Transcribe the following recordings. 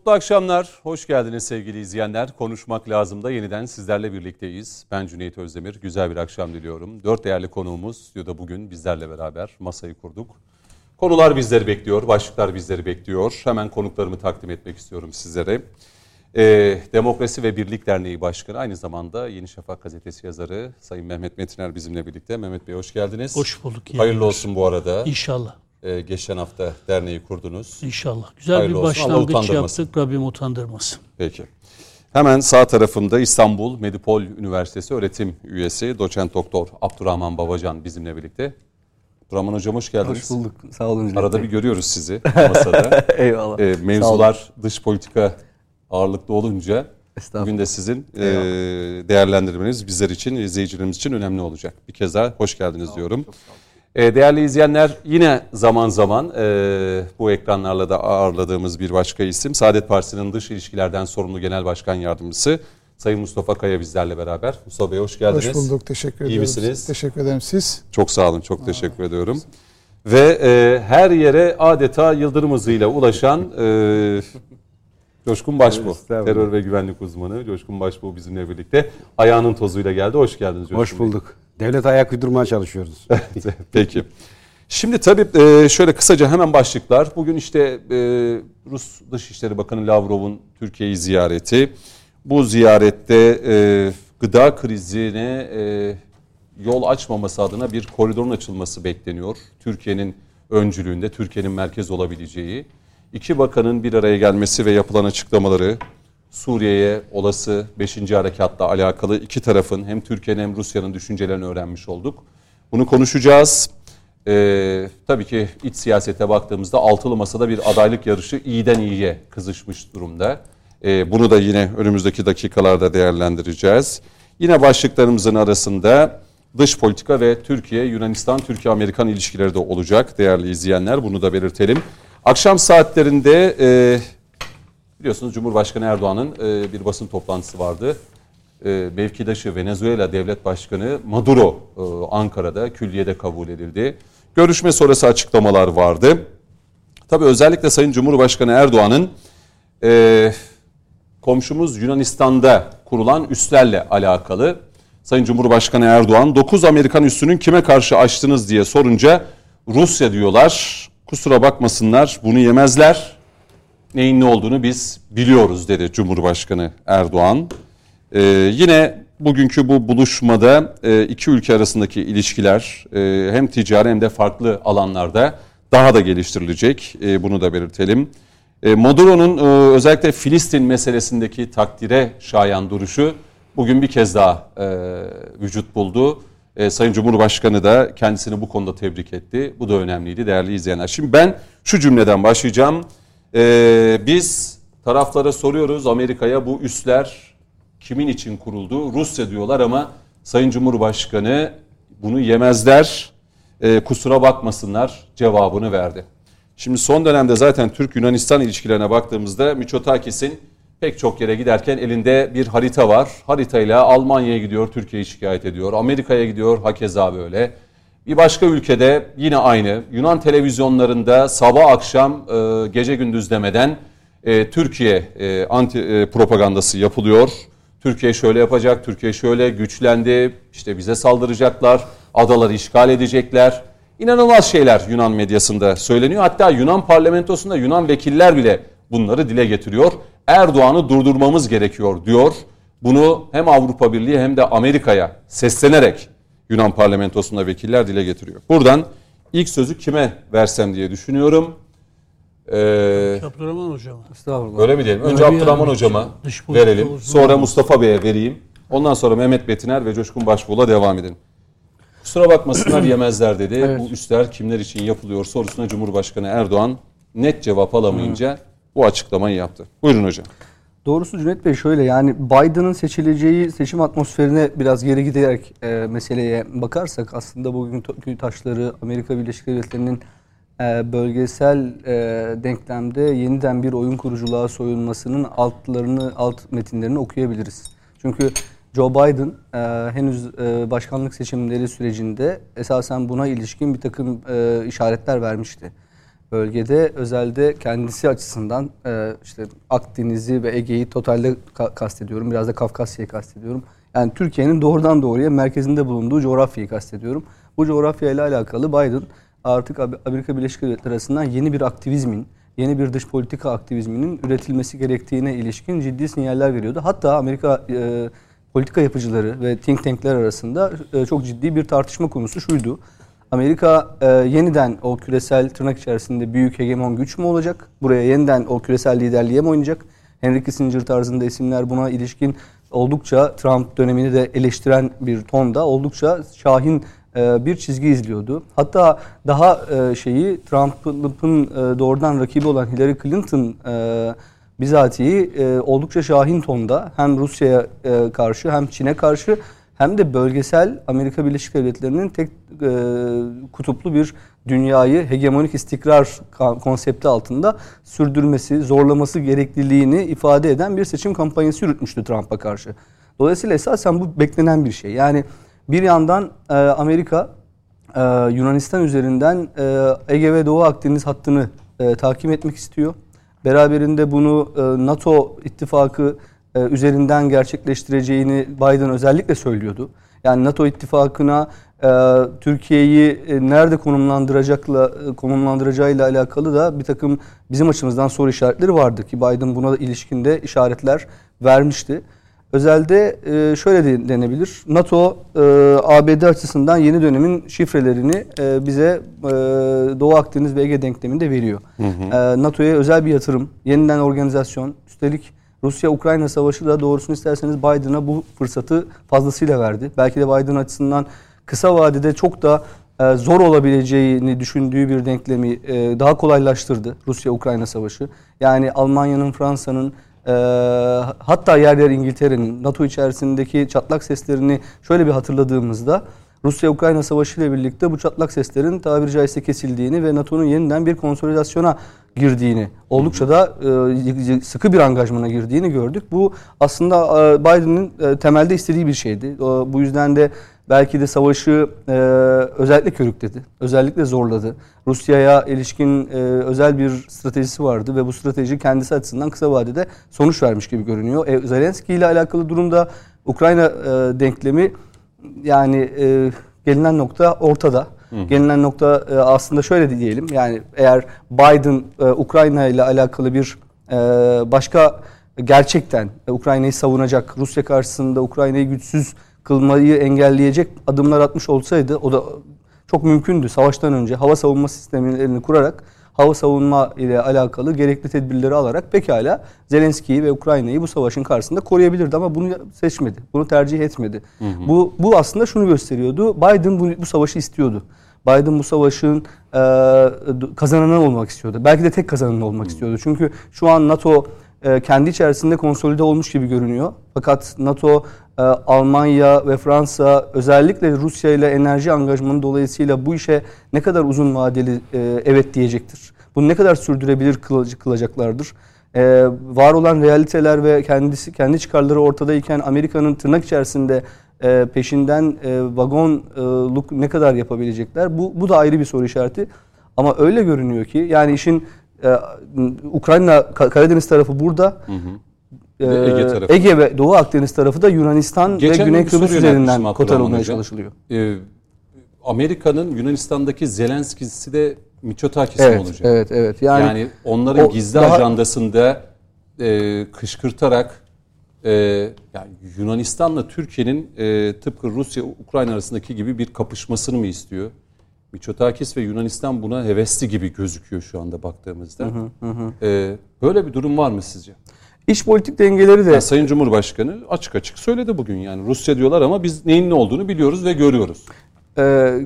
Mutlu akşamlar, hoş geldiniz sevgili izleyenler. Konuşmak lazım da yeniden sizlerle birlikteyiz. Ben Cüneyt Özdemir, güzel bir akşam diliyorum. Dört değerli konuğumuz stüdyoda bugün bizlerle beraber masayı kurduk. Konular bizleri bekliyor, başlıklar bizleri bekliyor. Hemen konuklarımı takdim etmek istiyorum sizlere. Ee, Demokrasi ve Birlik Derneği Başkanı, aynı zamanda Yeni Şafak Gazetesi yazarı Sayın Mehmet Metiner bizimle birlikte. Mehmet Bey hoş geldiniz. Hoş bulduk. Hayırlı olsun bu arada. İnşallah. Ee, geçen hafta derneği kurdunuz. İnşallah. Güzel Hayırlı bir olsun. Başlangıç yaptık. Rabbim utandırmasın. Peki. Hemen sağ tarafımda İstanbul Medipol Üniversitesi öğretim üyesi doçent doktor Abdurrahman Babacan bizimle birlikte. Abdurrahman hocam hoş geldiniz. Hoş bulduk. Sağ olun. Arada bir görüyoruz sizi masada. Eyvallah. Sağ olun. mevzular dış politika ağırlıklı olunca bugün de sizin e, değerlendirmeniz bizler için, izleyicilerimiz için önemli olacak. Bir kez daha hoş geldiniz diyorum. E, değerli izleyenler yine zaman zaman e, bu ekranlarla da ağırladığımız bir başka isim Saadet Partisi'nin dış ilişkilerden sorumlu genel başkan yardımcısı Sayın Mustafa Kaya bizlerle beraber. Mustafa Bey hoş geldiniz. Hoş bulduk. Teşekkür İyi ederim. misiniz? Teşekkür ederim. Siz? Çok sağ olun, çok teşekkür ediyorum. Ve e, her yere adeta yıldırım hızıyla ulaşan e, Coşkun Başbuğ, Estağfurullah. terör ve güvenlik uzmanı Coşkun Başbuğ bizimle birlikte ayağının tozuyla geldi. Hoş geldiniz Coşkun Hoş Bey. bulduk. Devlet ayak uydurmaya çalışıyoruz. Peki. Şimdi tabii e, şöyle kısaca hemen başlıklar. Bugün işte e, Rus Dışişleri Bakanı Lavrov'un Türkiye'yi ziyareti. Bu ziyarette e, gıda krizine yol açmaması adına bir koridorun açılması bekleniyor. Türkiye'nin öncülüğünde, Türkiye'nin merkez olabileceği. İki bakanın bir araya gelmesi ve yapılan açıklamaları Suriye'ye olası 5. harekatla alakalı iki tarafın hem Türkiye'nin hem Rusya'nın düşüncelerini öğrenmiş olduk. Bunu konuşacağız. Ee, tabii ki iç siyasete baktığımızda altılı masada bir adaylık yarışı iyiden iyiye kızışmış durumda. Ee, bunu da yine önümüzdeki dakikalarda değerlendireceğiz. Yine başlıklarımızın arasında dış politika ve Türkiye, Yunanistan, Türkiye-Amerikan ilişkileri de olacak değerli izleyenler. Bunu da belirtelim. Akşam saatlerinde e, biliyorsunuz Cumhurbaşkanı Erdoğan'ın e, bir basın toplantısı vardı. E, mevkidaşı Venezuela Devlet Başkanı Maduro e, Ankara'da külliyede kabul edildi. Görüşme sonrası açıklamalar vardı. Tabii özellikle Sayın Cumhurbaşkanı Erdoğan'ın e, komşumuz Yunanistan'da kurulan üslerle alakalı Sayın Cumhurbaşkanı Erdoğan 9 Amerikan üssünün kime karşı açtınız diye sorunca Rusya diyorlar. Kusura bakmasınlar bunu yemezler. Neyin ne olduğunu biz biliyoruz dedi Cumhurbaşkanı Erdoğan. Ee, yine bugünkü bu buluşmada e, iki ülke arasındaki ilişkiler e, hem ticari hem de farklı alanlarda daha da geliştirilecek. E, bunu da belirtelim. E, Maduro'nun e, özellikle Filistin meselesindeki takdire şayan duruşu bugün bir kez daha e, vücut buldu. E, Sayın Cumhurbaşkanı da kendisini bu konuda tebrik etti. Bu da önemliydi değerli izleyenler. Şimdi ben şu cümleden başlayacağım. E, biz taraflara soruyoruz Amerika'ya bu üsler kimin için kuruldu? Rusya diyorlar ama Sayın Cumhurbaşkanı bunu yemezler, e, kusura bakmasınlar cevabını verdi. Şimdi son dönemde zaten Türk-Yunanistan ilişkilerine baktığımızda Miçotakis'in pek çok yere giderken elinde bir harita var. Haritayla Almanya'ya gidiyor, Türkiye'yi şikayet ediyor. Amerika'ya gidiyor, hakeza böyle. Bir başka ülkede yine aynı. Yunan televizyonlarında sabah akşam e, gece gündüz demeden e, Türkiye e, anti propagandası yapılıyor. Türkiye şöyle yapacak, Türkiye şöyle güçlendi, işte bize saldıracaklar, adaları işgal edecekler. İnanılmaz şeyler Yunan medyasında söyleniyor. Hatta Yunan parlamentosunda Yunan vekiller bile bunları dile getiriyor. Erdoğan'ı durdurmamız gerekiyor diyor. Bunu hem Avrupa Birliği hem de Amerika'ya seslenerek Yunan parlamentosunda vekiller dile getiriyor. Buradan ilk sözü kime versem diye düşünüyorum. Ee, Abdurrahman hocam. Estağfurullah. öyle mi diyelim? Önce Öyle Abdurrahman yani. hocama verelim. Sonra Mustafa Bey'e vereyim. Ondan sonra Mehmet Betiner ve Coşkun Başbuğ'la devam edelim. Kusura bakmasınlar yemezler dedi. Evet. Bu üsler kimler için yapılıyor sorusuna Cumhurbaşkanı Erdoğan net cevap alamayınca bu açıklamayı yaptı. Buyurun hocam. Doğrusu Cüneyt Bey şöyle yani Biden'ın seçileceği seçim atmosferine biraz geri giderek e, meseleye bakarsak aslında bugünkü taşları Amerika Birleşik Devletleri'nin e, bölgesel e, denklemde yeniden bir oyun kuruculuğa soyulmasının altlarını alt metinlerini okuyabiliriz. Çünkü Joe Biden e, henüz e, başkanlık seçimleri sürecinde esasen buna ilişkin bir takım e, işaretler vermişti. Bölgede özelde kendisi açısından e, işte Akdeniz'i ve Ege'yi totalde ka- kastediyorum. Biraz da Kafkasya'yı kastediyorum. Yani Türkiye'nin doğrudan doğruya merkezinde bulunduğu coğrafyayı kastediyorum. Bu coğrafya ile alakalı Biden artık Amerika Birleşik Devletleri arasından yeni bir aktivizmin, yeni bir dış politika aktivizminin üretilmesi gerektiğine ilişkin ciddi sinyaller veriyordu. Hatta Amerika e, politika yapıcıları ve think tankler arasında e, çok ciddi bir tartışma konusu şuydu. Amerika e, yeniden o küresel tırnak içerisinde büyük hegemon güç mü olacak? Buraya yeniden o küresel liderliğe mi oynayacak? Henry Kissinger tarzında isimler buna ilişkin oldukça Trump dönemini de eleştiren bir tonda oldukça şahin e, bir çizgi izliyordu. Hatta daha e, şeyi Trump'ın e, doğrudan rakibi olan Hillary Clinton bizatihi oldukça şahin tonda hem Rusya'ya karşı hem Çin'e karşı hem de bölgesel Amerika Birleşik Devletleri'nin tek kutuplu bir dünyayı hegemonik istikrar konsepti altında sürdürmesi, zorlaması gerekliliğini ifade eden bir seçim kampanyası yürütmüştü Trump'a karşı. Dolayısıyla esasen bu beklenen bir şey. Yani bir yandan e, Amerika e, Yunanistan üzerinden e, Ege ve Doğu Akdeniz hattını e, takip etmek istiyor. Beraberinde bunu e, NATO ittifakı e, üzerinden gerçekleştireceğini Biden özellikle söylüyordu. Yani NATO ittifakına e, Türkiye'yi e, nerede konumlandıracakla e, konumlandıracağıyla alakalı da bir takım bizim açımızdan soru işaretleri vardı ki Biden buna ilişkinde işaretler vermişti. Özelde e, şöyle denebilir. NATO e, ABD açısından yeni dönemin şifrelerini e, bize Doğu Akdeniz ve Ege denkleminde veriyor. NATO'ya özel bir yatırım, yeniden organizasyon, üstelik Rusya-Ukrayna savaşı da doğrusunu isterseniz Biden'a bu fırsatı fazlasıyla verdi. Belki de Biden açısından kısa vadede çok da zor olabileceğini düşündüğü bir denklemi daha kolaylaştırdı Rusya-Ukrayna savaşı. Yani Almanya'nın, Fransa'nın, e, hatta yer yer İngiltere'nin NATO içerisindeki çatlak seslerini şöyle bir hatırladığımızda Rusya-Ukrayna savaşı ile birlikte bu çatlak seslerin tabiri caizse kesildiğini ve NATO'nun yeniden bir konsolidasyona girdiğini, oldukça da e, sıkı bir angajmana girdiğini gördük. Bu aslında e, Biden'ın e, temelde istediği bir şeydi. Bu yüzden de belki de savaşı e, özellikle körükledi, özellikle zorladı. Rusya'ya ilişkin e, özel bir stratejisi vardı ve bu strateji kendisi açısından kısa vadede sonuç vermiş gibi görünüyor. Zelenski ile alakalı durumda Ukrayna denklemi yani gelinen nokta ortada. Hı. Gelinen nokta e, aslında şöyle diyelim. Yani eğer Biden e, Ukrayna ile alakalı bir e, başka gerçekten e, Ukrayna'yı savunacak, Rusya karşısında Ukrayna'yı güçsüz kılmayı engelleyecek adımlar atmış olsaydı o da çok mümkündü. Savaştan önce hava savunma sistemlerini kurarak hava savunma ile alakalı gerekli tedbirleri alarak pekala Zelenski'yi ve Ukrayna'yı bu savaşın karşısında koruyabilirdi ama bunu seçmedi. Bunu tercih etmedi. Hı hı. Bu bu aslında şunu gösteriyordu. Biden bu, bu savaşı istiyordu. Biden bu savaşın e, kazananı olmak istiyordu. Belki de tek kazananı olmak hı. istiyordu. Çünkü şu an NATO e, kendi içerisinde konsolide olmuş gibi görünüyor. Fakat NATO ee, Almanya ve Fransa özellikle Rusya ile enerji angajmanı dolayısıyla bu işe ne kadar uzun vadeli e, evet diyecektir. Bunu ne kadar sürdürebilir kılacaklardır. Ee, var olan realiteler ve kendisi kendi çıkarları ortadayken Amerika'nın tırnak içerisinde e, peşinden e, vagonluk ne kadar yapabilecekler? Bu bu da ayrı bir soru işareti. Ama öyle görünüyor ki yani işin Ukrayna Karadeniz tarafı burada. Hı hı. Ege, tarafı. Ege ve Doğu Akdeniz tarafı da Yunanistan Geçen ve Güney Kıbrıs üzerinden kotarılmaya çalışılıyor. Ee, Amerika'nın Yunanistan'daki Zelenski'si de Mitsotakis evet, olacak. Evet, evet. Yani, yani onların o gizli daha... ajandasında e, kışkırtarak e, yani Yunanistan'la Türkiye'nin e, tıpkı Rusya-Ukrayna arasındaki gibi bir kapışmasını mı istiyor? Mitsotakis ve Yunanistan buna hevesli gibi gözüküyor şu anda baktığımızda. Hı hı hı. E, böyle bir durum var mı sizce? İç politik dengeleri de... Yani Sayın Cumhurbaşkanı açık açık söyledi bugün yani Rusya diyorlar ama biz neyin ne olduğunu biliyoruz ve görüyoruz. Ee,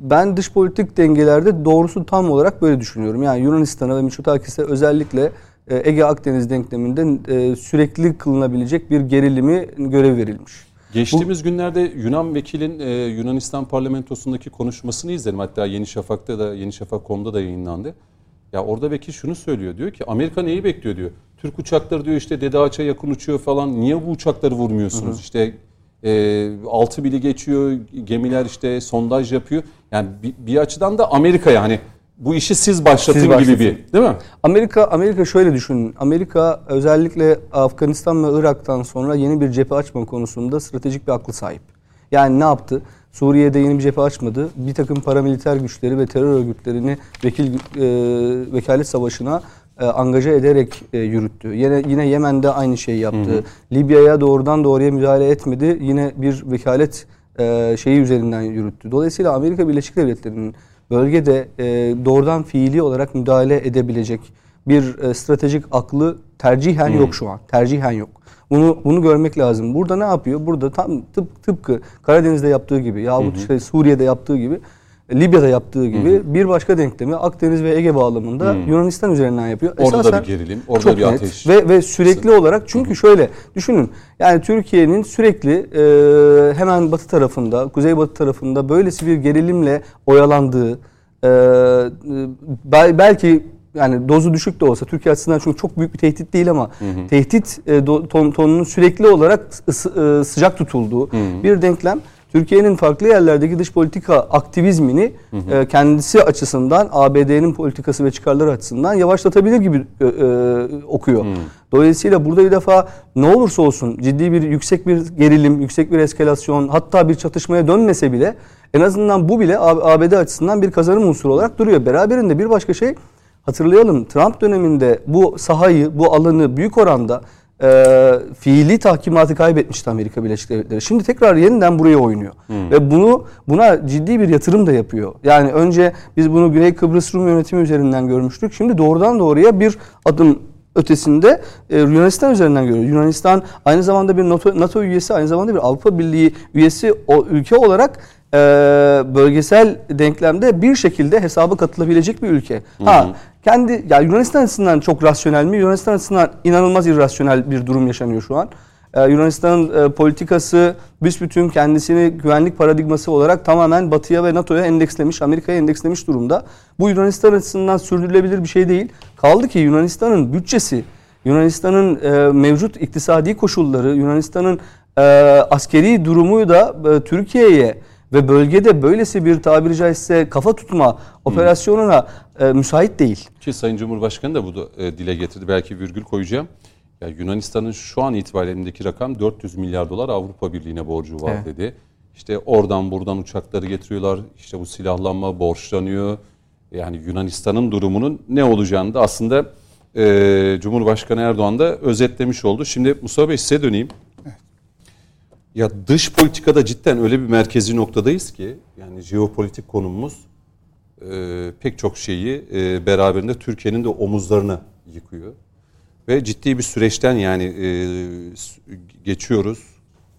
ben dış politik dengelerde doğrusu tam olarak böyle düşünüyorum. Yani Yunanistan'a ve Mitsotakis'e özellikle Ege Akdeniz denkleminde e, sürekli kılınabilecek bir gerilimi görev verilmiş. Geçtiğimiz Bu, günlerde Yunan vekilin e, Yunanistan parlamentosundaki konuşmasını izledim. Hatta Yeni Şafak'ta da Yeni Şafak.com'da da yayınlandı. Ya orada vekil şunu söylüyor. Diyor ki Amerika neyi bekliyor diyor. Türk uçakları diyor işte Dede Ağaç'a yakın uçuyor falan. Niye bu uçakları vurmuyorsunuz? Hı hı. İşte e, altı bili geçiyor, gemiler işte sondaj yapıyor. Yani bir, bir açıdan da Amerika'ya hani bu işi siz başlatın Siz gibi başlatın. bir değil mi? Amerika Amerika şöyle düşünün. Amerika özellikle Afganistan ve Irak'tan sonra yeni bir cephe açma konusunda stratejik bir aklı sahip. Yani ne yaptı? Suriye'de yeni bir cephe açmadı. Bir takım paramiliter güçleri ve terör örgütlerini vekil e, vekalet savaşına e, angaja ederek e, yürüttü. Yine yine Yemen'de aynı şeyi yaptı. Libya'ya doğrudan doğruya müdahale etmedi. Yine bir vekalet e, şeyi üzerinden yürüttü. Dolayısıyla Amerika Birleşik Devletleri'nin bölgede e, doğrudan fiili olarak müdahale edebilecek bir e, stratejik aklı tercihen yok şu an. Tercihen yok. Bunu bunu görmek lazım. Burada ne yapıyor? Burada tam tıp, tıpkı Karadeniz'de yaptığı gibi yahut işte Suriye'de yaptığı gibi Libya'da yaptığı gibi bir başka denklemi Akdeniz ve Ege bağlamında Yunanistan üzerinden yapıyor. Orada da Esasen bir gerilim, orada çok bir net ateş. Ve, ve sürekli olarak çünkü şöyle düşünün yani Türkiye'nin sürekli e, hemen batı tarafında, kuzeybatı tarafında böylesi bir gerilimle oyalandığı e, bel- belki yani dozu düşük de olsa Türkiye açısından çünkü çok büyük bir tehdit değil ama tehdit e, do- ton, tonunun sürekli olarak ısı- e, sıcak tutulduğu bir denklem Türkiye'nin farklı yerlerdeki dış politika aktivizmini e, kendisi açısından ABD'nin politikası ve çıkarları açısından yavaşlatabilir gibi e, e, okuyor. Dolayısıyla burada bir defa ne olursa olsun ciddi bir yüksek bir gerilim, yüksek bir eskalasyon hatta bir çatışmaya dönmese bile en azından bu bile ABD açısından bir kazanım unsuru olarak duruyor. Beraberinde bir başka şey hatırlayalım Trump döneminde bu sahayı, bu alanı büyük oranda e, fiili tahkimatı kaybetmişti Amerika Birleşik Devletleri. Şimdi tekrar yeniden buraya oynuyor. Ve bunu buna ciddi bir yatırım da yapıyor. Yani önce biz bunu Güney Kıbrıs Rum yönetimi üzerinden görmüştük. Şimdi doğrudan doğruya bir adım ötesinde e, Yunanistan üzerinden görüyoruz. Yunanistan aynı zamanda bir NATO, NATO üyesi, aynı zamanda bir Avrupa Birliği üyesi o ülke olarak e, bölgesel denklemde bir şekilde hesaba katılabilecek bir ülke. Ha kendi ya Yunanistan açısından çok rasyonel mi? Yunanistan açısından inanılmaz irrasyonel bir durum yaşanıyor şu an. Ee, Yunanistan'ın e, politikası büsbütün kendisini güvenlik paradigması olarak tamamen Batı'ya ve NATO'ya endekslemiş, Amerika'ya endekslemiş durumda. Bu Yunanistan açısından sürdürülebilir bir şey değil. Kaldı ki Yunanistan'ın bütçesi, Yunanistan'ın e, mevcut iktisadi koşulları, Yunanistan'ın e, askeri durumu da e, Türkiye'ye ve bölgede böylesi bir tabiri caizse kafa tutma operasyonuna e, müsait değil. Ki Sayın Cumhurbaşkanı da bunu e, dile getirdi. Belki virgül koyacağım. Ya Yunanistan'ın şu an itibariyle rakam 400 milyar dolar Avrupa Birliği'ne borcu var Evet. dedi. İşte oradan buradan uçakları getiriyorlar. İşte bu silahlanma borçlanıyor. Yani Yunanistan'ın durumunun ne olacağını da aslında e, Cumhurbaşkanı Erdoğan da özetlemiş oldu. Şimdi Mustafa Bey size döneyim. Ya dış politikada cidden öyle bir merkezi noktadayız ki yani jeopolitik konumumuz e, pek çok şeyi e, beraberinde Türkiye'nin de omuzlarına yıkıyor. Ve ciddi bir süreçten yani e, geçiyoruz.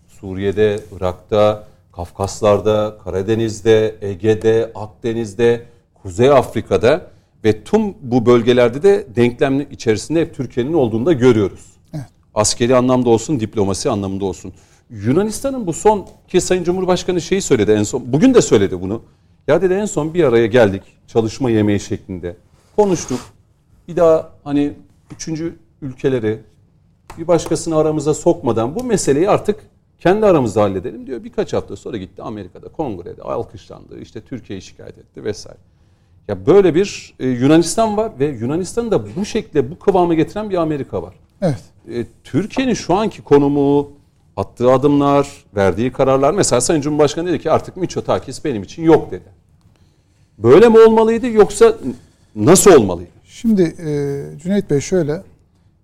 Suriye'de, Irak'ta, Kafkaslar'da, Karadeniz'de, Ege'de, Akdeniz'de, Kuzey Afrika'da ve tüm bu bölgelerde de denklemin içerisinde hep Türkiye'nin olduğunu da görüyoruz. Askeri anlamda olsun, diplomasi anlamında olsun. Yunanistan'ın bu son ki Sayın Cumhurbaşkanı şeyi söyledi en son. Bugün de söyledi bunu. Ya dedi en son bir araya geldik çalışma yemeği şeklinde. Konuştuk. Bir daha hani üçüncü ülkeleri bir başkasını aramıza sokmadan bu meseleyi artık kendi aramızda halledelim diyor. Birkaç hafta sonra gitti Amerika'da kongrede alkışlandı. işte Türkiye'yi şikayet etti vesaire. Ya böyle bir e, Yunanistan var ve Yunanistan'ı da bu şekilde bu kıvama getiren bir Amerika var. Evet. E, Türkiye'nin şu anki konumu, attığı adımlar, verdiği kararlar mesela Sayın Cumhurbaşkanı dedi ki artık Mitsotakis benim için yok dedi. Böyle mi olmalıydı yoksa nasıl olmalıydı? Şimdi e, Cüneyt Bey şöyle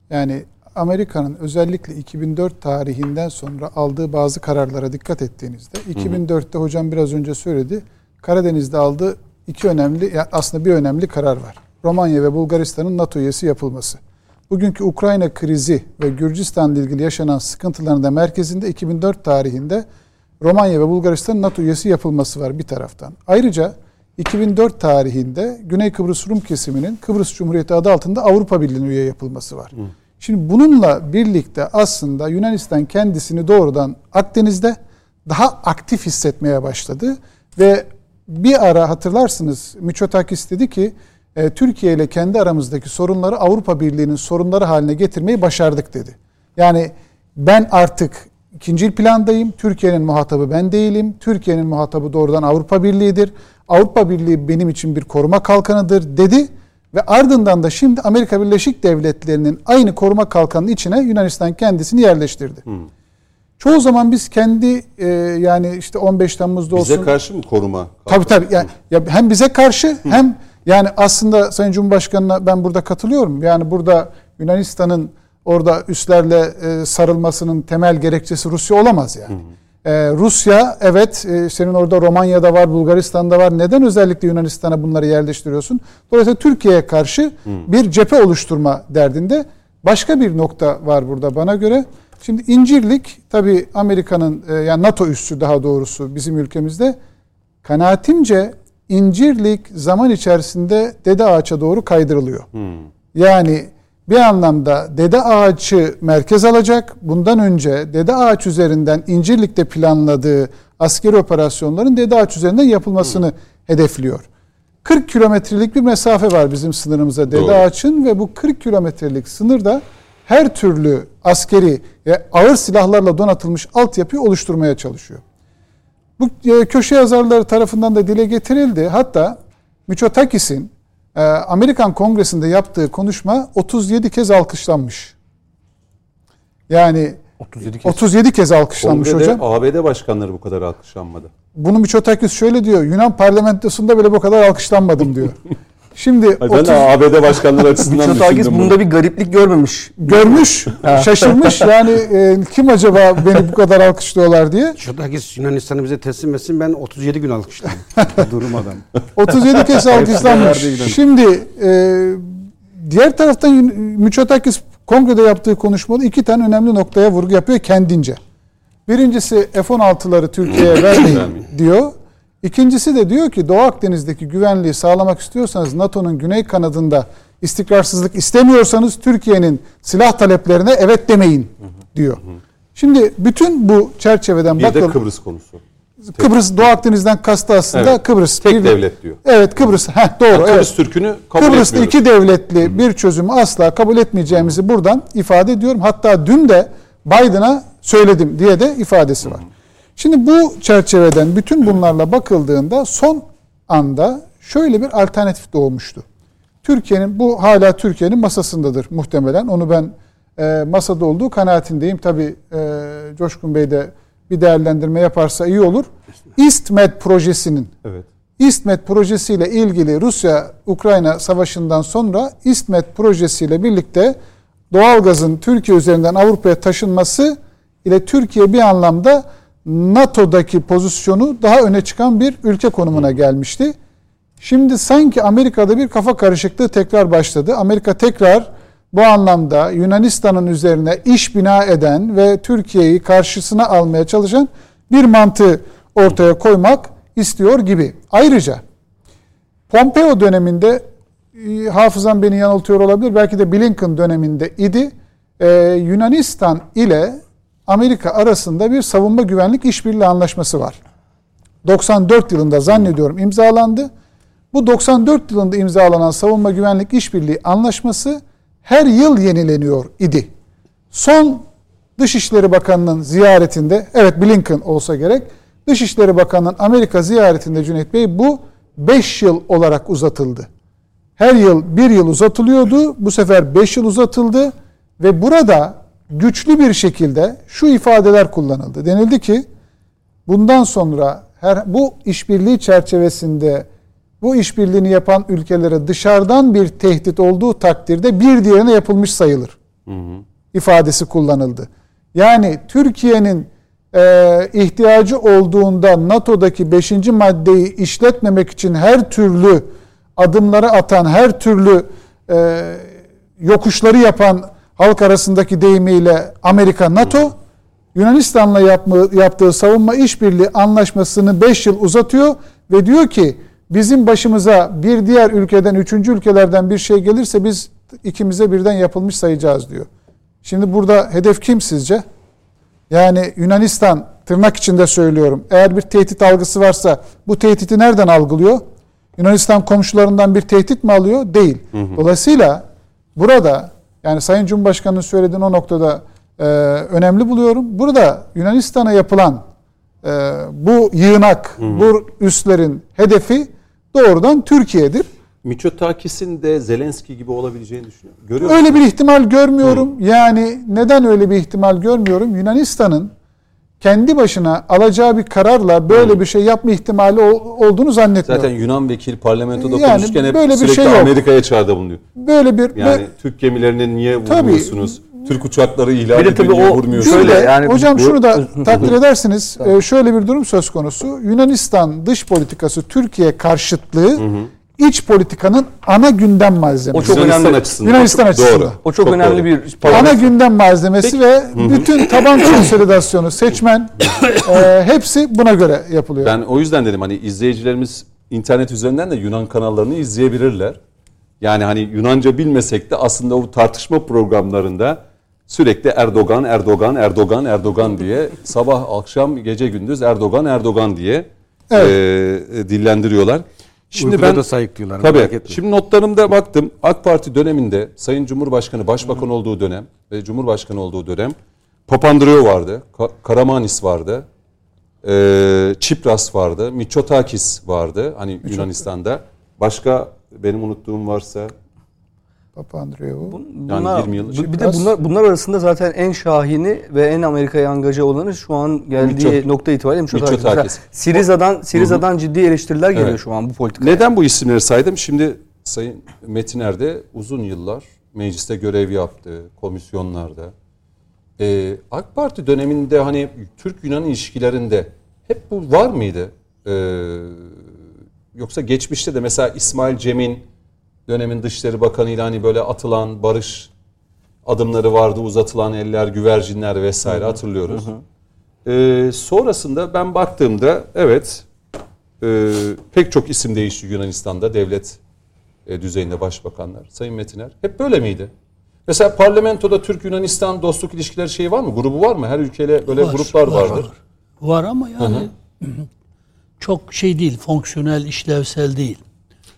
yani Amerika'nın özellikle 2004 tarihinden sonra aldığı bazı kararlara dikkat ettiğinizde 2004'te hocam biraz önce söyledi Karadeniz'de aldığı iki önemli aslında bir önemli karar var. Romanya ve Bulgaristan'ın NATO üyesi yapılması. Bugünkü Ukrayna krizi ve Gürcistan ile ilgili yaşanan sıkıntıların da merkezinde 2004 tarihinde Romanya ve Bulgaristan'ın NATO üyesi yapılması var bir taraftan. Ayrıca 2004 tarihinde Güney Kıbrıs Rum kesiminin Kıbrıs Cumhuriyeti adı altında Avrupa Birliği'ne üye yapılması var. Şimdi bununla birlikte aslında Yunanistan kendisini doğrudan Akdeniz'de daha aktif hissetmeye başladı ve bir ara hatırlarsınız Miçotakis dedi ki e, Türkiye ile kendi aramızdaki sorunları Avrupa Birliği'nin sorunları haline getirmeyi başardık dedi. Yani ben artık ikinci plandayım. Türkiye'nin muhatabı ben değilim. Türkiye'nin muhatabı doğrudan Avrupa Birliği'dir. Avrupa Birliği benim için bir koruma kalkanıdır dedi. Ve ardından da şimdi Amerika Birleşik Devletleri'nin aynı koruma kalkanının içine Yunanistan kendisini yerleştirdi. Hmm. Çoğu zaman biz kendi e, yani işte 15 Temmuz'da bize olsun. Bize karşı mı koruma? Tabii tabii. Yani, ya hem bize karşı Hı. hem yani aslında Sayın Cumhurbaşkanı'na ben burada katılıyorum. Yani burada Yunanistan'ın orada üslerle e, sarılmasının temel gerekçesi Rusya olamaz yani. Hı. Ee, Rusya evet e, senin orada Romanya'da var, Bulgaristan'da var. Neden özellikle Yunanistan'a bunları yerleştiriyorsun? Dolayısıyla Türkiye'ye karşı Hı. bir cephe oluşturma derdinde. Başka bir nokta var burada bana göre. Şimdi incirlik tabi Amerika'nın e, yani NATO üssü daha doğrusu bizim ülkemizde kanaatimce incirlik zaman içerisinde dede ağaça doğru kaydırılıyor. Hmm. Yani bir anlamda dede ağaçı merkez alacak. Bundan önce dede ağaç üzerinden incirlikte planladığı askeri operasyonların dede ağaç üzerinden yapılmasını hmm. hedefliyor. 40 kilometrelik bir mesafe var bizim sınırımıza dede Doğru. ağaçın ve bu 40 kilometrelik sınırda her türlü askeri ve ağır silahlarla donatılmış altyapıyı oluşturmaya çalışıyor. Bu e, köşe yazarları tarafından da dile getirildi. Hatta Miçotakis'in e, Amerikan Kongresi'nde yaptığı konuşma 37 kez alkışlanmış. Yani 37 kez, 37 kez alkışlanmış Kongrede, hocam. ABD başkanları bu kadar alkışlanmadı. Bunu Miçotakis şöyle diyor. Yunan parlamentosunda bile bu kadar alkışlanmadım diyor. Şimdi Ay ben 30... de ABD başkanları açısından düşündüm. bunda bir gariplik görmemiş. Görmüş, şaşırmış. Yani e, kim acaba beni bu kadar alkışlıyorlar diye. Mitsotakis Yunanistan'ı bize teslim etsin ben 37 gün alkışladım. Durmadan. 37 kez alkışlanmış. Şimdi e, diğer taraftan Mitsotakis kongrede yaptığı konuşmada iki tane önemli noktaya vurgu yapıyor kendince. Birincisi F-16'ları Türkiye'ye vermeyin diyor. İkincisi de diyor ki Doğu Akdeniz'deki güvenliği sağlamak istiyorsanız NATO'nun güney kanadında istikrarsızlık istemiyorsanız Türkiye'nin silah taleplerine evet demeyin diyor. Şimdi bütün bu çerçeveden bir bakın. Bir de Kıbrıs konusu. Kıbrıs Doğu Akdeniz'den kastı aslında evet, Kıbrıs. Tek bir, devlet diyor. Evet Kıbrıs. Heh, doğru. Yani Kıbrıs evet. Türk'ünü kabul Kıbrıs'ta etmiyoruz. iki devletli Hı. bir çözümü asla kabul etmeyeceğimizi buradan ifade ediyorum. Hatta dün de Biden'a söyledim diye de ifadesi var. Hı. Şimdi bu çerçeveden bütün bunlarla bakıldığında son anda şöyle bir alternatif doğmuştu. Türkiye'nin bu hala Türkiye'nin masasındadır muhtemelen. Onu ben e, masada olduğu kanaatindeyim. Tabi e, Coşkun Bey de bir değerlendirme yaparsa iyi olur. İstmed projesinin evet. İstmed projesiyle ilgili Rusya-Ukrayna savaşından sonra İstmed projesiyle birlikte doğalgazın Türkiye üzerinden Avrupa'ya taşınması ile Türkiye bir anlamda NATO'daki pozisyonu daha öne çıkan bir ülke konumuna gelmişti. Şimdi sanki Amerika'da bir kafa karışıklığı tekrar başladı. Amerika tekrar bu anlamda Yunanistan'ın üzerine iş bina eden ve Türkiye'yi karşısına almaya çalışan bir mantığı ortaya koymak istiyor gibi. Ayrıca Pompeo döneminde e, hafızam beni yanıltıyor olabilir. Belki de Blinken döneminde idi. Ee, Yunanistan ile Amerika arasında bir savunma güvenlik işbirliği anlaşması var. 94 yılında zannediyorum imzalandı. Bu 94 yılında imzalanan savunma güvenlik işbirliği anlaşması her yıl yenileniyor idi. Son Dışişleri Bakanı'nın ziyaretinde, evet Blinken olsa gerek, Dışişleri Bakanı'nın Amerika ziyaretinde Cüneyt Bey bu 5 yıl olarak uzatıldı. Her yıl 1 yıl uzatılıyordu, bu sefer 5 yıl uzatıldı ve burada güçlü bir şekilde şu ifadeler kullanıldı. Denildi ki bundan sonra her bu işbirliği çerçevesinde bu işbirliğini yapan ülkelere dışarıdan bir tehdit olduğu takdirde bir diğerine yapılmış sayılır. Hı hı. ifadesi kullanıldı. Yani Türkiye'nin e, ihtiyacı olduğunda NATO'daki 5. maddeyi işletmemek için her türlü adımları atan, her türlü e, yokuşları yapan halk arasındaki deyimiyle Amerika NATO Yunanistan'la yapma, yaptığı savunma işbirliği anlaşmasını 5 yıl uzatıyor ve diyor ki bizim başımıza bir diğer ülkeden, üçüncü ülkelerden bir şey gelirse biz ikimize birden yapılmış sayacağız diyor. Şimdi burada hedef kim sizce? Yani Yunanistan tırnak içinde söylüyorum. Eğer bir tehdit algısı varsa bu tehditi nereden algılıyor? Yunanistan komşularından bir tehdit mi alıyor? Değil. Hı hı. Dolayısıyla burada yani Sayın Cumhurbaşkanı'nın söylediğin o noktada e, önemli buluyorum. Burada Yunanistan'a yapılan e, bu yığınak, bu üslerin hedefi doğrudan Türkiye'dir. Miçotakis'in de Zelenski gibi olabileceğini düşünüyorum. Görüyor musun? Öyle bir ihtimal görmüyorum. Yani neden öyle bir ihtimal görmüyorum? Yunanistan'ın kendi başına alacağı bir kararla böyle bir şey yapma ihtimali ol- olduğunu zannetmiyorum. Zaten Yunan vekili parlamentoda Yani konuşurken hep böyle bir sürekli şey. Amerika'ya çağrıda bulunuyor. böyle bir Yani ve- Türk gemilerini niye Tabii. vurmuyorsunuz? Türk uçakları ihlal ediyor tabii o- vurmuyorsunuz? Şöyle yani hocam bu- şunu da takdir edersiniz. e, şöyle bir durum söz konusu. Yunanistan dış politikası Türkiye karşıtlığı iç politikanın ana gündem malzemesi. O çok Yunanistan önemli. açısından. Yunanistan Doğru. açısından. O çok, önemli doğru. bir ana parametre. gündem malzemesi ve bütün taban konsolidasyonu, seçmen e, hepsi buna göre yapılıyor. Ben o yüzden dedim hani izleyicilerimiz internet üzerinden de Yunan kanallarını izleyebilirler. Yani hani Yunanca bilmesek de aslında o tartışma programlarında sürekli Erdogan, Erdogan, Erdogan, Erdogan diye sabah, akşam, gece gündüz Erdogan, Erdogan diye Evet. e, dillendiriyorlar. Şimdi Uykuda ben da sayıklıyorlar, Tabii. Şimdi notlarımda baktım. AK Parti döneminde Sayın Cumhurbaşkanı başbakan olduğu dönem ve Cumhurbaşkanı olduğu dönem Papandreou vardı, Ka- Karamanis vardı, e, Çipras vardı, Mitsotakis vardı hani Yunanistan'da. Başka benim unuttuğum varsa Papandreou. Bunlar, 20 yıl- bir de bunlar, bunlar arasında zaten en şahini ve en Amerika'ya angaja olanı şu an geldiği Mitso- nokta itibariyle Mitsotakis. Mitsotakis. Mesela Siriza'dan, Siriza'dan ciddi eleştiriler geliyor Evet. şu an bu politikaya. Neden bu isimleri saydım? Şimdi Sayın Metiner de uzun yıllar mecliste görev yaptı, komisyonlarda. Ee, AK Parti döneminde hani Türk-Yunan ilişkilerinde hep bu var mıydı? Ee, yoksa geçmişte de mesela İsmail Cem'in dönemin Dışişleri Bakanı'yla hani böyle atılan barış adımları vardı, uzatılan eller, güvercinler vesaire hatırlıyoruz. Ee, sonrasında ben baktığımda evet e, pek çok isim değişti Yunanistan'da devlet e, düzeyinde başbakanlar. Sayın Metiner hep böyle miydi? Mesela parlamentoda Türk-Yunanistan dostluk ilişkileri şeyi var mı? Grubu var mı? Her ülkeyle böyle Var, gruplar var, vardır. Var, Var ama yani çok şey değil, fonksiyonel, işlevsel değil.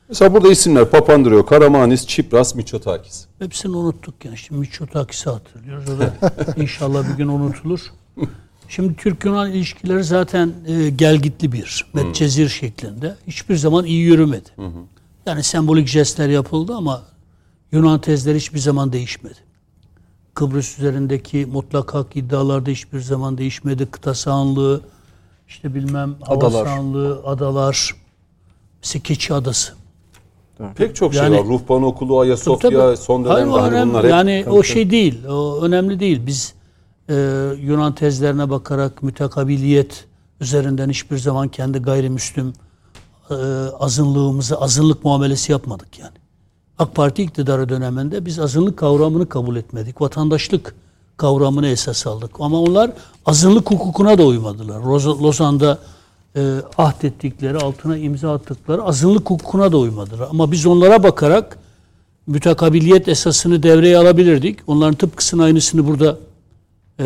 Mesela burada isimler Papandreou, Karamanis, Çipras, Mitsotakis. Hepsini unuttuk yani. Şimdi Mitsotakis'i hatırlıyoruz. O da inşallah bir gün unutulur. Şimdi Türk-Yunan ilişkileri zaten e, gelgitli bir, metcezir şeklinde. Hiçbir zaman iyi yürümedi. Yani sembolik jestler yapıldı ama Yunan tezleri hiçbir zaman değişmedi. Kıbrıs üzerindeki mutlak hak iddialarda hiçbir zaman değişmedi. Kıta sahanlığı, işte bilmem hava Adalar. sahanlığı, adalar, mesela Keçi Adası. Pek çok şey Yani- var. Ruhban Okulu, Ayasofya Tabii. son Hayır, dönemde o hani önemli. bunlar hep... Yani o şey değil. O önemli değil. Biz e, Yunan tezlerine bakarak mütekabiliyet üzerinden hiçbir zaman kendi gayrimüslim e, azınlığımızı azınlık muamelesi yapmadık yani. AK Parti iktidarı döneminde biz azınlık kavramını kabul etmedik. Vatandaşlık kavramını esas aldık. Ama onlar azınlık hukukuna da uymadılar. Roz- Lozan'da e, ahdettikleri, altına imza attıkları azınlık hukukuna da uymadılar. Ama biz onlara bakarak mütekabiliyet esasını devreye alabilirdik. Onların tıpkısının aynısını burada e,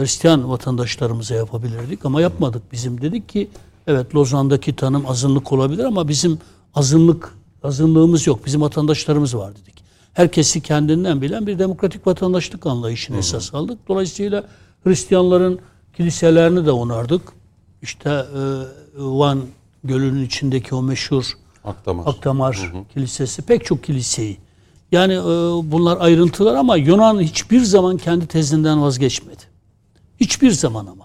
Hristiyan vatandaşlarımıza yapabilirdik ama yapmadık. Bizim dedik ki evet Lozan'daki tanım azınlık olabilir ama bizim azınlık azınlığımız yok. Bizim vatandaşlarımız var dedik. Herkesi kendinden bilen bir demokratik vatandaşlık anlayışını esas aldık. Dolayısıyla Hristiyanların kiliselerini de onardık. İşte e, Van Gölü'nün içindeki o meşhur Akdamar. Akdamar Kilisesi pek çok kiliseyi. Yani e, bunlar ayrıntılar ama Yunan hiçbir zaman kendi tezinden vazgeçmedi. Hiçbir zaman ama.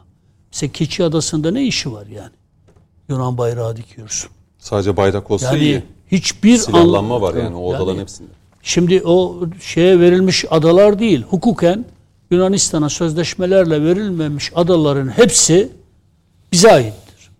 Mesela Keçi Adası'nda ne işi var yani? Yunan bayrağı dikiyorsun. Sadece bayrak olsa Yani iyi. hiçbir Silahlanma an- var yani o odaların Yani hepsinde. Şimdi o şeye verilmiş adalar değil. Hukuken Yunanistan'a sözleşmelerle verilmemiş adaların hepsi bize aittir.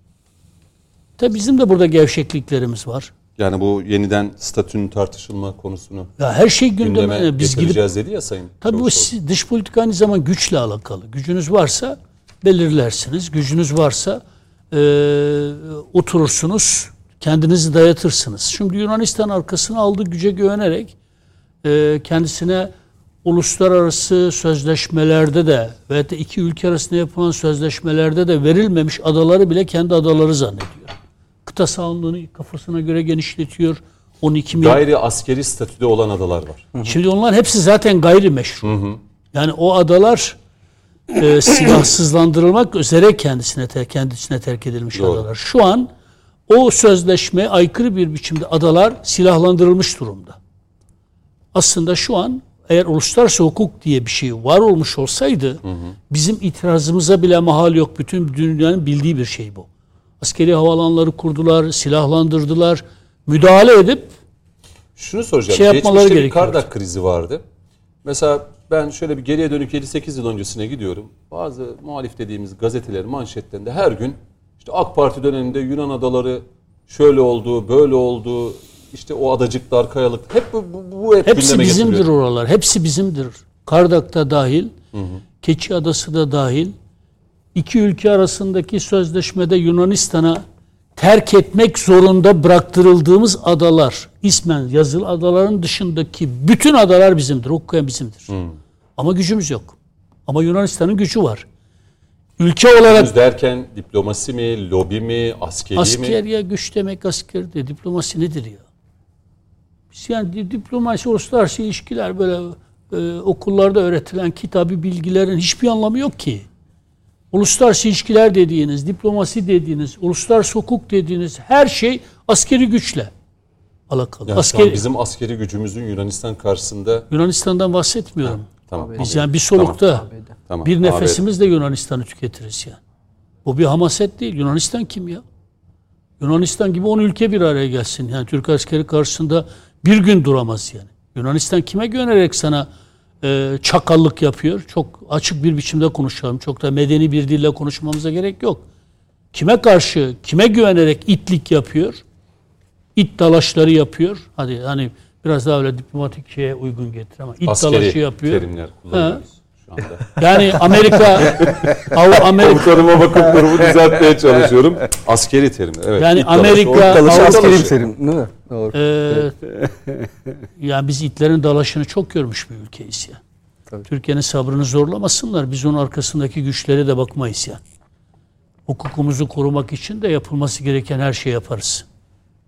Tabi bizim de burada gevşekliklerimiz var. Yani bu yeniden statünün tartışılma konusunu Ya her şey gündeme. gündeme Biz gidip dedi ya Sayın Tabii bu dış politika aynı zaman güçle alakalı. Gücünüz varsa belirlersiniz. Gücünüz varsa e, oturursunuz, kendinizi dayatırsınız. Şimdi Yunanistan arkasına aldığı güce güvenerek e, kendisine uluslararası sözleşmelerde de ve de iki ülke arasında yapılan sözleşmelerde de verilmemiş adaları bile kendi adaları zannediyor. Kıta sahanlığını kafasına göre genişletiyor. 12 milyon Gayri askeri statüde olan adalar var. Şimdi onlar hepsi zaten gayrimeşru. Yani o adalar e, silahsızlandırılmak üzere kendisine ter, kendisine terk edilmiş Doğru. adalar. Şu an o sözleşmeye aykırı bir biçimde adalar silahlandırılmış durumda. Aslında şu an eğer uluslararası hukuk diye bir şey var olmuş olsaydı bizim itirazımıza bile mahal yok. Bütün dünyanın bildiği bir şey bu. Askeri havalanları kurdular, silahlandırdılar, müdahale edip Şunu soracağım. Şey yapmaları Geçmişte bir. Kardak krizi vardı. Mesela ben şöyle bir geriye dönük 7-8 yıl öncesine gidiyorum. Bazı muhalif dediğimiz gazetelerin manşetlerinde her gün işte AK Parti döneminde Yunan adaları şöyle oldu, böyle oldu. İşte o adacıklar, kayalık hep bu, bu, bu hep hepsi bizimdir getiriliyor. oralar. Hepsi bizimdir. Kardak'ta dahil, Keçi Adası da dahil. İki ülke arasındaki sözleşmede Yunanistan'a terk etmek zorunda bıraktırıldığımız adalar, ismen yazılı adaların dışındaki bütün adalar bizimdir. Hukuken bizimdir. Ama gücümüz yok. Ama Yunanistan'ın gücü var. Ülke olarak Gündüz derken diplomasi mi, lobi mi, askeri mi? Asker ya güç demek asker de diplomasi nedir ya? Yani di- diplomasi uluslararası ilişkiler böyle e, okullarda öğretilen kitabı bilgilerin hiçbir anlamı yok ki. Uluslararası ilişkiler dediğiniz, diplomasi dediğiniz, uluslararası hukuk dediğiniz her şey askeri güçle alakalı. Yani askeri, bizim askeri gücümüzün Yunanistan karşısında Yunanistan'dan bahsetmiyorum. tamam. Biz yani bir solukta Tamam. bir nefesimizle Yunanistan'ı tüketiriz yani. Bu bir hamaset değil. Yunanistan kim ya? Yunanistan gibi 10 ülke bir araya gelsin. Yani Türk askeri karşısında bir gün duramaz yani. Yunanistan kime güvenerek sana e, çakallık yapıyor? Çok açık bir biçimde konuşalım. Çok da medeni bir dille konuşmamıza gerek yok. Kime karşı, kime güvenerek itlik yapıyor? İt dalaşları yapıyor. Hadi hani biraz daha öyle diplomatik şeye uygun getir ama it askeri dalaşı yapıyor. terimler kullanıyoruz şu anda. Yani Amerika Av- Amerika Komutanıma bakıp durumu düzeltmeye çalışıyorum. Askeri terimler. Evet. Yani dalaşı, Amerika- Avrupa- askeri terim değil mi? Doğru. Ee, yani biz itlerin dalaşını çok görmüş bir ülkeyiz ya. Tabii. Türkiye'nin sabrını zorlamasınlar. Biz onun arkasındaki güçlere de bakmayız ya. Hukukumuzu korumak için de yapılması gereken her şeyi yaparız.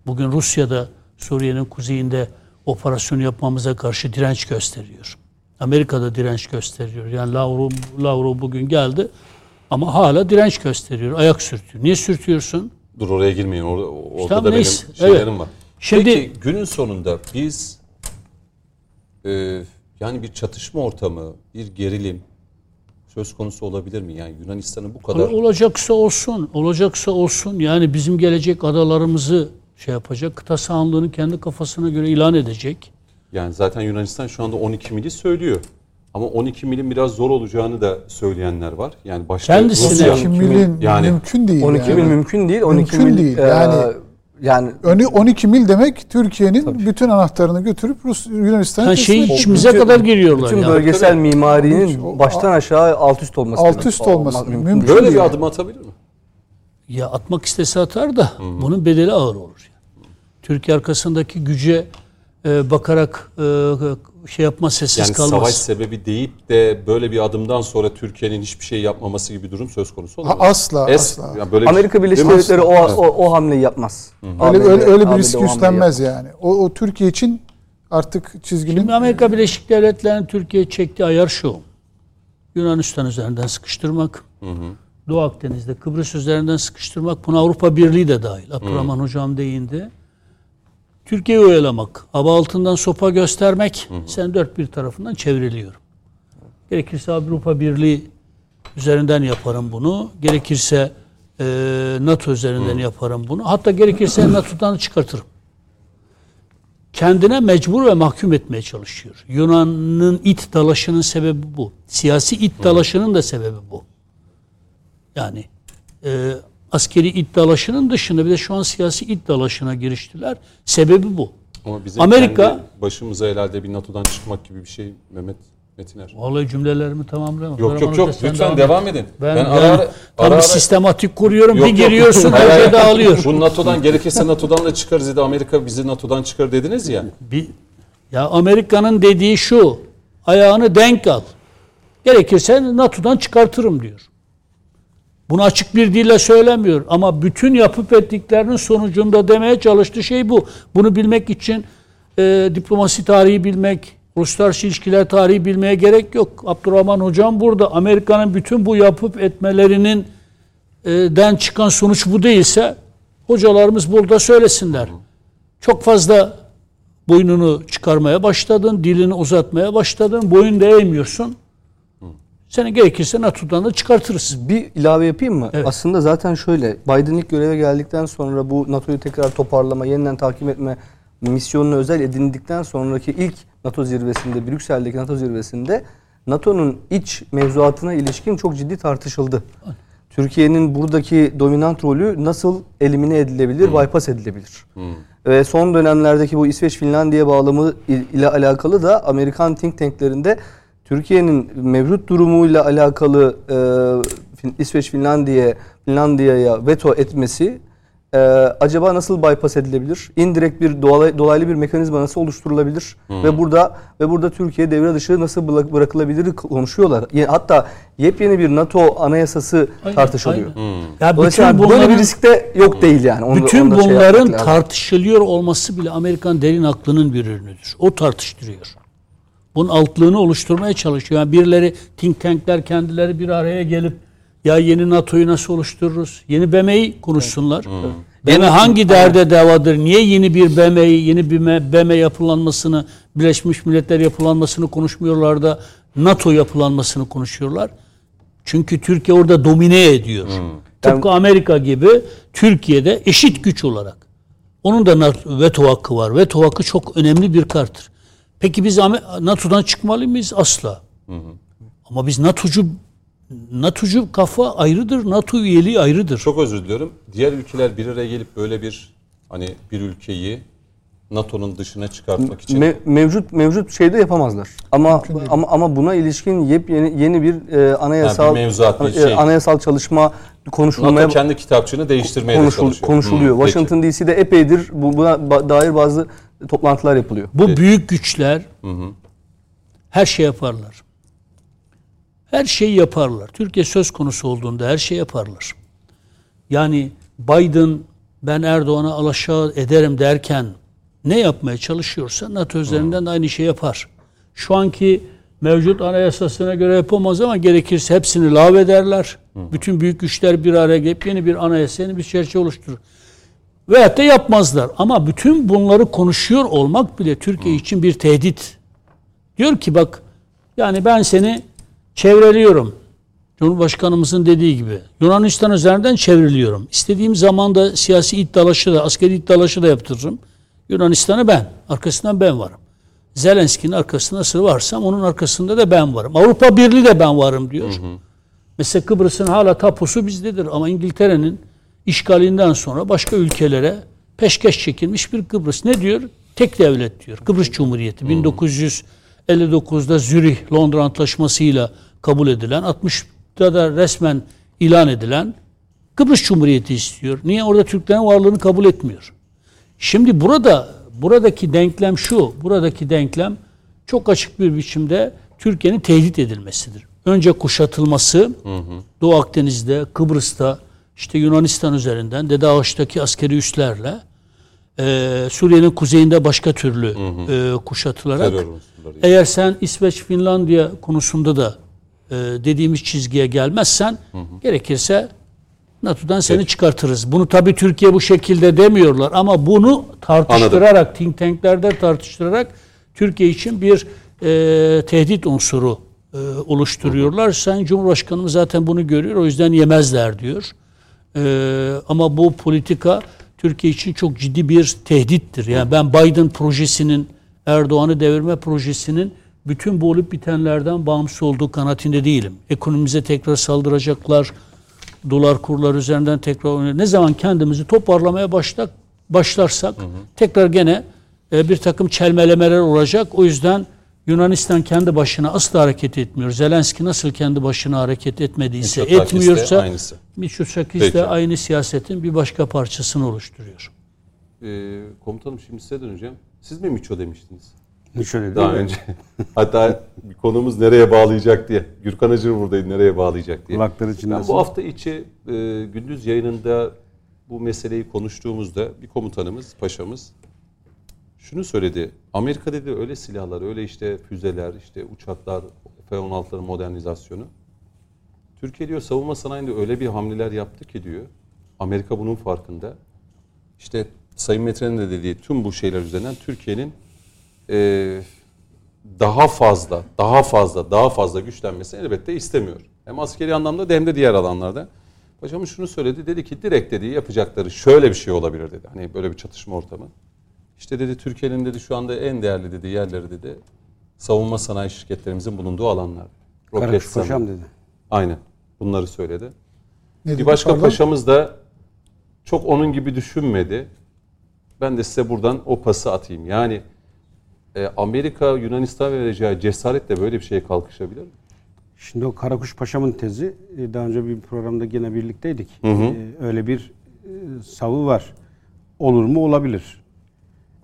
Bugün Rusya'da Suriye'nin kuzeyinde operasyon yapmamıza karşı direnç gösteriyor. Amerika'da direnç gösteriyor. Yani Lavrov, Lavrov bugün geldi ama hala direnç gösteriyor. Ayak sürtüyor. Niye sürtüyorsun? Dur oraya girmeyin. Orada, orada Tamam, da benim neyse. şeylerim Evet. var. Şimdi- Peki günün sonunda biz e, yani bir çatışma ortamı, bir gerilim söz konusu olabilir mi? Yani Yunanistan'ın bu kadar Olacaksa olsun, olacaksa olsun. Yani bizim gelecek adalarımızı şey yapacak, kıta sahanlığını kendi kafasına göre ilan edecek. Yani zaten Yunanistan şu anda 12 mili söylüyor. Ama 12 milin biraz zor olacağını da söyleyenler var. Yani başta Kendisine- Rusya- 12 milin Yani- mümkün değil. 12 yani. mil mümkün değil. 12 Mümkün mil değil. e, Yani- yani Önü 12 mil demek Türkiye'nin bütün anahtarını götürüp Rus Yunanistan'a Yani teslim şey etmek. içimize bütün- kadar giriyorlar. bütün ya. bölgesel Hiç mimarinin baştan aşağı alt üst olması. Alt demek. üst olması mümkün değil. böyle bir yani. adım atabilir mi? Ya atmak istese atar da bunun bedeli ağır olur. Türkiye arkasındaki güce e, bakarak e, şey yapma sessiz Yani kalmaz. savaş sebebi deyip de böyle bir adımdan sonra Türkiye'nin hiçbir şey yapmaması gibi bir durum söz konusu olamaz. asla Es- asla. yani böyle bir- Amerika Birleşik? Devletleri o, o, o hamleyi yapmaz. Öyle, ABD öyle, öyle bir ABD risk üstlenmez yapmaz. yani. O, o Türkiye için artık çizginin Şimdi Amerika Birleşik Devletleri'nin Türkiye çektiği ayar şu. Yunanistan üzerinden sıkıştırmak. Doğu Akdeniz'de Kıbrıs üzerinden sıkıştırmak. Buna Avrupa Birliği de dahil. Abdurrahman Hocam değindi. Türkiye'yi oyalamak. Hava altından sopa göstermek. Sen dört bir tarafından çevriliyor. Gerekirse Avrupa Birliği üzerinden yaparım bunu. Gerekirse e, NATO üzerinden yaparım bunu. Hatta gerekirse NATO'dan çıkartırım kendine mecbur ve mahkum etmeye çalışıyor. Yunan'ın it dalaşının sebebi bu. Siyasi it dalaşının da sebebi bu. Yani e, askeri it dalaşının dışında bir de şu an siyasi it dalaşına giriştiler. Sebebi bu. Ama bizim Amerika- kendi başımıza herhalde bir NATO'dan çıkmak gibi bir şey Mehmet Metiner. Vallahi cümlelerimi tamamlayamam. Yok yok yok lütfen et. devam edin. Ben, Ben, ara ara, tam ara bir ara- sistematik kuruyorum. Yok, bir giriyorsun hayır. şey dağılıyor. Bu NATO'dan gerekirse NATO'dan da çıkarız dedi. Amerika bizi NATO'dan çıkar dediniz ya. Bir, ya Amerika'nın dediği şu. Ayağını denk al. Gerekirse NATO'dan çıkartırım diyor. Bunu açık bir dille söylemiyor. Ama bütün yapıp ettiklerinin sonucunda demeye çalıştığı şey bu. Bunu bilmek için e, diplomasi tarihi bilmek, Uluslararası ilişkiler tarihi bilmeye gerek yok. Abdurrahman hocam burada. Amerika'nın bütün bu yapıp etmelerinin e, den çıkan sonuç bu değilse hocalarımız burada söylesinler. Çok fazla boynunu çıkarmaya başladın, dilini uzatmaya başladın, boyun da eğmiyorsun. Seni gerekirse NATO'dan da çıkartırız. Bir ilave yapayım mı? Evet. Aslında zaten şöyle. Biden ilk göreve geldikten sonra bu NATO'yu tekrar toparlama, yeniden takip etme misyonunu özel edindikten sonraki ilk NATO zirvesinde, Brüksel'deki NATO zirvesinde NATO'nun iç mevzuatına ilişkin çok ciddi tartışıldı. Türkiye'nin buradaki dominant rolü nasıl elimine edilebilir, bypass edilebilir? Ve son dönemlerdeki bu İsveç-Finlandiya bağlamı il- ile alakalı da Amerikan think tanklerinde Türkiye'nin mevcut durumuyla alakalı e, Fin- İsveç-Finlandiya Finlandiya'ya veto etmesi e, acaba nasıl bypass edilebilir? İndirekt bir dolaylı, dolaylı bir mekanizma nasıl oluşturulabilir? Ve burada ve burada Türkiye devre dışı nasıl bırak- bırakılabilir konuşuyorlar. Hatta yepyeni bir NATO anayasası Aynen, tartışılıyor. aynen. Ya Dolayısıyla bütün böyle bir bunların, risk de yok değil yani. Onu- bütün onu şey bunların lazım. tartışılıyor olması bile Amerikan derin aklının bir ürünüdür. O tartıştırıyor. Bunun altlığını oluşturmaya çalışıyor. Yani birileri think tankler kendileri bir araya gelip ya yeni NATO'yu nasıl oluştururuz? Yeni BM'yi konuşsunlar. BM hangi derde devadır? Niye yeni bir BM'yi, yeni bir BM yapılanmasını, Birleşmiş Milletler yapılanmasını konuşmuyorlar da NATO yapılanmasını konuşuyorlar? Çünkü Türkiye orada domine ediyor. Tıpkı Amerika gibi Türkiye'de eşit güç olarak. Onun da NATO veto hakkı var. Veto hakkı çok önemli bir karttır. Peki biz NATO'dan çıkmalı mıyız? Asla. Ama biz NATO'cu NATO'cu kafa ayrıdır. NATO üyeliği ayrıdır. Çok özür diliyorum. Diğer ülkeler bir araya gelip böyle bir hani bir ülkeyi NATO'nun dışına çıkartmak için Me- mevcut mevcut şeyde yapamazlar. Ama ama ama buna ilişkin yepyeni yeni bir e, anayasal Ha, bir mevzuat, bir e, şey. anayasal çalışma konuşulmaya NATO kendi kitapçığını değiştirmeye de konuşul- çalışıyor. konuşuluyor. Hı, peki. Washington DC'de epeydir bu, buna dair bazı toplantılar yapılıyor. Bu büyük güçler her şey yaparlar. Her şeyi yaparlar. Türkiye söz konusu olduğunda her şey yaparlar. Yani Biden ben Erdoğan'a alaşağı ederim derken ne yapmaya çalışıyorsa NATO üzerinden de aynı şey yapar. Şu anki mevcut anayasasına göre yapamaz ama gerekirse hepsini lağvederler. Bütün büyük güçler bir araya gelip yeni bir anayasa, yeni bir çerçeve oluşturur. Veyahut da yapmazlar. Ama bütün bunları konuşuyor olmak bile Türkiye için bir tehdit. Diyor ki bak yani ben seni çevreliyorum. Cumhurbaşkanımızın dediği gibi. Yunanistan üzerinden çevriliyorum. İstediğim zaman da siyasi iddialaşı da, askeri iddialaşı da yaptırırım. Yunanistan'ı ben. Arkasından ben varım. Zelenski'nin arkasında nasıl varsam onun arkasında da ben varım. Avrupa Birliği de ben varım diyor. Mesela Kıbrıs'ın hala tapusu bizdedir ama İngiltere'nin işgalinden sonra başka ülkelere peşkeş çekilmiş bir Kıbrıs. Ne diyor? Tek devlet diyor. Kıbrıs Cumhuriyeti. 1959'da Zürih Londra Antlaşması'yla kabul edilen, 60'da da resmen ilan edilen Kıbrıs Cumhuriyeti istiyor. Niye orada Türklerin varlığını kabul etmiyor? Şimdi burada buradaki denklem şu. Buradaki denklem çok açık bir biçimde Türkiye'nin tehdit edilmesidir. Önce kuşatılması Doğu Akdeniz'de, Kıbrıs'ta, işte Yunanistan üzerinden Dede Ağaç'taki askeri üslerle e, Suriye'nin kuzeyinde başka türlü e, kuşatılarak Terör unsurları. eğer sen İsveç, Finlandiya konusunda da e, dediğimiz çizgiye gelmezsen gerekirse NATO'dan seni çıkartırız. Bunu tabii Türkiye bu şekilde demiyorlar ama bunu tartıştırarak, think tanklerde tartıştırarak Türkiye için bir e, tehdit unsuru e, oluşturuyorlar. Sen Cumhurbaşkanımız zaten bunu görüyor o yüzden yemezler diyor. E, ama bu politika Türkiye için çok ciddi bir tehdittir. Yani ben Biden projesinin Erdoğan'ı devirme projesinin bütün bu olup bitenlerden bağımsız olduğu kanaatinde değilim. Ekonomimize tekrar saldıracaklar. Dolar kurları üzerinden tekrar ne zaman kendimizi toparlamaya başlak başlarsak tekrar gene e, bir takım çelmelemeler olacak. O yüzden Yunanistan kendi başına asla hareket etmiyor. Zelenski nasıl kendi başına hareket etmediyse, Mitsotakis de etmiyorsa aynısı. Mitsotakis Peki. de aynı siyasetin bir başka parçasını oluşturuyor. Ee, komutanım şimdi size döneceğim. Siz mi Miço demiştiniz? Şöyle Daha önce. Hatta bir konumuz nereye bağlayacak diye. Gürkan Acır buradaydı nereye bağlayacak diye. Kulakları Ben çınlasın. bu hafta içi e, gündüz yayınında bu meseleyi konuştuğumuzda bir komutanımız, paşamız şunu söyledi. Amerika dedi öyle silahlar, öyle işte füzeler, işte uçaklar, F-16'ların modernizasyonu. Türkiye diyor savunma sanayinde öyle bir hamleler yaptı ki diyor. Amerika bunun farkında. İşte Sayın Metre'nin de dediği tüm bu şeyler üzerinden Türkiye'nin eee, daha fazla, daha fazla, daha fazla güçlenmesini elbette istemiyor. Hem askeri anlamda hem de diğer alanlarda. Paşamın şunu söyledi. Dedi ki direkt dedi yapacakları şöyle bir şey olabilir dedi. Hani böyle bir çatışma ortamı. İşte dedi Türkiye'nin dedi şu anda en değerli dedi yerleri dedi savunma sanayi şirketlerimizin bulunduğu alanlar. Karakuş. Paşam dedi. Aynen. Bunları söyledi. Ne Bir başka pardon? paşamız da çok onun gibi düşünmedi. Ben de size buradan o pası atayım. Yani e, Amerika Yunanistan vereceği cesaretle böyle bir şeye kalkışabilir mi? Şimdi o Karakuş Paşam'ın tezi e, daha önce bir programda gene birlikteydik. Hı hı. E, Öyle bir e, savı var. Olur mu? Olabilir.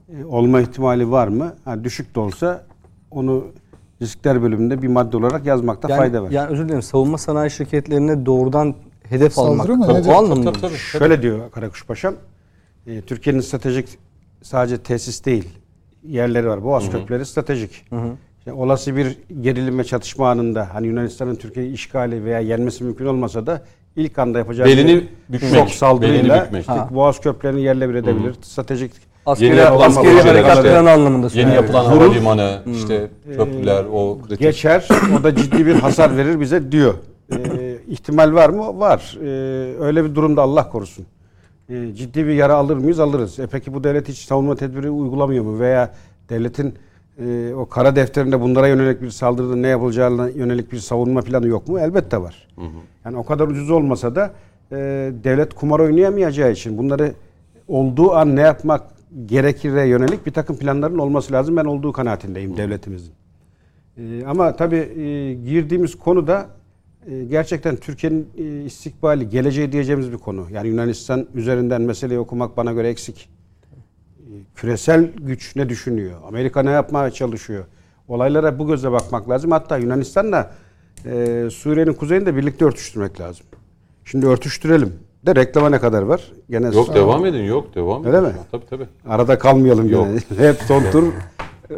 E, Olma ihtimali var mı? Ha, düşük de olsa onu riskler bölümünde bir madde olarak yazmakta Yani, fayda var. yani özür dilerim savunma sanayi şirketlerine doğrudan hedef Saldırı almak. mı? O Nedir? anlamda Tabii, mı? tabii. Şöyle diyor Karakuş Paşam. e, Türkiye'nin stratejik sadece tesis değil yerleri var. Boğaz köprüleri stratejik. İşte olası bir gerilim ve çatışma anında hani Yunanistan'ın Türkiye'yi işgali veya yenmesi mümkün olmasa da ilk anda yapacağı Belini bir bükmek, şok saldırıyla belini bükmek. işte. Boğaz köprülerini yerle bir edebilir. Stratejik Askeri, Yeni yapılan askeri projeler, harekat işte planı anlamında Yeni yapılan Vurur. havalimanı, işte köprüler, o kritik. geçer. O da ciddi bir hasar verir bize diyor. Ee, ihtimal var mı? Var. Ee, öyle bir durumda Allah korusun. Ee, ciddi bir yara alır mıyız? Alırız. E peki bu devlet hiç savunma tedbiri uygulamıyor mu? Veya devletin e, o kara defterinde bunlara yönelik bir saldırıda ne yapılacağına yönelik bir savunma planı yok mu? Elbette var. Yani o kadar ucuz olmasa da e, devlet kumar oynayamayacağı için bunları olduğu an ne yapmak gerekire yönelik bir takım planların olması lazım. Ben olduğu kanaatindeyim devletimizin. Ee, ama tabii e, girdiğimiz konuda e, gerçekten Türkiye'nin e, istikbali, geleceği diyeceğimiz bir konu. Yani Yunanistan üzerinden meseleyi okumak bana göre eksik. Küresel güç ne düşünüyor? Amerika ne yapmaya çalışıyor? Olaylara bu gözle bakmak lazım. Hatta Yunanistan'la e, Suriye'nin kuzeyini de birlikte örtüştürmek lazım. Şimdi örtüştürelim. De reklama ne kadar var? Gene Yok devam edin, yok devam edin. Öyle mi? Tabii tabii. Arada kalmayalım Yok. gene. Hep son tur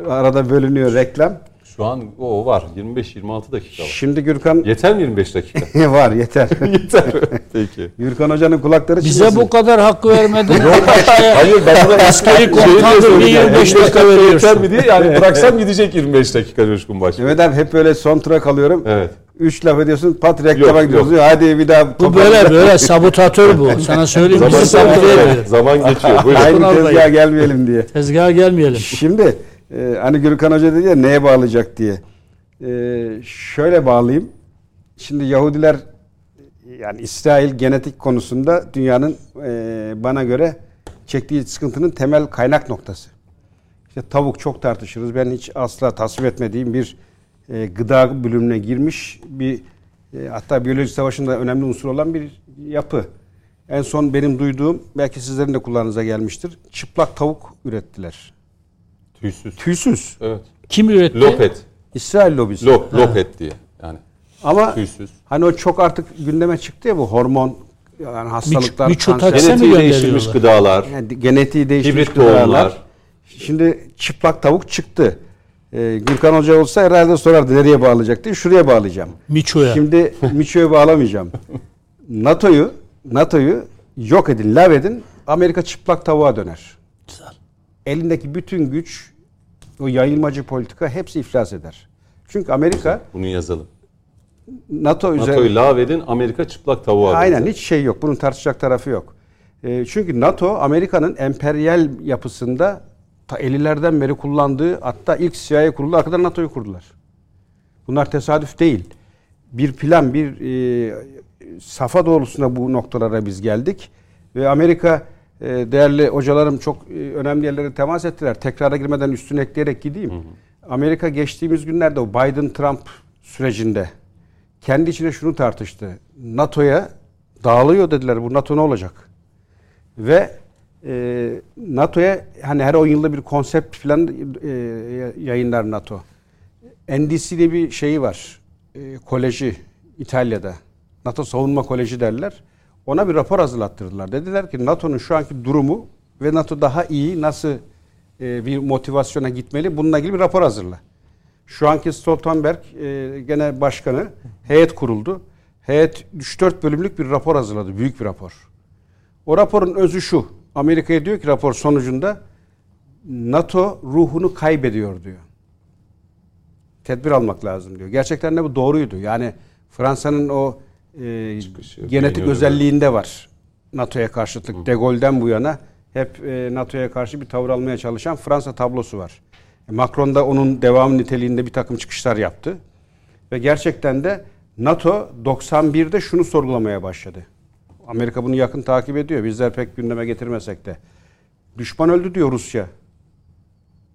arada bölünüyor reklam. Şu an o var. 25-26 dakika var. Şimdi Gürkan Yeter mi 25 dakika? var yeter. Yeter. Peki. Gürkan Hoca'nın kulakları Bize çınlasın. bu kadar hakkı vermedin. Hayır ben buna Askeri komutandır bir 25 dakika Yeter veriyorsun. mi diye yani bıraksam gidecek 25 dakika Coşkun Baş. Mehmet abi hep böyle son tura kalıyorum. Evet. Üç laf ediyorsun pat reklama Yok, gidiyoruz. Hadi bir daha Bu böyle böyle sabotatör bu. Sana söyleyeyim. Zaman, ediyor. zaman geçiyor. Buyurun. Aynı tezgaha gelmeyelim diye. Tezgaha gelmeyelim. Şimdi e, hani Gürkan Hoca dedi ya neye bağlayacak diye. E, şöyle bağlayayım. Şimdi Yahudiler yani İsrail genetik konusunda dünyanın e, bana göre çektiği sıkıntının temel kaynak noktası. İşte tavuk çok tartışırız. Ben hiç asla tasvip etmediğim bir e, gıda bölümüne girmiş bir e, hatta biyoloji savaşında önemli unsur olan bir yapı. En son benim duyduğum belki sizlerin de kulağınıza gelmiştir. Çıplak tavuk ürettiler. Tüysüz. Tüysüz. Evet. Kim üretti? Lopet. İsrail lobisi. Lop, lopet diye. Yani Ama tüysüz. hani o çok artık gündeme çıktı ya bu hormon yani hastalıklar, miçotaksin kanser, Genetiği değiştirilmiş gıdalar. yani genetiği değişmiş Hibrit gıdalar. tohumlar. Şimdi çıplak tavuk çıktı. Ee, Gürkan Hoca olsa herhalde sorardı nereye bağlayacak diye. Şuraya bağlayacağım. Miço'ya. Şimdi Miço'ya bağlamayacağım. NATO'yu NATO'yu yok edin, lav edin. Amerika çıplak tavuğa döner. Güzel. Elindeki bütün güç, o yayılmacı politika hepsi iflas eder. Çünkü Amerika Bunu yazalım. NATO NATO'yu lağvedin, Amerika çıplak tavuğa Aynen hiç şey yok. Bunun tartışacak tarafı yok. E, çünkü NATO Amerika'nın emperyal yapısında ta 50'lerden beri kullandığı hatta ilk CIA kuruldu arkadan NATO'yu kurdular. Bunlar tesadüf değil. Bir plan, bir e, safa doğrultusunda bu noktalara biz geldik. Ve Amerika e, değerli hocalarım çok e, önemli yerlere temas ettiler. Tekrara girmeden üstüne ekleyerek gideyim. Amerika geçtiğimiz günlerde o Biden-Trump sürecinde kendi içine şunu tartıştı. NATO'ya dağılıyor dediler. Bu NATO ne olacak? Ve e, NATO'ya hani her 10 yılda bir konsept falan e, yayınlar NATO. NDC diye bir şeyi var. E, koleji İtalya'da. NATO Savunma Koleji derler. Ona bir rapor hazırlattırdılar. Dediler ki NATO'nun şu anki durumu ve NATO daha iyi nasıl e, bir motivasyona gitmeli. Bununla ilgili bir rapor hazırla. Şu anki Stoltenberg e, gene başkanı heyet kuruldu. Heyet 3-4 bölümlük bir rapor hazırladı. Büyük bir rapor. O raporun özü şu. Amerika'ya diyor ki rapor sonucunda NATO ruhunu kaybediyor diyor. Tedbir almak lazım diyor. Gerçekten de bu doğruydu. Yani Fransa'nın o e, Çıkışı, genetik özelliğinde var. NATO'ya karşıtlık. De Gaulle'den bu yana hep e, NATO'ya karşı bir tavır almaya çalışan Fransa tablosu var. E, Macron da onun devamı niteliğinde bir takım çıkışlar yaptı. Ve gerçekten de NATO 91'de şunu sorgulamaya başladı. Amerika bunu yakın takip ediyor. Bizler pek gündeme getirmesek de. Düşman öldü diyor Rusya.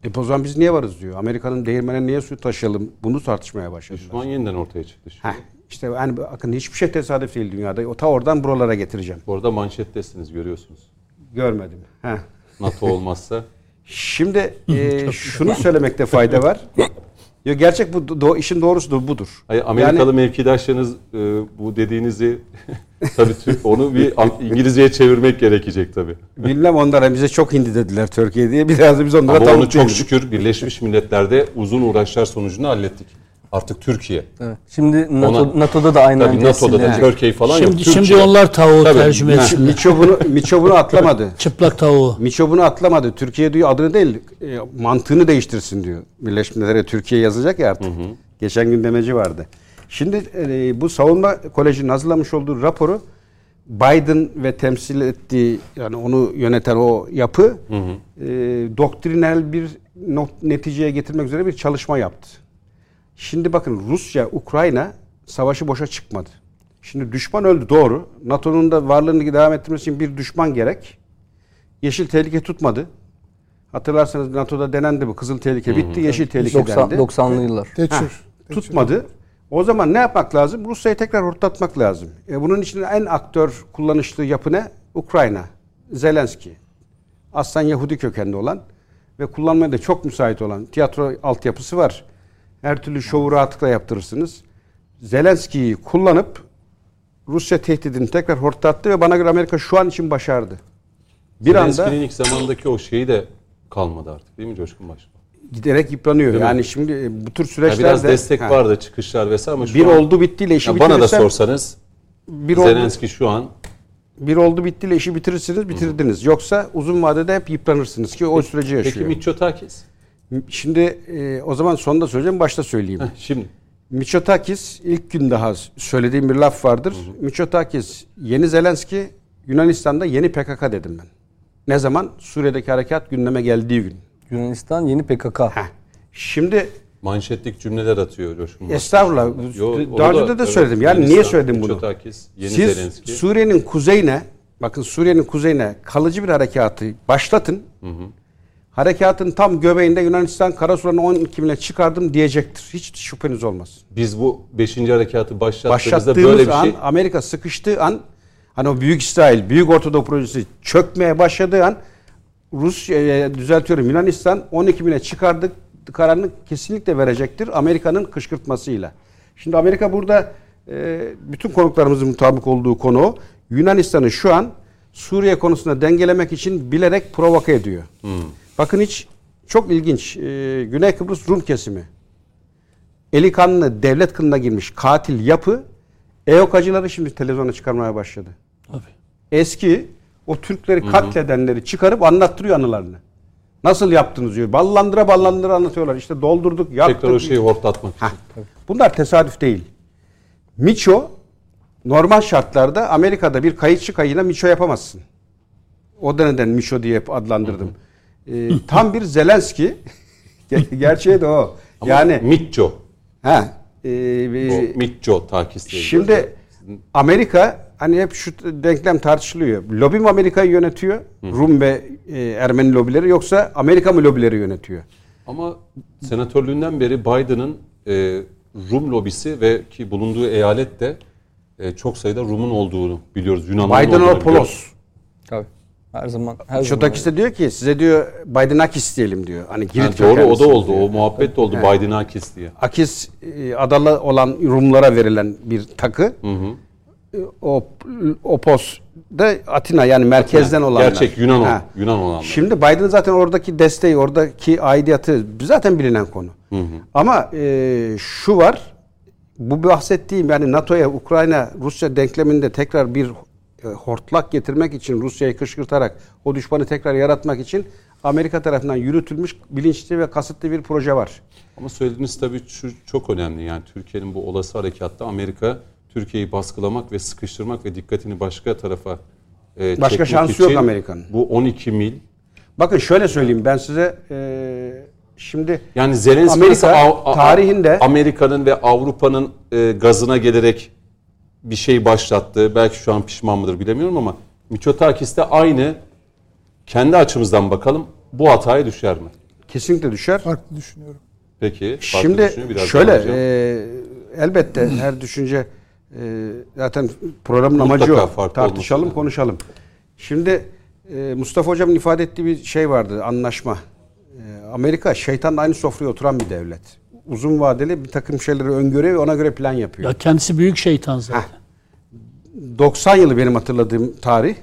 E o zaman biz niye varız diyor. Amerika'nın değirmene niye su taşıyalım? Bunu tartışmaya başladılar. Düşman yeniden ortaya çıktı şimdi. Heh, işte yani bakın hiçbir şey tesadüf değil dünyada. O ta oradan buralara getireceğim. Bu arada manşettesiniz görüyorsunuz. Görmedim. Heh. NATO olmazsa Şimdi e, şunu söylemekte fayda var. Ya gerçek bu do- işin doğrusu da budur. Hayır, Amerikalı Yani- mevkidaşlarınız e, bu dediğinizi tabii onu bir İngilizceye çevirmek gerekecek tabii. Bilmem onlara bize çok hindi dediler Türkiye diye. Biraz da biz onlara Ama onu çok şükür Birleşmiş Milletler'de uzun uğraşlar sonucunda hallettik. Artık Türkiye. Evet. Şimdi NATO, Ona- NATO'da da aynı Tabii NATO'da da tesirlenecek. Türkiye falan yok. Şimdi, Türkiye. şimdi onlar tavuğu Tabii. tercüme etsinler. Miço bunu, Miço bunu atlamadı. Çıplak tavuğu. Miço bunu atlamadı. Türkiye diyor adını değil e, mantığını değiştirsin diyor. Birleşmiş Milletler'e Türkiye yazacak ya artık. Geçen gün demeci vardı. Şimdi e, bu savunma kolejinin hazırlamış olduğu raporu Biden ve temsil ettiği yani onu yöneten o yapı e, doktrinal bir not, neticeye getirmek üzere bir çalışma yaptı. Şimdi bakın Rusya, Ukrayna savaşı boşa çıkmadı. Şimdi düşman öldü doğru. NATO'nun da varlığını devam ettirmesi için bir düşman gerek. Yeşil tehlike tutmadı. Hatırlarsanız NATO'da denendi bu. Kızıl tehlike bitti, yeşil tehlike 90, dendi. 90'lı yıllar. Teçhir. tutmadı. O zaman ne yapmak lazım? Rusya'yı tekrar hortlatmak lazım. E bunun için en aktör kullanışlı yapı ne? Ukrayna. Zelenski. Aslan Yahudi kökenli olan ve kullanmaya da çok müsait olan tiyatro altyapısı var. Her türlü şovu rahatlıkla yaptırırsınız. Zelenski'yi kullanıp Rusya tehdidini tekrar hortlattı ve bana göre Amerika şu an için başardı. Bir anda Zelenski'nin ilk zamandaki o şeyi de kalmadı artık değil mi Coşkun Başkan? giderek yıpranıyor. Değil mi? yani şimdi e, bu tür Yani süreçlerde biraz destek Ha. vardı çıkışlar vesaire ama şu Bir an, oldu bittiyle işi Ya bana da sorsanız bir oldu, Zelenski şu an bir oldu bittiyle işi bitirirsiniz bitirdiniz. Yoksa uzun vadede hep yıpranırsınız ki o süreci peki yaşıyor. Mitsotakis? Şimdi e, o zaman sonunda söyleyeceğim başta söyleyeyim. Heh, şimdi Mitsotakis ilk gün daha söylediğim bir laf vardır. Mitsotakis yeni Zelenski Yunanistan'da yeni PKK dedim ben. Ne zaman? Suriye'deki harekat gündeme geldiği gün. Yunanistan yeni PKK. Heh. Şimdi manşetlik cümleler atıyor Coşkun estağfurullah Yo, daha önce de, de evet, söyledim. Yani niye söyledim bunu? Mitsotakis, yeni Siz Zelenski. Suriye'nin kuzeyine bakın Suriye'nin kuzeyine kalıcı bir harekatı başlatın. Harekatın tam göbeğinde Yunanistan Karasular'ın 12 bine çıkardım diyecektir. Hiç şüpheniz olmaz. Biz bu 5. harekatı başlattığımızda Başlattığımız böyle bir an şey Amerika sıkıştığı an hani o Büyük İsrail, Büyük Ortadoğu projesi çökmeye başladığı an Rusya düzeltiyorum Yunanistan 12 bine çıkardık kararını kesinlikle verecektir Amerika'nın kışkırtmasıyla. Şimdi Amerika burada e, bütün konuklarımızın mutabık olduğu konu. Yunanistan'ı şu an Suriye konusunda dengelemek için bilerek provoke ediyor. Bakın hiç çok ilginç. E, Güney Kıbrıs Rum kesimi eli kanlı devlet kılına girmiş katil yapı EOKacıları şimdi televizyona çıkarmaya başladı. Tabii. Eski o Türkleri katledenleri çıkarıp anlattırıyor anılarını. Nasıl yaptınız diyor. Ballandıra ballandıra anlatıyorlar. İşte doldurduk, yaptık. tekrar o şeyi hortlatmak için. Bunlar tesadüf değil. Miço normal şartlarda Amerika'da bir kayıtçı kayığına Miço yapamazsın. O da neden Miço diye adlandırdım. Ee, tam bir Zelenski. Ger- Gerçeği de o. Ama yani Mitcho. ha e, O Mitcho takis diye. Şimdi Amerika hani hep şu denklem tartışılıyor. Lobi mi Amerika'yı yönetiyor? Rum ve e, Ermeni lobileri yoksa Amerika mı lobileri yönetiyor? Ama senatörlüğünden beri Biden'ın e, Rum lobisi ve ki bulunduğu eyalette e, çok sayıda Rum'un olduğunu biliyoruz. Yunanların Biden olduğunu o biliyoruz. Polos. Tabii. Her zaman. Her zaman. Şotakis de diyor ki size diyor Bidenakis diyelim diyor. Hani Yani Girit doğru o da oldu. diyor. O muhabbet de oldu. He. Bidenakis diye. Akis e, adalı olan Rumlara verilen bir takı. E, O Opos da Atina yani merkezden olanlar. Gerçek Yunan olan, Ha. Yunan olanlar. Şimdi Biden zaten oradaki desteği, oradaki aidiyatı zaten bilinen konu. Ama e, şu var, bu bahsettiğim yani NATO'ya Ukrayna Rusya denkleminde tekrar bir e, hortlak getirmek için Rusya'yı kışkırtarak o düşmanı tekrar yaratmak için Amerika tarafından yürütülmüş bilinçli ve kasıtlı bir proje var. Ama söylediğiniz tabii şu çok önemli. Yani Türkiye'nin bu olası harekatta Amerika Türkiye'yi baskılamak ve sıkıştırmak ve dikkatini başka tarafa e, Başka şansı yok Amerika'nın. Bu 12 mil Bakın şöyle söyleyeyim ben size e, şimdi yani Zelenski Amerika tarihinde- Amerika'nın ve Avrupa'nın e, gazına gelerek bir şey başlattı. Belki şu an pişman mıdır bilemiyorum ama Mitsotakis de aynı kendi açımızdan bakalım bu hataya düşer mi? kesinlikle düşer. Farklı düşünüyorum. Peki. farklı Şimdi biraz şöyle e, elbette her düşünce e, zaten programın amacı o. farklı Tartışalım, olması. konuşalım. Şimdi e, Mustafa Hocam'ın ifade ettiği bir şey vardı, anlaşma. E, Amerika şeytanla aynı sofraya oturan bir devlet. Uzun vadeli bir takım şeyleri öngörüyor ve ona göre plan yapıyor. Ya kendisi büyük şeytan zaten. 90 yılı benim hatırladığım tarih.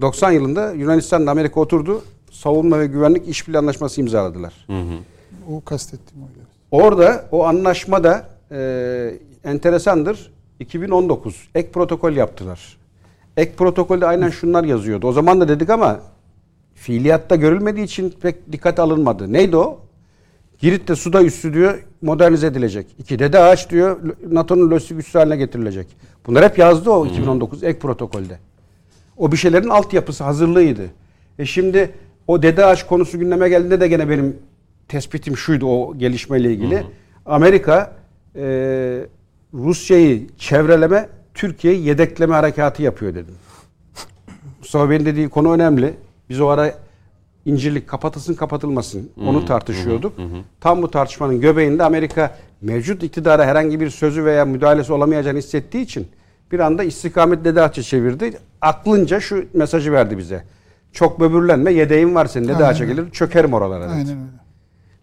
90 yılında Yunanistan'la Amerika oturdu. Savunma ve güvenlik işbirliği anlaşması imzaladılar. O kastettiğim oydu. Orada o anlaşmada e, enteresandır. 2019 ek protokol yaptılar. Ek protokolde aynen şunlar yazıyordu. O zaman da dedik ama fiiliyatta görülmediği için pek dikkate alınmadı. Neydi o? Girit'te suda üssü diyor modernize edilecek. İki dede ağaç diyor NATO'nun lojistik üssü haline getirilecek. Bunlar hep yazdı o 2019 ek protokolde. O bir şeylerin altyapısı hazırlığıydı. E şimdi o dede ağaç konusu gündeme geldiğinde de gene benim tespitim şuydu o gelişmeyle ilgili. Amerika e, Rusya'yı çevreleme, Türkiye'yi yedekleme harekatı yapıyor dedim. Mustafa Bey'in dediği konu önemli. Biz o ara incirlik kapatılsın kapatılmasın onu tartışıyorduk. Tam bu tartışmanın göbeğinde Amerika mevcut iktidara herhangi bir sözü veya müdahalesi olamayacağını hissettiği için bir anda istikamet dede ağaçı çevirdi. Aklınca şu mesajı verdi bize. Çok böbürlenme yedeğin var senin öyle. gelir çökerim oralara. Aynen öyle.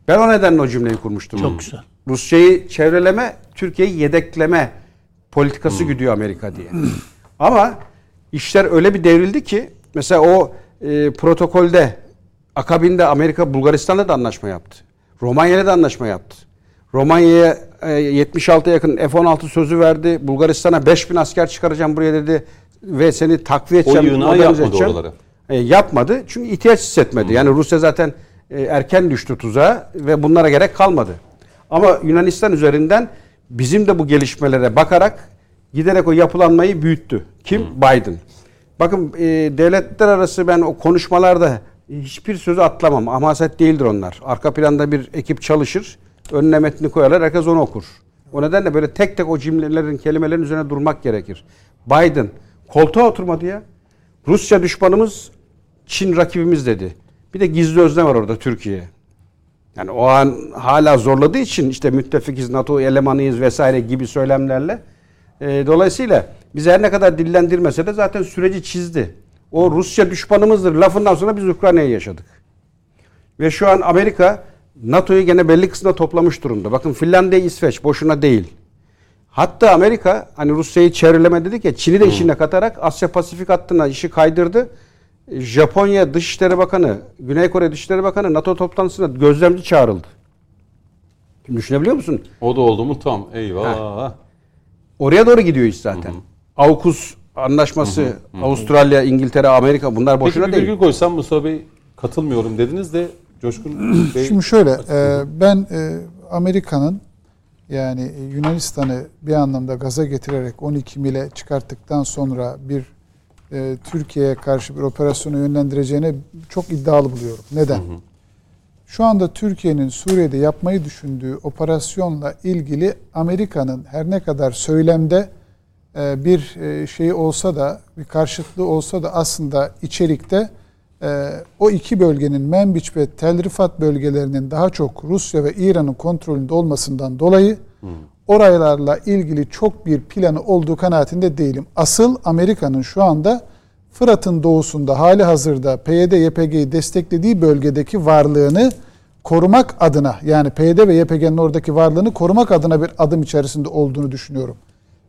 Ben o nedenle o cümleyi kurmuştum. Çok güzel. Rusya'yı çevreleme, Türkiye'yi yedekleme politikası güdüyor Amerika diye. Ama işler öyle bir devrildi ki mesela o e, protokolde akabinde Amerika Bulgaristan'la da anlaşma yaptı. Romanya'yla da anlaşma yaptı. Romanya'ya e, 76'ya yakın F-16 sözü verdi. Bulgaristan'a 5000 asker çıkaracağım buraya dedi ve seni takviye O edeceğim. yığınağı modernize yapmadı edeceğim. oralara. E, yapmadı çünkü ihtiyaç hissetmedi. Yani Rusya zaten e, erken düştü tuzağa ve bunlara gerek kalmadı. Ama Yunanistan üzerinden bizim de bu gelişmelere bakarak giderek o yapılanmayı büyüttü. Kim? Biden. Bakın e, devletler arası ben o konuşmalarda hiçbir sözü atlamam. Hamaset değildir onlar. Arka planda bir ekip çalışır. Önüne metni koyarlar. Herkes onu okur. O nedenle böyle tek tek o cümlelerin, kelimelerin üzerine durmak gerekir. Biden koltuğa oturmadı ya. Rusya düşmanımız, Çin rakibimiz dedi. Bir de gizli özne var orada Türkiye. Yani o an hala zorladığı için işte müttefikiz, NATO elemanıyız vesaire gibi söylemlerle. E, dolayısıyla biz her ne kadar dillendirmese de zaten süreci çizdi. O Rusya düşmanımızdır lafından sonra biz Ukrayna'yı yaşadık. Ve şu an Amerika NATO'yu gene belli kısmına toplamış durumda. Bakın Finlandiya, İsveç boşuna değil. Hatta Amerika hani Rusya'yı çevreleme dedik ya Çin'i de işine katarak Asya Pasifik hattına işi kaydırdı. Japonya Dışişleri Bakanı, Güney Kore Dışişleri Bakanı NATO toplantısına gözlemci çağrıldı. Şimdi düşünebiliyor musun? O da oldu mu tam. Eyvah. Oraya doğru gidiyor iş zaten. AUKUS anlaşması, Avustralya, İngiltere, Amerika bunlar Peki boşuna bir değil. virgül koysam Mustafa Bey katılmıyorum dediniz de Coşkun Bey. Şimdi şöyle, e, ben e, Amerika'nın yani e, Yunanistan'ı bir anlamda gaza getirerek 12 mile çıkarttıktan sonra bir e, Türkiye'ye karşı bir operasyonu yönlendireceğine çok iddialı buluyorum. Neden? Şu anda Türkiye'nin Suriye'de yapmayı düşündüğü operasyonla ilgili Amerika'nın her ne kadar söylemde bir e, şeyi olsa da bir karşıtlığı olsa da aslında içerikte e, o iki bölgenin Menbiç ve Tel Rifat bölgelerinin daha çok Rusya ve İran'ın kontrolünde olmasından dolayı oralarla ilgili çok bir planı olduğu kanaatinde değilim. Asıl Amerika'nın şu anda Fırat'ın doğusunda hali hazırda PYD YPG'yi desteklediği bölgedeki varlığını korumak adına yani PYD ve YPG'nin oradaki varlığını korumak adına bir adım içerisinde olduğunu düşünüyorum.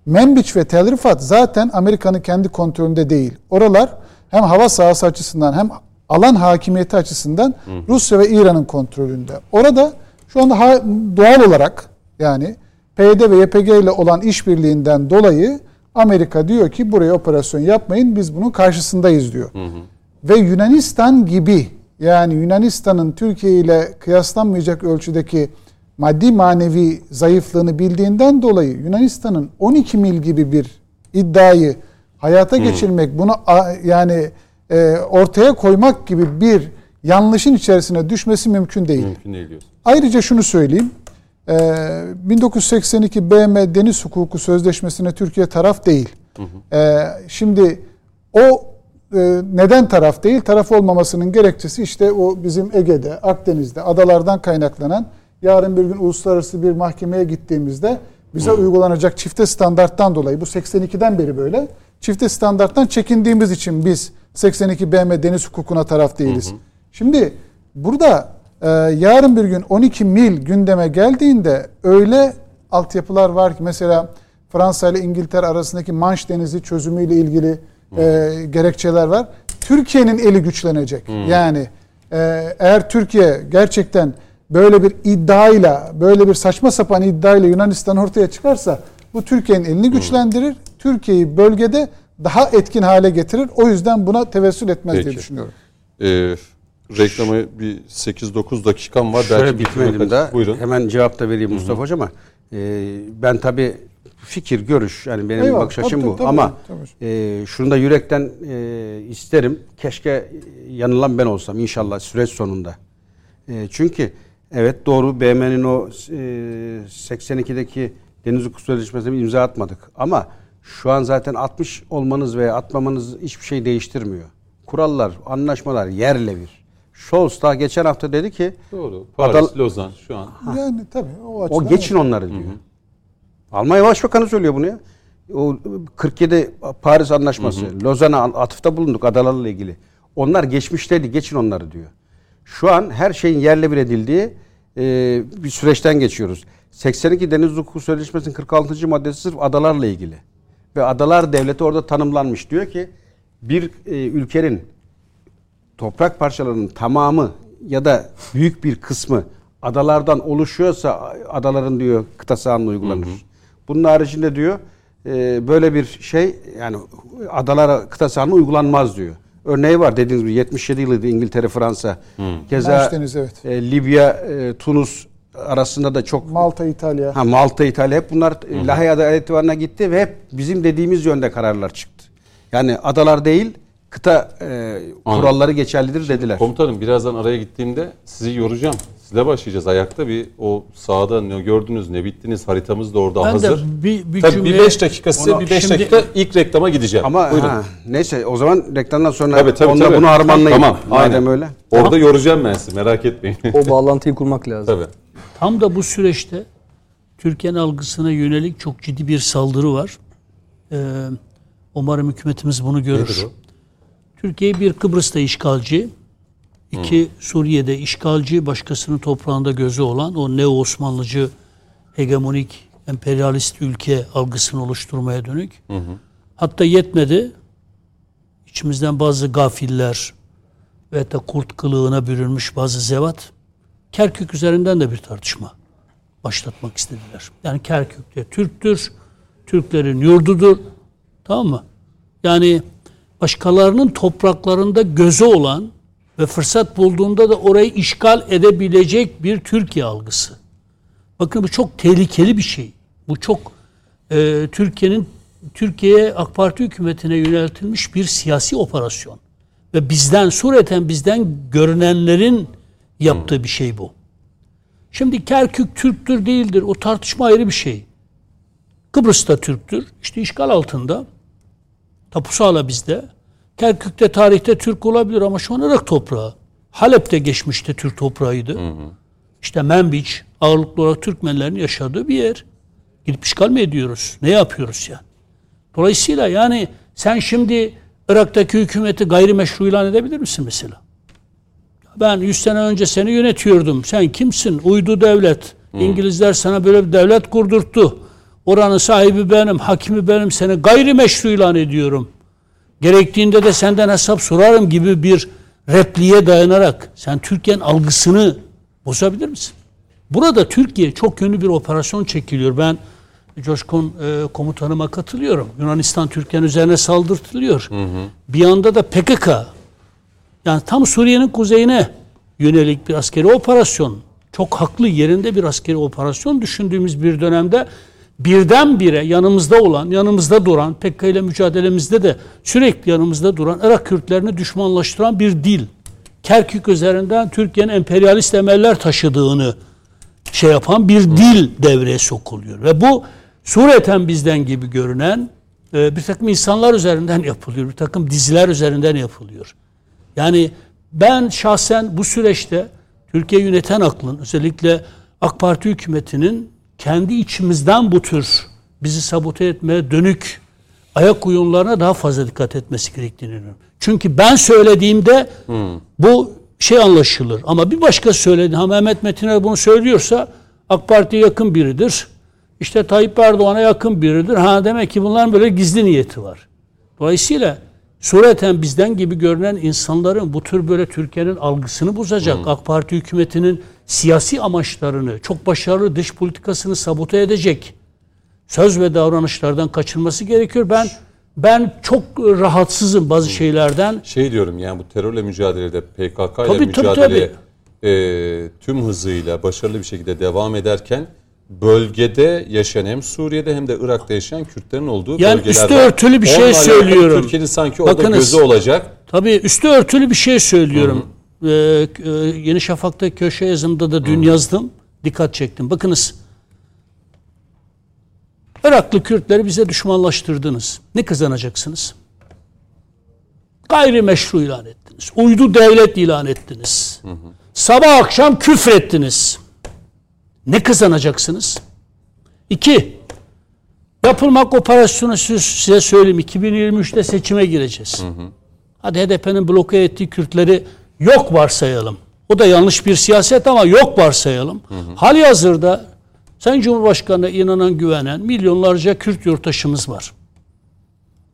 Menbiç ve Tel Rifat zaten Amerika'nın kendi kontrolünde değil. Oralar hem hava sahası açısından hem alan hakimiyeti açısından Rusya ve İran'ın kontrolünde. Orada şu anda doğal olarak yani PYD ve YPG ile olan işbirliğinden dolayı Amerika diyor ki buraya operasyon yapmayın biz bunun karşısındayız diyor. Ve Yunanistan gibi yani Yunanistan'ın Türkiye ile kıyaslanmayacak ölçüdeki maddi manevi zayıflığını bildiğinden dolayı Yunanistan'ın 12 mil gibi bir iddiayı hayata geçirmek, bunu yani e, ortaya koymak gibi bir yanlışın içerisine düşmesi mümkün değil. Mümkün değil diyorsun. Ayrıca şunu söyleyeyim. Ee, 1982 BM Deniz Hukuku Sözleşmesi'ne Türkiye taraf değil. Ee, şimdi o e, neden taraf değil? Taraf olmamasının gerekçesi işte o bizim Ege'de, Akdeniz'de adalardan kaynaklanan yarın bir gün uluslararası bir mahkemeye gittiğimizde bize uygulanacak çifte standarttan dolayı bu 82'den beri böyle çifte standarttan çekindiğimiz için biz 82 BM Deniz Hukukuna taraf değiliz. Şimdi burada ee, yarın bir gün 12 mil gündeme geldiğinde öyle altyapılar var ki mesela Fransa ile İngiltere arasındaki Manş Denizi çözümüyle ilgili e, gerekçeler var. Türkiye'nin eli güçlenecek. Yani e, eğer Türkiye gerçekten böyle bir iddiayla, böyle bir saçma sapan iddiayla Yunanistan ortaya çıkarsa bu Türkiye'nin elini güçlendirir. Türkiye'yi bölgede daha etkin hale getirir. O yüzden buna tevessül etmez diye Peki. düşünüyorum. Ee, reklama bir 8-9 dakikam var. Şöyle Belki bitmedim. Buyurun. hemen cevap da vereyim Mustafa Hocama. Ee, ben tabii fikir, görüş yani benim Eyvallah, bakış açım tabii, bu. tabii, Ama tabii. e, şunu da yürekten e, isterim. Keşke yanılan ben olsam inşallah süreç sonunda. E, çünkü evet doğru BM'nin o e, 82'deki Deniz Hukuku Sözleşmesi'ne bir imza atmadık. Ama şu an zaten 60 olmanız veya atmamanız hiçbir şey değiştirmiyor. Kurallar, anlaşmalar yerle bir. Scholz daha geçen hafta dedi ki Doğru. Paris, Adal- Lozan şu an. Yani tabii o açıdan. o geçin onları diyor. Almanya Başbakanı söylüyor bunu ya. O 47 Paris Anlaşması, Lozan'a atıfta bulunduk adalarla ilgili. Onlar geçmişteydi, geçin onları diyor. Şu an her şeyin yerle bir edildiği e, bir süreçten geçiyoruz. 82 Deniz Hukuku Sözleşmesi'nin 46. maddesi sırf adalarla ilgili. Ve adalar devleti orada tanımlanmış. Diyor ki bir e, ülkenin toprak parçalarının tamamı ya da büyük bir kısmı adalardan oluşuyorsa adaların diyor kıta sahanlığı uygulanır. Bunun haricinde diyor e, böyle bir şey yani adalara kıta sahanlığı uygulanmaz diyor. Örneği var dediğiniz gibi 77 yılıydı İngiltere, Fransa. Keza Manş Denizi, evet. e, Libya, e, Tunus arasında da çok Malta, İtalya. Ha Malta, İtalya hep bunlar e, Lahey Adalet Divanı'na gitti ve hep bizim dediğimiz yönde kararlar çıktı. Yani adalar değil kıta e, kuralları geçerlidir dediler. Komutanım birazdan araya gittiğimde sizi yoracağım. Sizle başlayacağız ayakta bir o sahada ne gördünüz ne bittiniz haritamız da orada Ben de hazır. bir- bir Tabii cümle- bir 5 dakika size bir 5 şimdi- dakika ilk reklama gideceğim. Ama Buyurun. ha, neyse o zaman reklamdan sonra Tabii tabii onda tabii. bunu harmanlayın. Tamam. Madem aynen. öyle. Orada yoracağım ben sizi merak etmeyin. O bağlantıyı kurmak lazım. tabii. Tam da bu süreçte Türkiye'nin algısına yönelik çok ciddi bir saldırı var. Ee, umarım hükümetimiz bunu görür. Nedir o? Türkiye bir Kıbrıs'ta işgalci, iki Suriye'de işgalci, başkasının toprağında gözü olan o neo Osmanlıcı hegemonik emperyalist ülke algısını oluşturmaya dönük. Hatta yetmedi. İçimizden bazı gafiller ve da kurt kılığına bürünmüş bazı zevat Kerkük üzerinden de bir tartışma başlatmak istediler. Yani Kerkük'te Türktür, Türklerin yurdudur. Tamam mı? Yani başkalarının topraklarında gözü olan ve fırsat bulduğunda da orayı işgal edebilecek bir Türkiye algısı. Bakın bu çok tehlikeli bir şey. Bu çok e, Türkiye'nin Türkiye'ye AK Parti hükümetine yöneltilmiş bir siyasi operasyon. Ve bizden sureten bizden görünenlerin yaptığı bir şey bu. Şimdi Kerkük Türktür değildir. O tartışma ayrı bir şey. Kıbrıs'ta Türktür. İşte işgal altında. Tapusu hala bizde. Kerkük'te tarihte Türk olabilir ama şu an Irak toprağı. Halep'te geçmişte Türk toprağıydı. İşte Menbiç ağırlıklı olarak Türkmenlerin yaşadığı bir yer. Gidip işgal mi ediyoruz? Ne yapıyoruz yani? Dolayısıyla yani sen şimdi Irak'taki hükümeti gayrimeşru ilan edebilir misin mesela? Ben 100 sene önce seni yönetiyordum. Sen kimsin? Uydu devlet. İngilizler sana böyle bir devlet kurdurttu. Oranın sahibi benim, hakimi benim, seni gayrimeşru ilan ediyorum. Gerektiğinde de senden hesap sorarım gibi bir repliğe dayanarak sen Türkiye'nin algısını bozabilir misin? Burada Türkiye çok yönlü bir operasyon çekiliyor. Ben Coşkun e, komutanıma katılıyorum. Yunanistan Türkiye'nin üzerine saldırtılıyor. Hı hı. Bir yanda da PKK yani tam Suriye'nin kuzeyine yönelik bir askeri operasyon. Çok haklı yerinde bir askeri operasyon düşündüğümüz bir dönemde birdenbire yanımızda olan, yanımızda duran, PKK ile mücadelemizde de sürekli yanımızda duran Irak Kürtlerini düşmanlaştıran bir dil. Kerkük üzerinden Türkiye'nin emperyalist emeller taşıdığını şey yapan bir dil devreye sokuluyor. Ve bu sureten bizden gibi görünen e, bir takım insanlar üzerinden yapılıyor. Bir takım diziler üzerinden yapılıyor. Yani ben şahsen bu süreçte Türkiye yöneten aklın özellikle AK Parti hükümetinin kendi içimizden bu tür bizi sabote etmeye dönük ayak oyunlarına daha fazla dikkat etmesi gerektiğini düşünüyorum. Çünkü ben söylediğimde hmm. bu şey anlaşılır. Ama bir başka söyledi. Ha Mehmet Metiner bunu söylüyorsa AK Parti'ye yakın biridir. İşte Tayyip Erdoğan'a yakın biridir. Ha demek ki bunların böyle gizli niyeti var. Dolayısıyla sureten bizden gibi görünen insanların bu tür böyle Türkiye'nin algısını bozacak. Hmm. AK Parti hükümetinin siyasi amaçlarını, çok başarılı dış politikasını sabote edecek söz ve davranışlardan kaçınması gerekiyor. Ben ben çok rahatsızım bazı şeylerden. Şey diyorum yani bu terörle mücadelede PKK ile mücadele E, tüm hızıyla başarılı bir şekilde devam ederken bölgede yaşayan hem Suriye'de hem de Irak'ta yaşayan Kürtlerin olduğu yani bölgeler üstü örtülü bir şey Onlarla söylüyorum. Türkiye'nin sanki orada Bakınız, gözü olacak. Tabii üstü örtülü bir şey söylüyorum. Ee, e, Yeni Şafak'ta köşe yazımda da dün Hı. yazdım. Dikkat çektim. Bakınız Iraklı Kürtleri bize düşmanlaştırdınız. Ne kazanacaksınız? Gayrimeşru ilan ettiniz. Uydu devlet ilan ettiniz. Hı hı. Sabah akşam küfrettiniz. Ne kazanacaksınız? İki, yapılmak operasyonu size söyleyeyim. 2023'te seçime gireceğiz. Hı hı. Hadi HDP'nin bloke ettiği Kürtleri yok varsayalım. O da yanlış bir siyaset ama yok varsayalım. Hı hı. Hali hazırda Sayın Cumhurbaşkanı'na inanan, güvenen milyonlarca Kürt yurttaşımız var.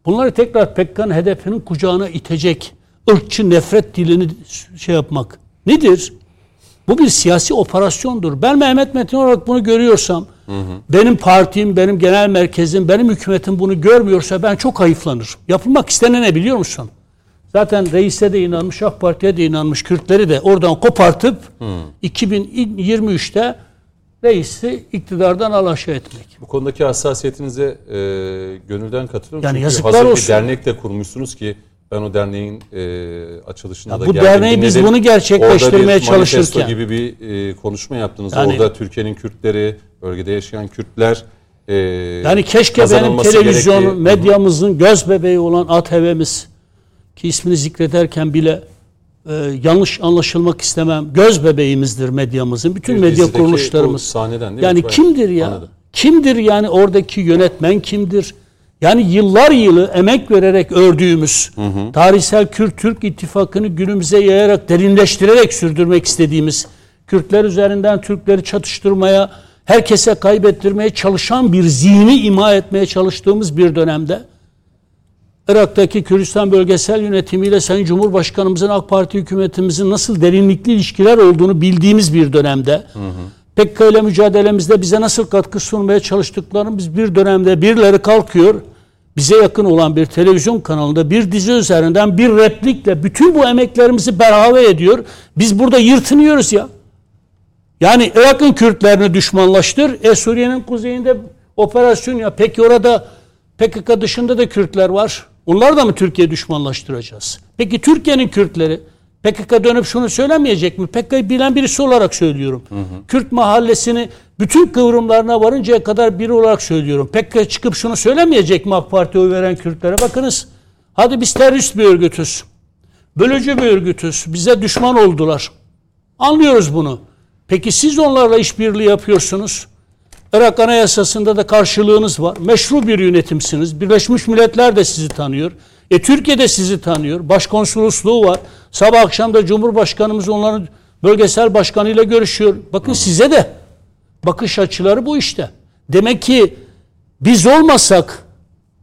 Bunları tekrar PKK'nın hedefinin kucağına itecek ırkçı nefret dilini şey yapmak nedir? Bu bir siyasi operasyondur. Ben Mehmet Metin olarak bunu görüyorsam, hı hı. benim partim, benim genel merkezim, benim hükümetim bunu görmüyorsa ben çok hayıflanır. Yapılmak istenen ne biliyor musun? Zaten reise de inanmış, AK Parti'ye de inanmış, Kürtleri de oradan kopartıp hı. 2023'te reisi iktidardan alaşağı etmek. Bu konudaki hassasiyetinize e, gönülden katılıyorum. Yani Çünkü yazıklar olsun. dernek de kurmuşsunuz ki ben o derneğin e, açılışına ya da bu geldim. Bu derneği biz bunu gerçekleştirmeye Orada bir çalışırken. gibi bir e, konuşma yaptınız. Yani, Orada Türkiye'nin Kürtleri, bölgede yaşayan Kürtler e, Yani keşke benim televizyon gerekli... medyamızın göz bebeği olan ATV'miz ki ismini zikrederken bile e, yanlış anlaşılmak istemem. Göz bebeğimizdir medyamızın. Bütün medya kuruluşlarımız. Sahneden yani mi? kimdir ya? Anladım. Kimdir yani oradaki yönetmen kimdir? Yani yıllar yılı emek vererek ördüğümüz hı hı. tarihsel Kürt-Türk ittifakını günümüze yayarak derinleştirerek sürdürmek istediğimiz Kürtler üzerinden Türkleri çatıştırmaya, herkese kaybettirmeye çalışan bir zihni ima etmeye çalıştığımız bir dönemde Irak'taki Kürdistan bölgesel yönetimiyle Sayın Cumhurbaşkanımızın AK Parti hükümetimizin nasıl derinlikli ilişkiler olduğunu bildiğimiz bir dönemde hı hı. PKK ile mücadelemizde bize nasıl katkı sunmaya çalıştıklarını biz bir dönemde birileri kalkıyor bize yakın olan bir televizyon kanalında bir dizi üzerinden bir replikle bütün bu emeklerimizi berhave ediyor. Biz burada yırtınıyoruz ya. Yani Irak'ın Kürtlerini düşmanlaştır. E Suriye'nin kuzeyinde operasyon ya. Peki orada PKK dışında da Kürtler var. Onları da mı Türkiye düşmanlaştıracağız? Peki Türkiye'nin Kürtleri PKK dönüp şunu söylemeyecek mi? PKK'yı bilen birisi olarak söylüyorum. Hı hı. Kürt mahallesini bütün kıvrımlarına varıncaya kadar biri olarak söylüyorum. PKK çıkıp şunu söylemeyecek mi AK Parti'ye oy veren Kürtlere? Bakınız hadi biz terörist bir örgütüz. Bölücü bir örgütüz. Bize düşman oldular. Anlıyoruz bunu. Peki siz onlarla işbirliği yapıyorsunuz. Irak Anayasası'nda da karşılığınız var. Meşru bir yönetimsiniz. Birleşmiş Milletler de sizi tanıyor. E Türkiye de sizi tanıyor. Başkonsolosluğu var. Sabah akşam da Cumhurbaşkanımız onların bölgesel başkanıyla görüşüyor. Bakın size de bakış açıları bu işte. Demek ki Biz olmasak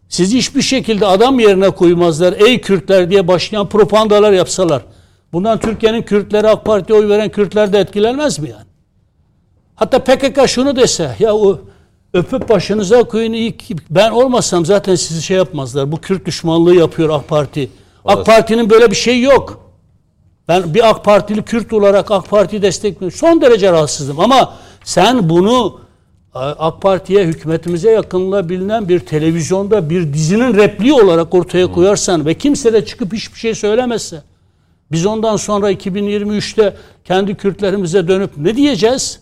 sizi hiçbir şekilde adam yerine koymazlar. Ey Kürtler diye başlayan propagandalar yapsalar. Bundan Türkiye'nin Kürtleri AK Parti'ye oy veren Kürtler de etkilenmez mi yani? Hatta PKK şunu dese ya o öpüp başınıza koyun ilk ben olmasam zaten sizi şey yapmazlar. Bu Kürt düşmanlığı yapıyor AK Parti. AK Parti'nin böyle bir şeyi yok. Ben bir AK Partili Kürt olarak AK Parti'yi destekliyorum. Son derece rahatsızım ama sen bunu AK Parti'ye hükümetimize yakınlığa bilinen bir televizyonda bir dizinin repliği olarak ortaya koyarsan ve kimse de çıkıp hiçbir şey söylemezse biz ondan sonra 2023'te kendi Kürtlerimize dönüp ne diyeceğiz?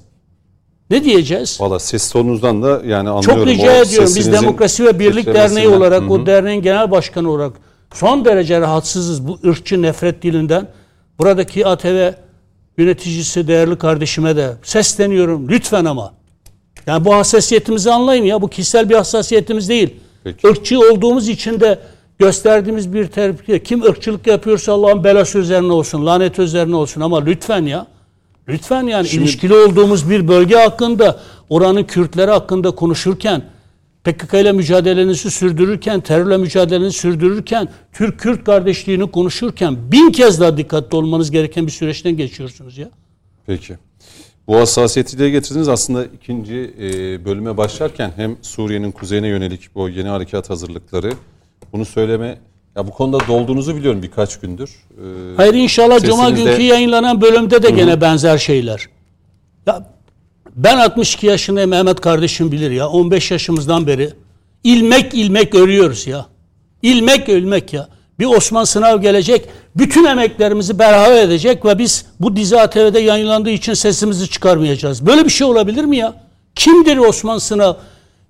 Ne diyeceğiz? Valla ses tonunuzdan da yani anlıyorum. Çok rica o ediyorum. Biz Demokrasi ve Birlik. Derneği olarak, Hı hı. o derneğin genel başkanı olarak son derece rahatsızız bu ırkçı nefret dilinden. Buradaki ATV yöneticisi değerli kardeşime de sesleniyorum. Lütfen ama. Yani bu hassasiyetimizi anlayın ya. Bu kişisel bir hassasiyetimiz değil. Peki. Irkçı olduğumuz için de gösterdiğimiz bir tepki. Kim ırkçılık yapıyorsa Allah'ın belası üzerine olsun, lanet üzerine olsun ama lütfen ya. Lütfen yani ilişkili olduğumuz bir bölge hakkında, oranın Kürtleri hakkında konuşurken, PKK ile mücadelenizi sürdürürken, terörle mücadelenizi sürdürürken, Türk-Kürt kardeşliğini konuşurken bin kez daha dikkatli olmanız gereken bir süreçten geçiyorsunuz ya. Peki. Bu hassasiyeti dile getirdiniz. Aslında ikinci e, bölüme başlarken hem Suriye'nin kuzeyine yönelik bu yeni harekat hazırlıkları bunu söyleme ya bu konuda dolduğunuzu biliyorum birkaç gündür. E, Hayır inşallah Cuma günkü yayınlanan bölümde de gene benzer şeyler. Ya ben 62 yaşındayım Mehmet kardeşim bilir ya. 15 yaşımızdan beri ilmek ilmek örüyoruz ya. İlmek ilmek ya. Bir Osman Sınav gelecek, bütün emeklerimizi berhava edecek ve biz bu dizi ATV'de yayınlandığı için sesimizi çıkarmayacağız. Böyle bir şey olabilir mi ya? Kimdir Osman Sınav?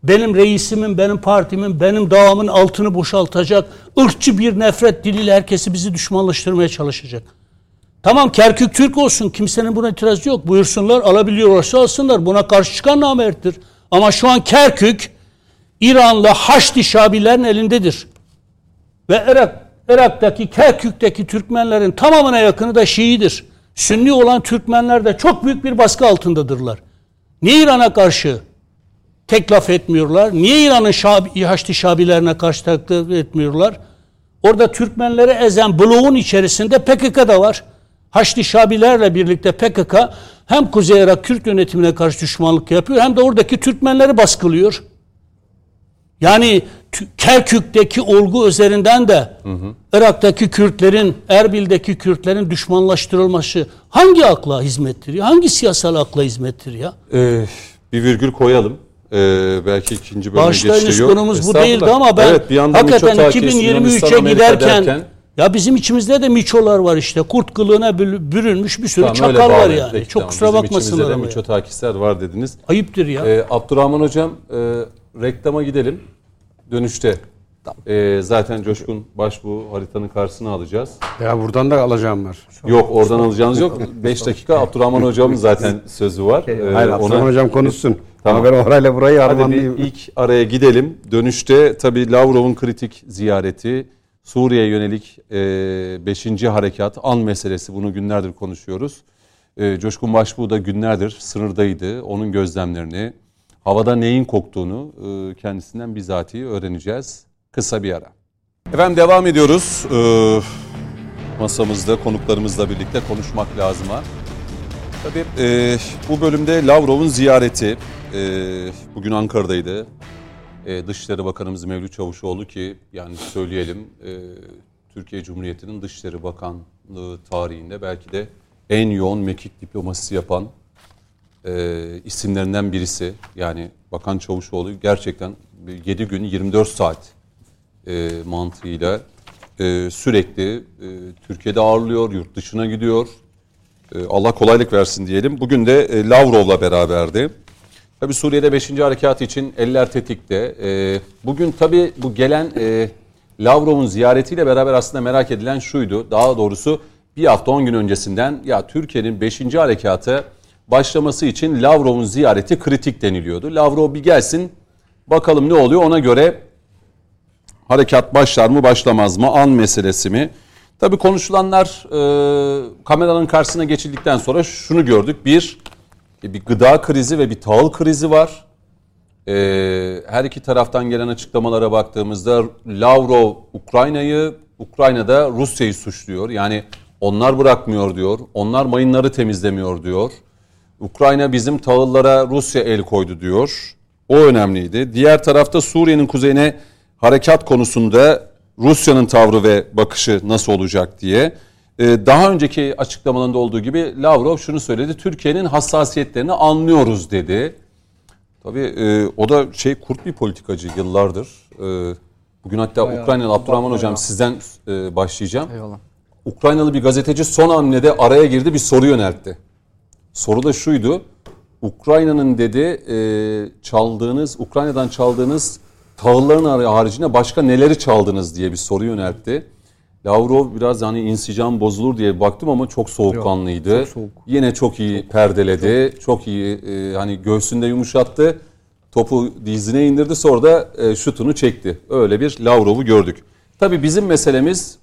Benim reisimin, benim partimin, benim dağımın altını boşaltacak, ırkçı bir nefret diliyle herkesi bizi düşmanlaştırmaya çalışacak. Tamam Kerkük Türk olsun. Kimsenin buna itirazı yok. Buyursunlar alabiliyorlarsa alsınlar. Buna karşı çıkan namerttir. Ama şu an Kerkük İranlı Haçlı Şabilerin elindedir. Ve Irak, Irak'taki Kerkük'teki Türkmenlerin tamamına yakını da Şii'dir. Sünni olan Türkmenler de çok büyük bir baskı altındadırlar. Niye İran'a karşı tek laf etmiyorlar? Niye İran'ın Şabi, Haçlı Şabilerine karşı tek laf etmiyorlar? Orada Türkmenleri ezen bloğun içerisinde PKK da var. Haçlı Şabilerle birlikte PKK hem Kuzey Irak Kürt yönetimine karşı düşmanlık yapıyor hem de oradaki Türkmenleri baskılıyor. Yani Kerkük'teki olgu üzerinden de Irak'taki Kürtlerin, Erbil'deki Kürtlerin düşmanlaştırılması hangi akla hizmettir ya? Hangi siyasal akla hizmettir ya? e, bir virgül koyalım. E, belki ikinci bölüme Başlayınız geçişte yok. konumuz bu değildi ama ben evet, bir hakikaten Miço takip, Yunanistan, 2023'e Amerika giderken derken- ya bizim içimizde de miçolar var işte. Kurt kılığına bürü- bürünmüş bir sürü Tamam, çakal var yani. Peki, Çok tamam. kusura Bizim bakmasınlar içimizde de. Miço takipçiler var dediniz. Ayıptır ya. Ee, Abdurrahman Hocam e, reklama gidelim. Dönüşte e, zaten Coşkun Başbuğ haritanın karşısına alacağız. Ya buradan da alacağım var. Yok oradan alacağınız yok. 5 dakika Abdurrahman Hocam'ın zaten sözü var. Ee, Hayır ona- Abdurrahman hocam konuşsun. Tamam. Ama ben orayla burayı Hadi bir ilk araya gidelim. Dönüşte tabii Lavrov'un kritik ziyareti, Suriye'ye yönelik 5. harekat, an meselesi bunu günlerdir konuşuyoruz. E, Coşkun Başbuğ da günlerdir sınırdaydı. Onun gözlemlerini, havada neyin koktuğunu e, kendisinden bizatihi öğreneceğiz. Kısa bir ara. Efendim devam ediyoruz. Ee, masamızda konuklarımızla birlikte konuşmak lazıma. Tabii e, bu bölümde Lavrov'un ziyareti e, bugün Ankara'daydı. E, Dışişleri Bakanımız Mevlüt Çavuşoğlu ki yani söyleyelim e, Türkiye Cumhuriyeti'nin Dışişleri Bakanlığı tarihinde belki de en yoğun mekik diplomasisi yapan e, isimlerinden birisi. Yani Bakan Çavuşoğlu gerçekten 7 gün 24 saat e, mantığıyla sürekli Türkiye'de ağırlıyor, yurt dışına gidiyor. Allah kolaylık versin diyelim. Bugün de Lavrov'la beraberdi. Tabi Suriye'de 5. harekat için eller tetikte. E, bugün tabi bu gelen e, Lavrov'un ziyaretiyle beraber aslında merak edilen şuydu. Daha doğrusu bir hafta 10 gün öncesinden ya Türkiye'nin 5. harekata başlaması için Lavrov'un ziyareti kritik deniliyordu. Lavrov bir gelsin bakalım ne oluyor ona göre harekat başlar mı başlamaz mı an meselesi mi? Tabii konuşulanlar e, kameranın karşısına geçildikten sonra şunu gördük. Bir, bir gıda krizi ve bir tahıl krizi var. Ee, her iki taraftan gelen açıklamalara baktığımızda Lavrov Ukrayna'yı, Ukrayna'da Rusya'yı suçluyor. Yani onlar bırakmıyor diyor, onlar mayınları temizlemiyor diyor. Ukrayna bizim tahıllara Rusya el koydu diyor. O önemliydi. Diğer tarafta Suriye'nin kuzeyine harekat konusunda Rusya'nın tavrı ve bakışı nasıl olacak diye. Ee, daha önceki açıklamalarında olduğu gibi Lavrov şunu söyledi. Türkiye'nin hassasiyetlerini anlıyoruz dedi. Tabii e, o da şey kurt bir politikacı yıllardır. E, bugün hatta Bayağı, Ukraynalı Abdurrahman bayağı. Hocam sizden e, başlayacağım. Eyvallah. Ukraynalı bir gazeteci son hamlede araya girdi bir soru yöneltti. Soru da şuydu. Ukrayna'nın dedi e, çaldığınız, Ukrayna'dan çaldığınız tahılların har- haricinde başka neleri çaldınız diye bir soru yöneltti. Lavrov biraz hani insicam bozulur diye baktım ama çok soğukkanlıydı. çok soğuk. Yine çok iyi perdeledi. Çok, iyi e, hani göğsünde yumuşattı. Topu dizine indirdi sonra da e, şutunu çekti. Öyle bir Lavrov'u gördük. Tabii bizim meselemiz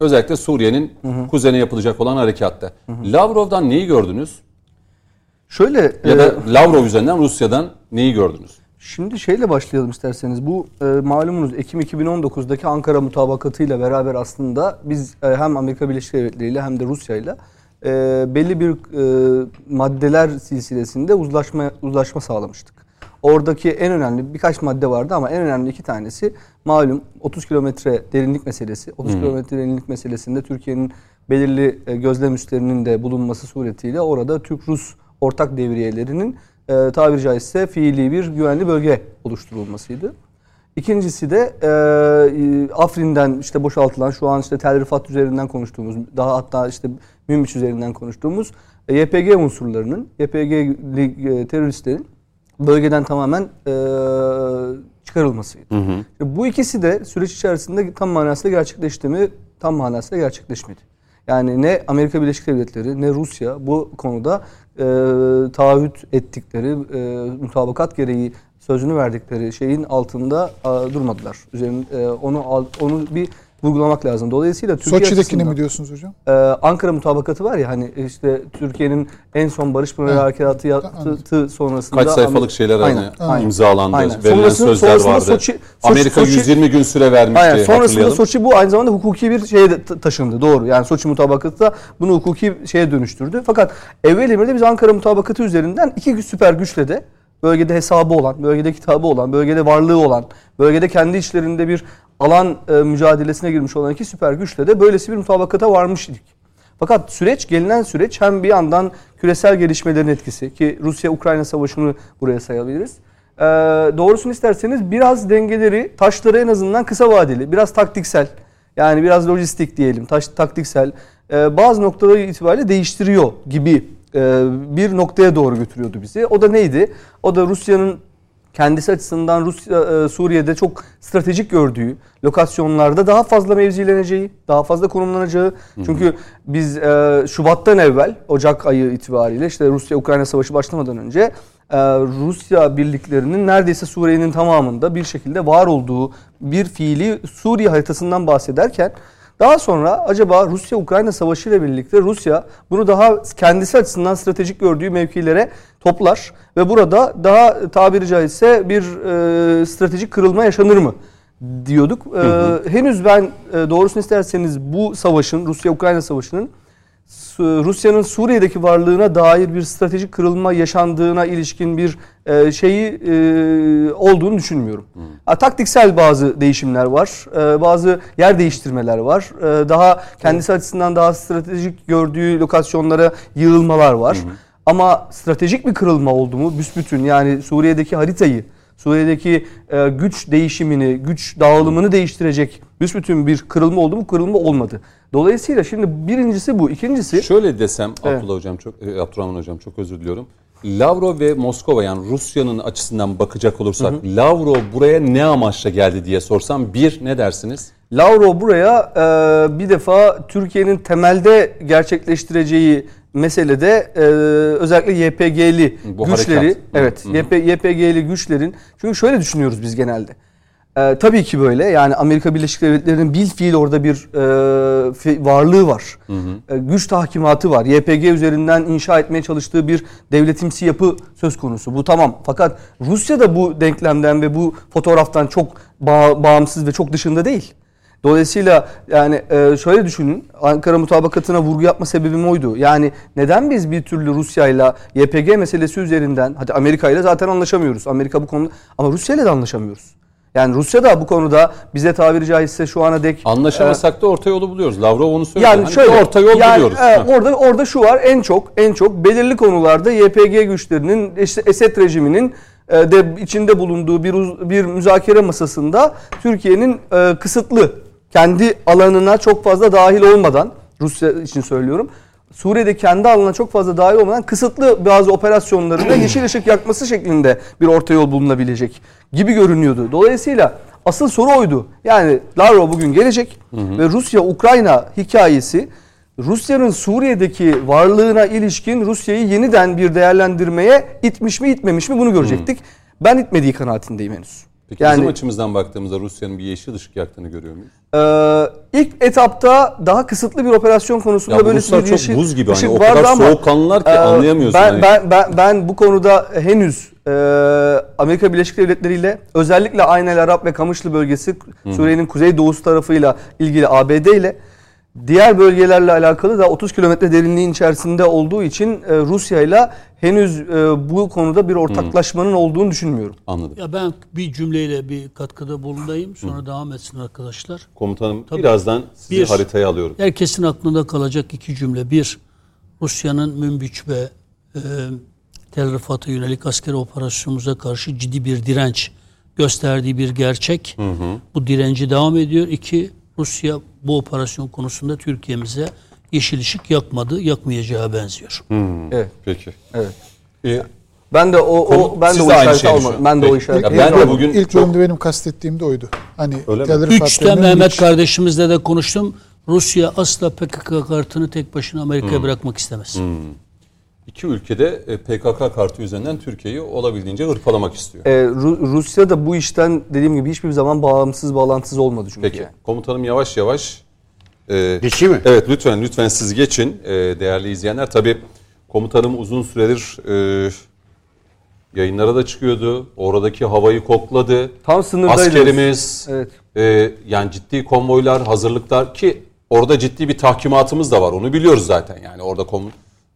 özellikle Suriye'nin kuzene yapılacak olan harekatta. Lavrov'dan neyi gördünüz? Şöyle Ya e, da Lavrov üzerinden Rusya'dan neyi gördünüz? Şimdi şeyle başlayalım isterseniz. Bu e, malumunuz Ekim 2019'daki Ankara mutabakatıyla beraber aslında biz e, hem Amerika Birleşik Devletleri ile hem de Rusya ile e, belli bir e, maddeler silsilesinde uzlaşma uzlaşma sağlamıştık. Oradaki en önemli birkaç madde vardı ama en önemli iki tanesi malum 30 kilometre derinlik meselesi. 30 kilometre derinlik meselesinde Türkiye'nin belirli e, gözlem üslerinin de bulunması suretiyle orada Türk-Rus ortak devriyelerinin e, tabiri caizse fiili bir güvenli bölge oluşturulmasıydı. İkincisi de e, Afrin'den işte boşaltılan şu an işte Tel Rifat üzerinden konuştuğumuz daha hatta işte Münbiç üzerinden konuştuğumuz e, YPG unsurlarının YPG'li e, teröristlerin bölgeden tamamen e, çıkarılmasıydı. İşte Bu ikisi de süreç içerisinde tam manasıyla gerçekleşti mi? Tam manasıyla gerçekleşmedi. Yani ne Amerika Birleşik Devletleri ne Rusya bu konuda e, taahhüt ettikleri, e, mutabakat gereği sözünü verdikleri şeyin altında e, durmadılar. Üzerine e, onu onu bir vurgulamak lazım. Dolayısıyla Türkiye Soçi'dekini mi diyorsunuz hocam? ee, Ankara mutabakatı var ya hani işte Türkiye'nin en son barış pınarı Evet. harekatı yaptı sonrasında Kaç sayfalık şeyler Aynen, hani aynen. imzalandı, Aynen. verilen Sonrasında- sözler sonrasında vardı. Soçi- Soçi- Amerika Soçi- 120 gün süre vermişti Aynen. Sonrasında. Soçi bu aynı zamanda hukuki bir şeye taşındı. Doğru. Yani Soçi mutabakatı da bunu hukuki şeye dönüştürdü. Fakat evvel emirde biz Ankara mutabakatı üzerinden iki süper güçle de bölgede hesabı olan, bölgede kitabı olan, bölgede varlığı olan, bölgede kendi içlerinde bir alan e, mücadelesine girmiş olan iki süper güçle de böylesi bir mutabakata varmış idik. Fakat süreç, gelinen süreç hem bir yandan küresel gelişmelerin etkisi ki Rusya-Ukrayna savaşını buraya sayabiliriz. Ee, doğrusunu isterseniz biraz dengeleri, taşları en azından kısa vadeli, biraz taktiksel, yani biraz lojistik diyelim, taş, taktiksel, e, bazı noktaları itibariyle değiştiriyor gibi bir noktaya doğru götürüyordu bizi. O da neydi? O da Rusya'nın kendisi açısından Rusya e, Suriye'de çok stratejik gördüğü lokasyonlarda daha fazla mevzileneceği, daha fazla konumlanacağı. Çünkü biz e, Şubat'tan evvel Ocak ayı itibariyle işte Rusya Ukrayna savaşı başlamadan önce e, Rusya birliklerinin neredeyse Suriye'nin tamamında bir şekilde var olduğu bir fiili Suriye haritasından bahsederken daha sonra acaba Rusya-Ukrayna savaşı ile birlikte Rusya bunu daha kendisi açısından stratejik gördüğü mevkilere toplar ve burada daha tabiri caizse bir e, stratejik kırılma yaşanır mı diyorduk. E, henüz ben e, doğrusunu isterseniz bu savaşın Rusya-Ukrayna savaşının Rusya'nın Suriye'deki varlığına dair bir stratejik kırılma yaşandığına ilişkin bir e, şeyi e, olduğunu düşünmüyorum. Ha, taktiksel bazı değişimler var, e, bazı yer değiştirmeler var, daha kendisi açısından daha stratejik gördüğü lokasyonlara yığılmalar var. Ama stratejik bir kırılma oldu mu büsbütün yani Suriye'deki haritayı, Suriye'deki e, güç değişimini, güç dağılımını değiştirecek büsbütün bir kırılma oldu mu? Kırılma olmadı. Dolayısıyla şimdi birincisi bu. ikincisi Şöyle desem Evet. Abdullah hocam çok e, Abdurrahman hocam çok özür diliyorum. Lavrov ve Moskova yani Rusya'nın açısından bakacak olursak Lavrov buraya ne amaçla geldi diye sorsam bir ne dersiniz? Lavrov buraya e, bir defa Türkiye'nin temelde gerçekleştireceği meselede e, özellikle YPG'li Bu güçleri, harekat. Hı, evet YP, YPG'li güçlerin çünkü şöyle düşünüyoruz biz genelde. Ee, tabii ki böyle. Yani Amerika Birleşik Devletleri'nin bil fiil orada bir e, fi- varlığı var. E, güç tahkimatı var. YPG üzerinden inşa etmeye çalıştığı bir devletimsi yapı söz konusu. Bu tamam. Fakat Rusya da bu denklemden ve bu fotoğraftan çok bağ- bağımsız ve çok dışında değil. Dolayısıyla yani e, şöyle düşünün. Ankara mutabakatına vurgu yapma sebebim oydu. Yani neden biz bir türlü Rusya ile YPG meselesi üzerinden hadi Amerika ile zaten anlaşamıyoruz. Amerika bu konuda ama Rusya ile de anlaşamıyoruz. Yani Rusya da bu konuda bize tabiri caizse şu ana dek Anlaşamasak da orta yolu buluyoruz. Lavrov onu söyledi. yani Hani şöyle orta yol yani, buluyoruz. e, Ha. orada orada şu var en çok en çok belirli konularda YPG güçlerinin işte Esed rejiminin e, de içinde bulunduğu bir bir müzakere masasında Türkiye'nin e, kısıtlı kendi alanına çok fazla dahil olmadan Rusya için söylüyorum. Suriye'de kendi alanına çok fazla dahil olmadan kısıtlı bazı operasyonlarında yeşil ışık yakması şeklinde bir orta yol bulunabilecek gibi görünüyordu. Dolayısıyla asıl soru oydu. Yani Lavrov bugün gelecek ve Rusya-Ukrayna hikayesi Rusya'nın Suriye'deki varlığına ilişkin Rusya'yı yeniden bir değerlendirmeye itmiş mi itmemiş mi bunu görecektik. Ben itmediği kanaatindeyim henüz. Peki yani bizim açımızdan baktığımızda Rusya'nın bir yeşil ışık yaktığını görüyor muyuz? e, ilk etapta daha kısıtlı bir operasyon konusunda Ya böyle Ruslar çok yeşil buz gibi. Hani o kadar ama, soğukkanlılar ki e, anlayamıyorsun Ben, hani. ben, ben, ben bu konuda henüz e, Amerika Birleşik Devletleri ile özellikle Aynel Arap ve Kamışlı bölgesi Suriye'nin kuzey doğusu tarafıyla ilgili ABD ile diğer bölgelerle alakalı da 30 kilometre derinliğin içerisinde olduğu için e, Rusya ile henüz e, bu konuda bir ortaklaşmanın olduğunu düşünmüyorum. Anladım. Ya ben bir cümleyle bir katkıda bulunayım. Sonra devam etsin arkadaşlar. Komutanım Tabii. birazdan sizi Bir- haritaya alıyorum. Herkesin aklında kalacak iki cümle. Bir, Rusya'nın Münbiç ve e, Tel Rifat'a yönelik askeri operasyonumuza karşı ciddi bir direnç gösterdiği bir gerçek. Bu direnci devam ediyor. İki, Rusya bu operasyon konusunda Türkiye'mize yeşil ışık yakmadı, yakmayacağı benziyor. Evet. Peki. Evet. Ee, Ben de o, o Konu- ben de o işareti almadım. Ben de o Peki. işareti. Ya ben de bugün ilk çok- bölümde benim kastettiğim de oydu. Hani Öyle Üçte Mehmet Münbiç- kardeşimizle de konuştum. Rusya asla PKK kartını tek başına Amerika'ya bırakmak istemez. İki ülkede e, PKK kartı üzerinden Türkiye'yi olabildiğince hırpalamak istiyor. Ee, Ru- Rusya da bu işten dediğim gibi hiçbir zaman bağımsız bağlantısız olmadı çünkü. Peki. Komutanım yavaş yavaş. e, Geçeyim mi? Evet lütfen lütfen siz geçin e, değerli izleyenler. Tabii komutanım uzun süredir e, yayınlara da çıkıyordu. Oradaki havayı kokladı. Tam sınırdaydı. Askerimiz Evet. e, yani ciddi konvoylar, hazırlıklar ki orada ciddi bir tahkimatımız da var. Onu biliyoruz zaten. Yani orada kom,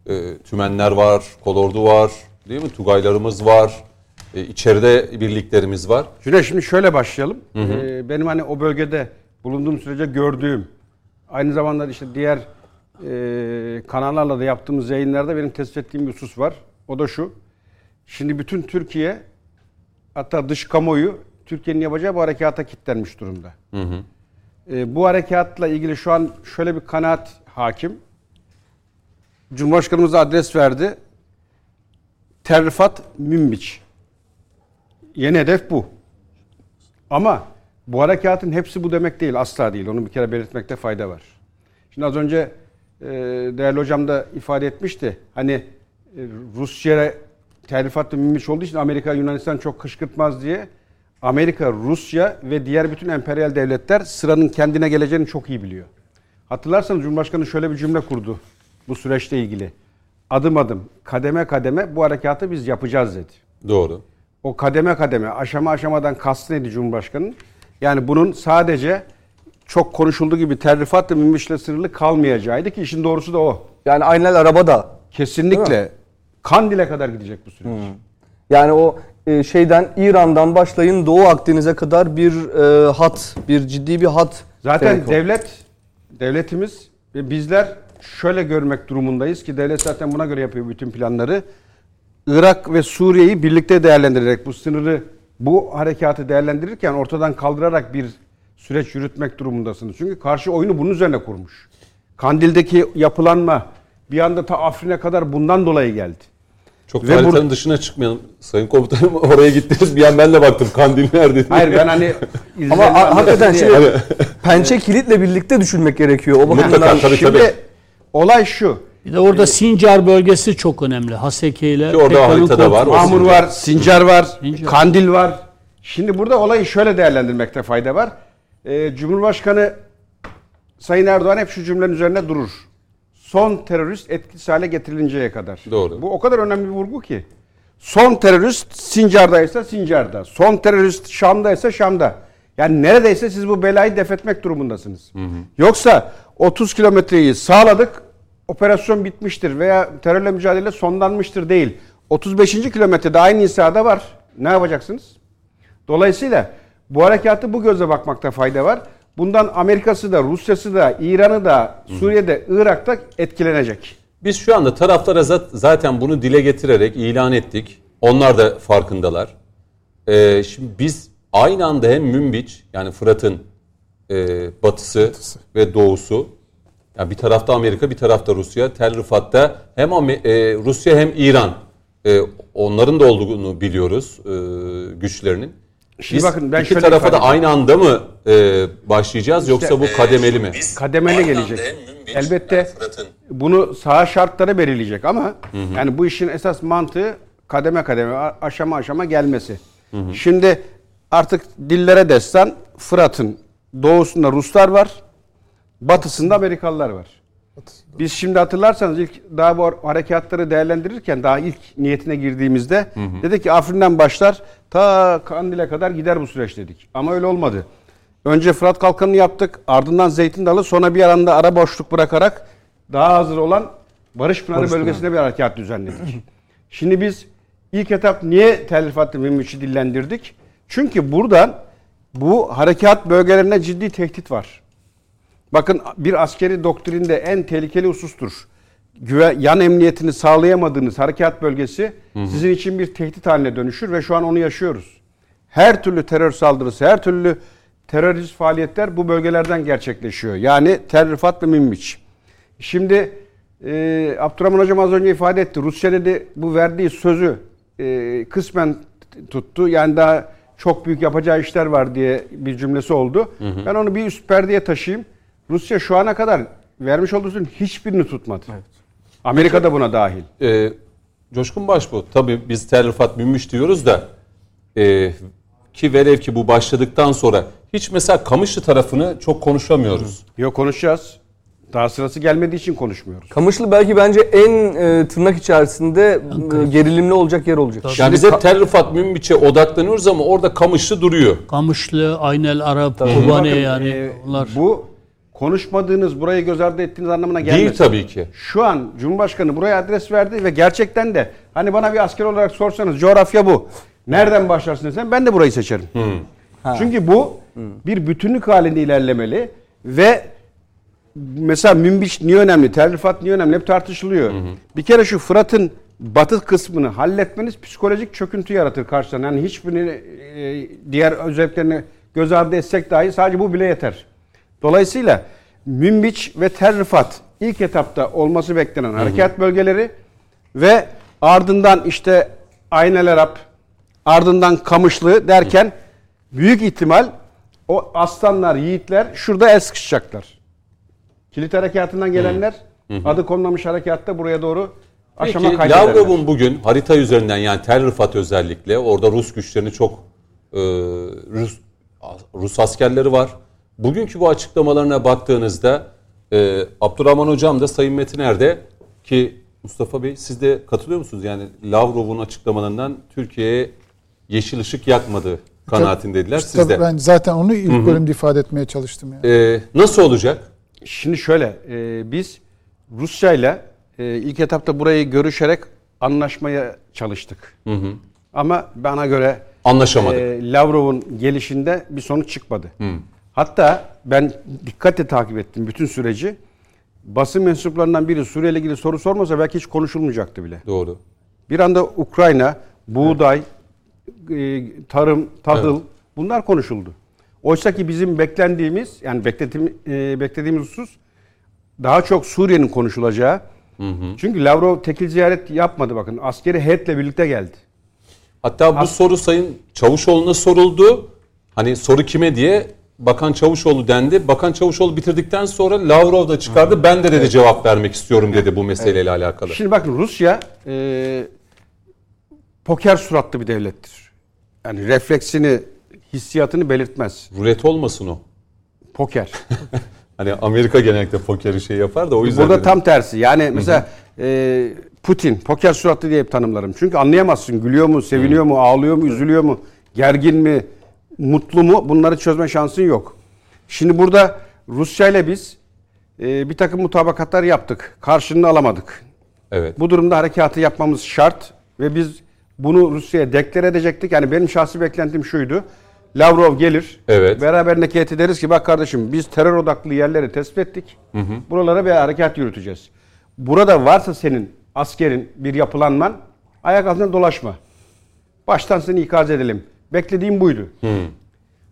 e, tümenler var, kolordu var, değil mi? Tugaylarımız var. E, içeride birliklerimiz var. Cüneyt şimdi şöyle başlayalım. Ee, benim hani o bölgede bulunduğum sürece gördüğüm, aynı zamanda işte diğer e, kanallarla da yaptığımız yayınlarda benim tespit ettiğim bir husus var. O da şu. Şimdi bütün Türkiye, hatta dış kamuoyu Türkiye'nin yapacağı bu harekata kilitlenmiş durumda. Ee, bu harekatla ilgili şu an şöyle bir kanaat hakim. Cumhurbaşkanımız adres verdi. Terrifat Münbiç. Yeni hedef bu. Ama bu harekatın hepsi bu demek değil. Asla değil. Onu bir kere belirtmekte fayda var. Şimdi az önce e, değerli hocam da ifade etmişti. Hani e, Rusya'ya terlifatlı münbiç olduğu için Amerika Yunanistan çok kışkırtmaz diye. Amerika, Rusya ve diğer bütün emperyal devletler sıranın kendine geleceğini çok iyi biliyor. Hatırlarsanız Cumhurbaşkanı şöyle bir cümle kurdu bu süreçle ilgili. Adım adım, kademe kademe bu harekatı biz yapacağız dedi Doğru. o kademe kademe, aşama aşamadan kastı neydi Cumhurbaşkanı'nın? Yani bunun sadece çok konuşulduğu gibi terrifatla münbişle sınırlı kalmayacağıydı ki işin doğrusu da o. Yani Aynel araba da Kesinlikle Kandil'e kadar gidecek bu süreç. Yani o e, şeyden İran'dan başlayın Doğu Akdeniz'e kadar bir e, hat, bir ciddi bir hat. Zaten devlet, devletimiz ve bizler şöyle görmek durumundayız ki devlet zaten buna göre yapıyor bütün planları. Irak ve Suriye'yi birlikte değerlendirerek bu sınırı, bu harekatı değerlendirirken ortadan kaldırarak bir süreç yürütmek durumundasınız. Çünkü karşı oyunu bunun üzerine kurmuş. Kandil'deki yapılanma bir anda ta Afrin'e kadar bundan dolayı geldi. Çok Ve haritanın bur- dışına çıkmayalım. Sayın komutanım oraya gittiniz. Bir an ben de baktım. Kandil nerede? Hayır ben hani Ama hakikaten şimdi pençe kilitle birlikte düşünmek gerekiyor. O Mutlaka, bakımdan tabii, Şimdi tabii. Olay şu. Bir de orada Sincar bölgesi çok önemli. Haseke ile orada haritada var. Sincar. var, Sincar var, Sincar. Kandil var. Şimdi burada olayı şöyle değerlendirmekte fayda var. Ee, Cumhurbaşkanı Sayın Erdoğan hep şu cümlenin üzerine durur. Son terörist etkisiz hale getirilinceye kadar. Doğru. Bu o kadar önemli bir vurgu ki. Son terörist Sincar'daysa Sincar'da. Son terörist Şam'daysa Şam'da. Yani neredeyse siz bu belayı defetmek durumundasınız. Yoksa 30 kilometreyi sağladık, operasyon bitmiştir veya terörle mücadele sonlanmıştır değil. 35. kilometrede aynı insada var. Ne yapacaksınız? Dolayısıyla bu harekatı bu gözle bakmakta fayda var. Bundan Amerika'sı da, Rusya'sı da, İran'ı da, Suriye'de, Irak'ta etkilenecek. Biz şu anda taraflara zat- zaten bunu dile getirerek ilan ettik. Onlar da farkındalar. Ee, şimdi biz aynı anda hem Münbiç yani Fırat'ın e, batısı, ve doğusu yani bir tarafta Amerika bir tarafta Rusya. Tel Rifat'ta hem e, Rusya hem İran e, onların da olduğunu biliyoruz e, güçlerinin. Şimdi Biz bakın ben iki şöyle tarafa da aynı anda mı e, başlayacağız yoksa bu kademeli mi? Kademeli gelecek. Elbette bunu saha şartları belirleyecek ama yani bu işin esas mantığı kademe kademe, aşama aşama gelmesi. Şimdi artık dillere destan Fırat'ın doğusunda Ruslar var, batısında Amerikalılar var. Biz şimdi hatırlarsanız ilk daha bu harekatları değerlendirirken daha ilk niyetine girdiğimizde dedik ki Afrin'den başlar ta Kandil'e kadar gider bu süreç dedik. Ama öyle olmadı. Önce Fırat Kalkanı'nı yaptık. Ardından Zeytin Dalı sonra bir aranda ara boşluk bırakarak daha hazır olan Barış Pınarı bölgesine bir harekat düzenledik. Şimdi biz ilk etap niye Tel Rifat'ı Münbiç'i dillendirdik? Çünkü buradan bu harekat bölgelerine ciddi tehdit var. Bakın bir askeri doktrinde en tehlikeli husustur. Güve, yan emniyetini sağlayamadığınız harekat bölgesi sizin için bir tehdit haline dönüşür ve şu an onu yaşıyoruz. Her türlü terör saldırısı, her türlü terörist faaliyetler bu bölgelerden gerçekleşiyor. Yani Tel Rifat ve Münbiç. Şimdi e, Abdurrahman Hocam az önce ifade etti. Rusya dedi bu verdiği sözü e, kısmen tuttu. Yani daha çok büyük yapacağı işler var diye bir cümlesi oldu. Ben onu bir üst perdeye taşıyayım. Rusya şu ana kadar vermiş olduğu sözün hiçbirini tutmadı. Amerika da buna dahil. E, Coşkun Başbuğ, tabii biz Tel Rifat Münbiç diyoruz da e, ki velev ki bu başladıktan sonra hiç mesela Kamışlı tarafını çok konuşamıyoruz. Yok konuşacağız. Daha sırası gelmediği için konuşmuyoruz. Kamışlı belki bence en e, tırnak içerisinde e, gerilimli olacak yer olacak. Yani biz hep Tel Rifat Münbiç'e odaklanıyoruz ama orada Kamışlı duruyor. Kamışlı, Aynel Arap, Bakın, Kobane yani e, onlar. Bu konuşmadığınız, burayı göz ardı ettiğiniz anlamına gelmez. Değil tabii ki. Şu an Cumhurbaşkanı buraya adres verdi ve gerçekten de hani bana bir asker olarak sorsanız coğrafya bu. Nereden başlarsın desen ben de burayı seçerim. Çünkü bu bir bütünlük halinde ilerlemeli ve mesela Münbiç niye önemli, Tel niye önemli hep tartışılıyor. Bir kere şu Fırat'ın batı kısmını halletmeniz psikolojik çöküntü yaratır karşıdan. Yani hiçbirini e, diğer özelliklerini göz ardı etsek dahi sadece bu bile yeter. Dolayısıyla Münbiç ve Tel Rifat ilk etapta olması beklenen harekat bölgeleri ve ardından işte Aynel Arap, ardından Kamışlı derken büyük ihtimal o aslanlar, yiğitler şurada el sıkışacaklar. Kilit harekatından gelenler adı konmamış harekatta buraya doğru aşama Peki kaydederler. Lavrov'un bugün harita üzerinden yani Tel Rifat özellikle orada Rus güçlerini çok e, Rus, Rus askerleri var. Bugünkü bu açıklamalarına baktığınızda e, Abdurrahman Hocam da Sayın Metiner de ki Mustafa Bey siz de katılıyor musunuz? Yani Lavrov'un açıklamalarından Türkiye'ye yeşil ışık yakmadı kanaatindediler. İşte Siz de. Ben zaten onu ilk bölümde ifade etmeye çalıştım. Yani. E, nasıl olacak? Şimdi şöyle, e, biz Rusya ile e, ilk etapta burayı görüşerek anlaşmaya çalıştık. Ama bana göre Anlaşamadık. e, Lavrov'un gelişinde bir sonuç çıkmadı. Hatta ben dikkatle takip ettim bütün süreci. Basın mensuplarından biri Suriye ile ilgili soru sormasa belki hiç konuşulmayacaktı bile. Doğru. Bir anda Ukrayna, buğday, e, tarım, tahıl bunlar konuşuldu. Oysa ki bizim beklendiğimiz yani beklediğimiz, beklediğimiz husus daha çok Suriye'nin konuşulacağı. Çünkü Lavrov tekil ziyaret yapmadı bakın. Askeri heyetle birlikte geldi. Hatta bu soru Sayın Çavuşoğlu'na soruldu. Hani soru kime diye Bakan Çavuşoğlu dendi. Bakan Çavuşoğlu bitirdikten sonra Lavrov da çıkardı. Ben de dedi cevap vermek istiyorum dedi bu meseleyle alakalı. Şimdi bakın Rusya e, poker suratlı bir devlettir. Yani refleksini hissiyatını belirtmez. Rulet olmasın o. Poker. Hani Amerika genellikle pokeri şey yapar da o yüzden. Burada dedim. tam tersi. Yani mesela e, Putin poker suratlı diye hep tanımlarım. Çünkü anlayamazsın gülüyor mu, seviniyor mu, ağlıyor mu, üzülüyor mu, gergin mi, mutlu mu bunları çözme şansın yok. Şimdi burada Rusya ile biz e, bir takım mutabakatlar yaptık. Karşılığını alamadık. Evet. Bu durumda harekatı yapmamız şart ve biz bunu Rusya'ya deklar edecektik. Yani benim şahsi beklentim şuydu. Lavrov gelir. Evet. Beraber heyeti deriz ki bak kardeşim biz terör odaklı yerleri tespit ettik. Buralara bir harekat yürüteceğiz. Burada varsa senin askerin bir yapılanman ayak altında dolaşma. Baştan seni ikaz edelim. Beklediğim buydu.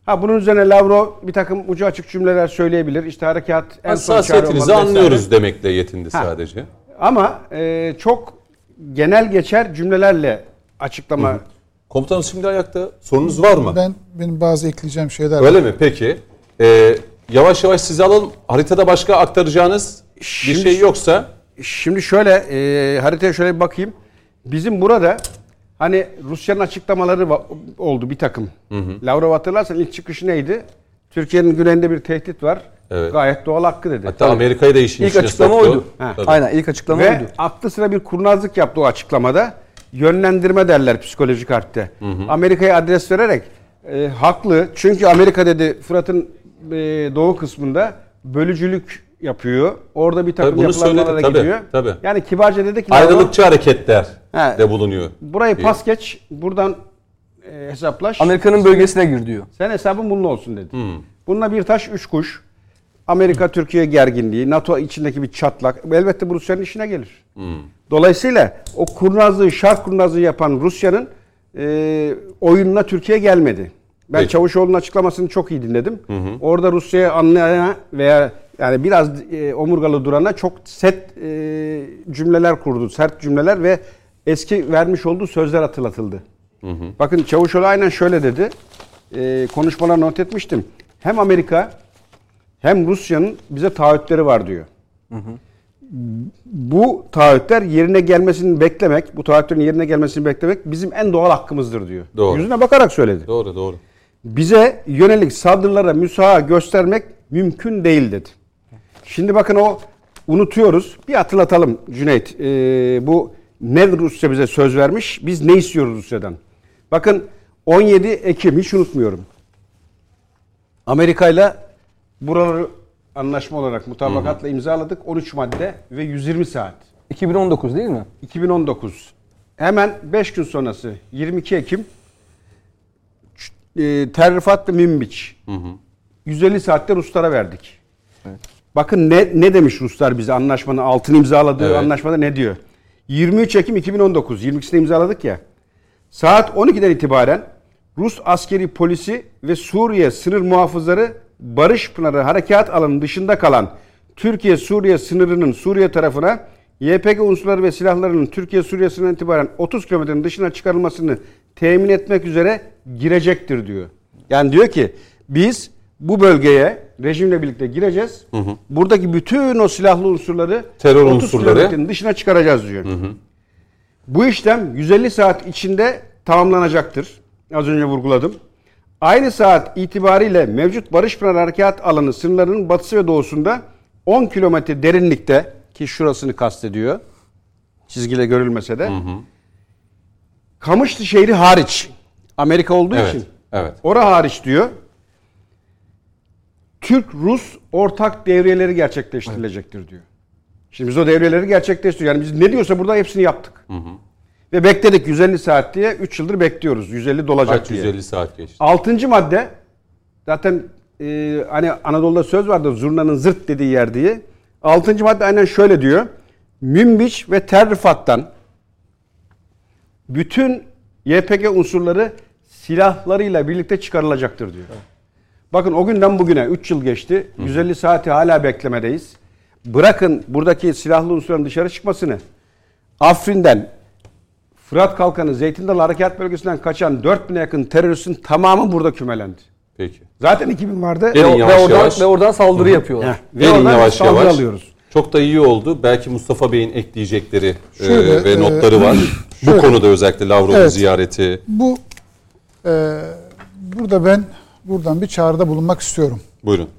Ha bunun üzerine Lavrov bir takım ucu açık cümleler söyleyebilir. İşte harekat en son Hassasiyetinizi vesaire. anlıyoruz demekle yetindi Ha. sadece. Ama e, çok genel geçer cümlelerle açıklama Komutanım şimdi ayakta. Sorunuz var mı? Ben benim bazı ekleyeceğim şeyler var. Öyle mi? Peki. Ee, yavaş yavaş sizi alalım. Haritada başka aktaracağınız bir Şimdi- şey yoksa Şimdi şöyle e, haritaya şöyle bir bakayım. Bizim burada hani Rusya'nın açıklamaları oldu bir takım. Lavrov hatırlarsan ilk çıkışı neydi? Türkiye'nin güneyinde bir tehdit var. Evet. Gayet doğal hakkı dedi. hatta Amerika'yı da işin İlk içine açıklama soktu. oydu. Ha. Tabii. Aynen ilk açıklama Ve oydu. aklı sıra bir kurnazlık yaptı o açıklamada. Yönlendirme derler psikolojik harpte. Amerika'ya adres vererek e, haklı. Çünkü Amerika dedi Fırat'ın e, doğu kısmında bölücülük yapıyor. Orada bir takım Tabii bunu yapılanmalara söyledi, tabii, gidiyor. tabii. Yani kibarca dedi ki Ayrılıkçı hareketler He. de bulunuyor. burayı diye. pas geç. Buradan e, hesaplaş. Amerika'nın bölgesine gir diyor. Sen hesabın bununla olsun dedi. Bununla bir taş üç kuş. Amerika Türkiye gerginliği, NATO içindeki bir çatlak. Elbette bu Rusya'nın işine gelir. Dolayısıyla o kurnazlığı, şark kurnazlığı yapan Rusya'nın e, oyununa Türkiye gelmedi. Ben Peki. Çavuşoğlu'nun açıklamasını çok iyi dinledim. Orada Rusya'ya anlayana veya yani biraz e, omurgalı durana çok set e, cümleler kurdu. Sert cümleler ve eski vermiş olduğu sözler hatırlatıldı. Bakın Çavuşoğlu aynen şöyle dedi. E, konuşmalar not etmiştim. Hem Amerika hem Rusya'nın bize taahhütleri var diyor. Bu taahhütler yerine gelmesini beklemek, bu taahhütlerin yerine gelmesini beklemek bizim en doğal hakkımızdır diyor. Doğru. Yüzüne bakarak söyledi. Doğru doğru. Bize yönelik saldırılara müsaha göstermek mümkün değil dedi. Şimdi bakın o unutuyoruz. Bir hatırlatalım Cüneyt. Ee, bu ne Rusya bize söz vermiş? Biz ne istiyoruz Rusya'dan? Bakın 17 Ekim hiç unutmuyorum. Amerika ile buraları anlaşma olarak mutabakatla imzaladık. 13 madde ve 120 saat. 2019 değil mi? 2019. Hemen 5 gün sonrası 22 Ekim e, Terrifat ve Münbiç. 150 saatte Ruslara verdik. Bakın ne ne demiş Ruslar bize anlaşmanın altını imzaladığı Evet. anlaşmada ne diyor? 23 Ekim 2019 22'sinde imzaladık ya. Saat 12'den itibaren Rus askeri polisi ve Suriye sınır muhafızları Barış Pınarı harekat alanının dışında kalan Türkiye-Suriye sınırının Suriye tarafına YPG unsurları ve silahlarının Türkiye-Suriye sınırından itibaren 30 kilometrenin dışına çıkarılmasını temin etmek üzere girecektir diyor. Yani diyor ki biz bu bölgeye rejimle birlikte gireceğiz. Buradaki bütün o silahlı unsurları Terör 30 unsurları. dışına çıkaracağız diyor. Bu işlem 150 saat içinde tamamlanacaktır. Az önce vurguladım. Aynı saat itibariyle mevcut Barış Pınar Harekat alanı sınırlarının batısı ve doğusunda 10 kilometre derinlikte ki şurasını kastediyor. Çizgiyle görülmese de. Kamışlı şehri hariç. Amerika olduğu Evet. için. Evet. Ora hariç diyor. Türk-Rus ortak devriyeleri gerçekleştirilecektir diyor. Şimdi biz o devriyeleri gerçekleştiriyoruz. Yani biz ne diyorsa burada hepsini yaptık. Ve bekledik 150 saat diye 3 yıldır bekliyoruz. 150 dolacak Kaç diye. 150 saat geçti. Altıncı madde zaten e, hani Anadolu'da söz vardır zurnanın zırt dediği yer diye. Altıncı madde aynen şöyle diyor. Münbiç ve Terrifat'tan bütün YPG unsurları silahlarıyla birlikte çıkarılacaktır diyor. Bakın o günden bugüne 3 yıl geçti. 150 saati hala beklemedeyiz. Bırakın buradaki silahlı unsurların dışarı çıkmasını. Afrin'den Fırat Kalkanı Zeytin Dalı Harekat Bölgesi'nden kaçan 4000'e yakın teröristin tamamı burada kümelendi. Peki. Zaten 2000 vardı. Ve, yavaş oradan, yavaş. ve oradan saldırı yapıyorlar. Heh, ve Gelin oradan yavaş saldırı yavaş. alıyoruz. Çok da iyi oldu. Belki Mustafa Bey'in ekleyecekleri e, Şöyle, ve e, notları var. Bu şöyle. konuda özellikle Lavrov'un Evet. ziyareti. Bu e, burada ben buradan bir çağrıda bulunmak istiyorum. Buyurun.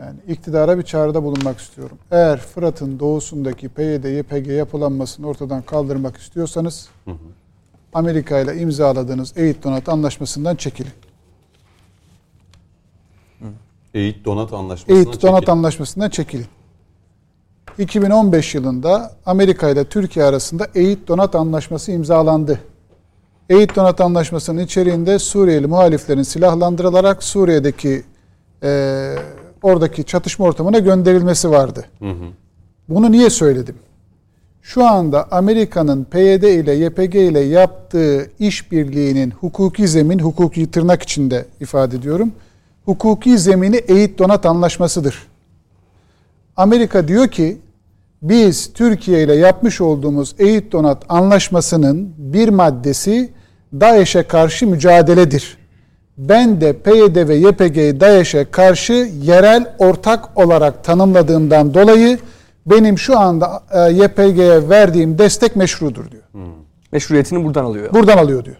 Yani iktidara bir çağrıda bulunmak istiyorum. Eğer Fırat'ın doğusundaki PYD, YPG yapılanmasını ortadan kaldırmak istiyorsanız Amerika ile imzaladığınız Eğit Donat Anlaşması'ndan çekilin. Eğit Donat Anlaşması'na Eğit Donat çekilin. Anlaşması'ndan çekilin. 2015 yılında Amerika ile Türkiye arasında Eğit Donat Anlaşması imzalandı. Eğit Donat Anlaşması'nın içeriğinde Suriyeli muhaliflerin silahlandırılarak Suriye'deki e, oradaki çatışma ortamına gönderilmesi vardı. Bunu niye söyledim? Şu anda Amerika'nın PYD ile YPG ile yaptığı işbirliğinin hukuki zemin, hukuki tırnak içinde ifade ediyorum. Hukuki zemini Eğit Donat Anlaşması'dır. Amerika diyor ki biz Türkiye ile yapmış olduğumuz Eğit Donat Anlaşması'nın bir maddesi DAEŞ'e karşı mücadeledir. Ben de PYD ve YPG'yi DAEŞ'e karşı yerel ortak olarak tanımladığımdan dolayı benim şu anda e, YPG'ye verdiğim destek meşrudur diyor. Meşruiyetini buradan alıyor. Buradan alıyor diyor.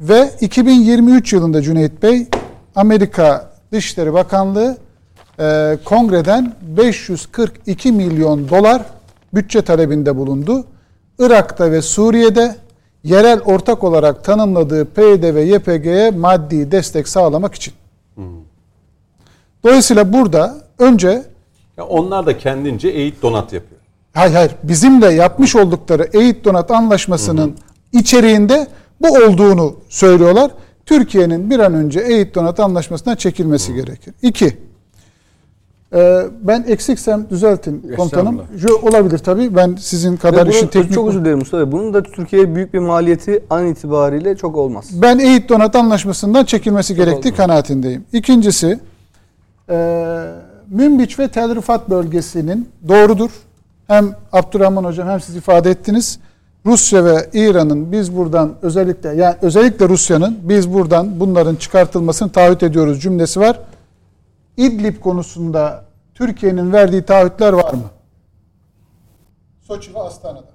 Ve 2023 yılında Cüneyt Bey Amerika Dışişleri Bakanlığı e, kongreden 542 milyon dolar bütçe talebinde bulundu. Irak'ta ve Suriye'de yerel ortak olarak tanımladığı PYD ve YPG'ye maddi destek sağlamak için. Dolayısıyla burada önce Ya onlar da kendince Eğit Donat yapıyor. Hayır hayır. Bizimle yapmış oldukları Eğit Donat Anlaşması'nın içeriğinde bu olduğunu söylüyorlar. Türkiye'nin bir an önce Eğit Donat Anlaşması'ndan çekilmesi gerekir. İki, ben eksiksem düzeltin komutanım. Şu olabilir tabii. Ben sizin kadar işin teknik... çok özür dilerim Mustafa Bey. Bunun da Türkiye'ye büyük bir maliyeti an itibariyle çok olmaz. Ben Eğit Donat Anlaşması'ndan çekilmesi gerektiği olmaz. kanaatindeyim. İkincisi, e, Münbiç ve Tel Rifat bölgesinin doğrudur. Hem Abdurrahman Hocam hem siz ifade ettiniz. Rusya ve İran'ın biz buradan özellikle yani özellikle Rusya'nın biz buradan bunların çıkartılmasını taahhüt ediyoruz cümlesi var. İdlib konusunda Türkiye'nin verdiği taahhütler var mı? Soçi ve Astana'da.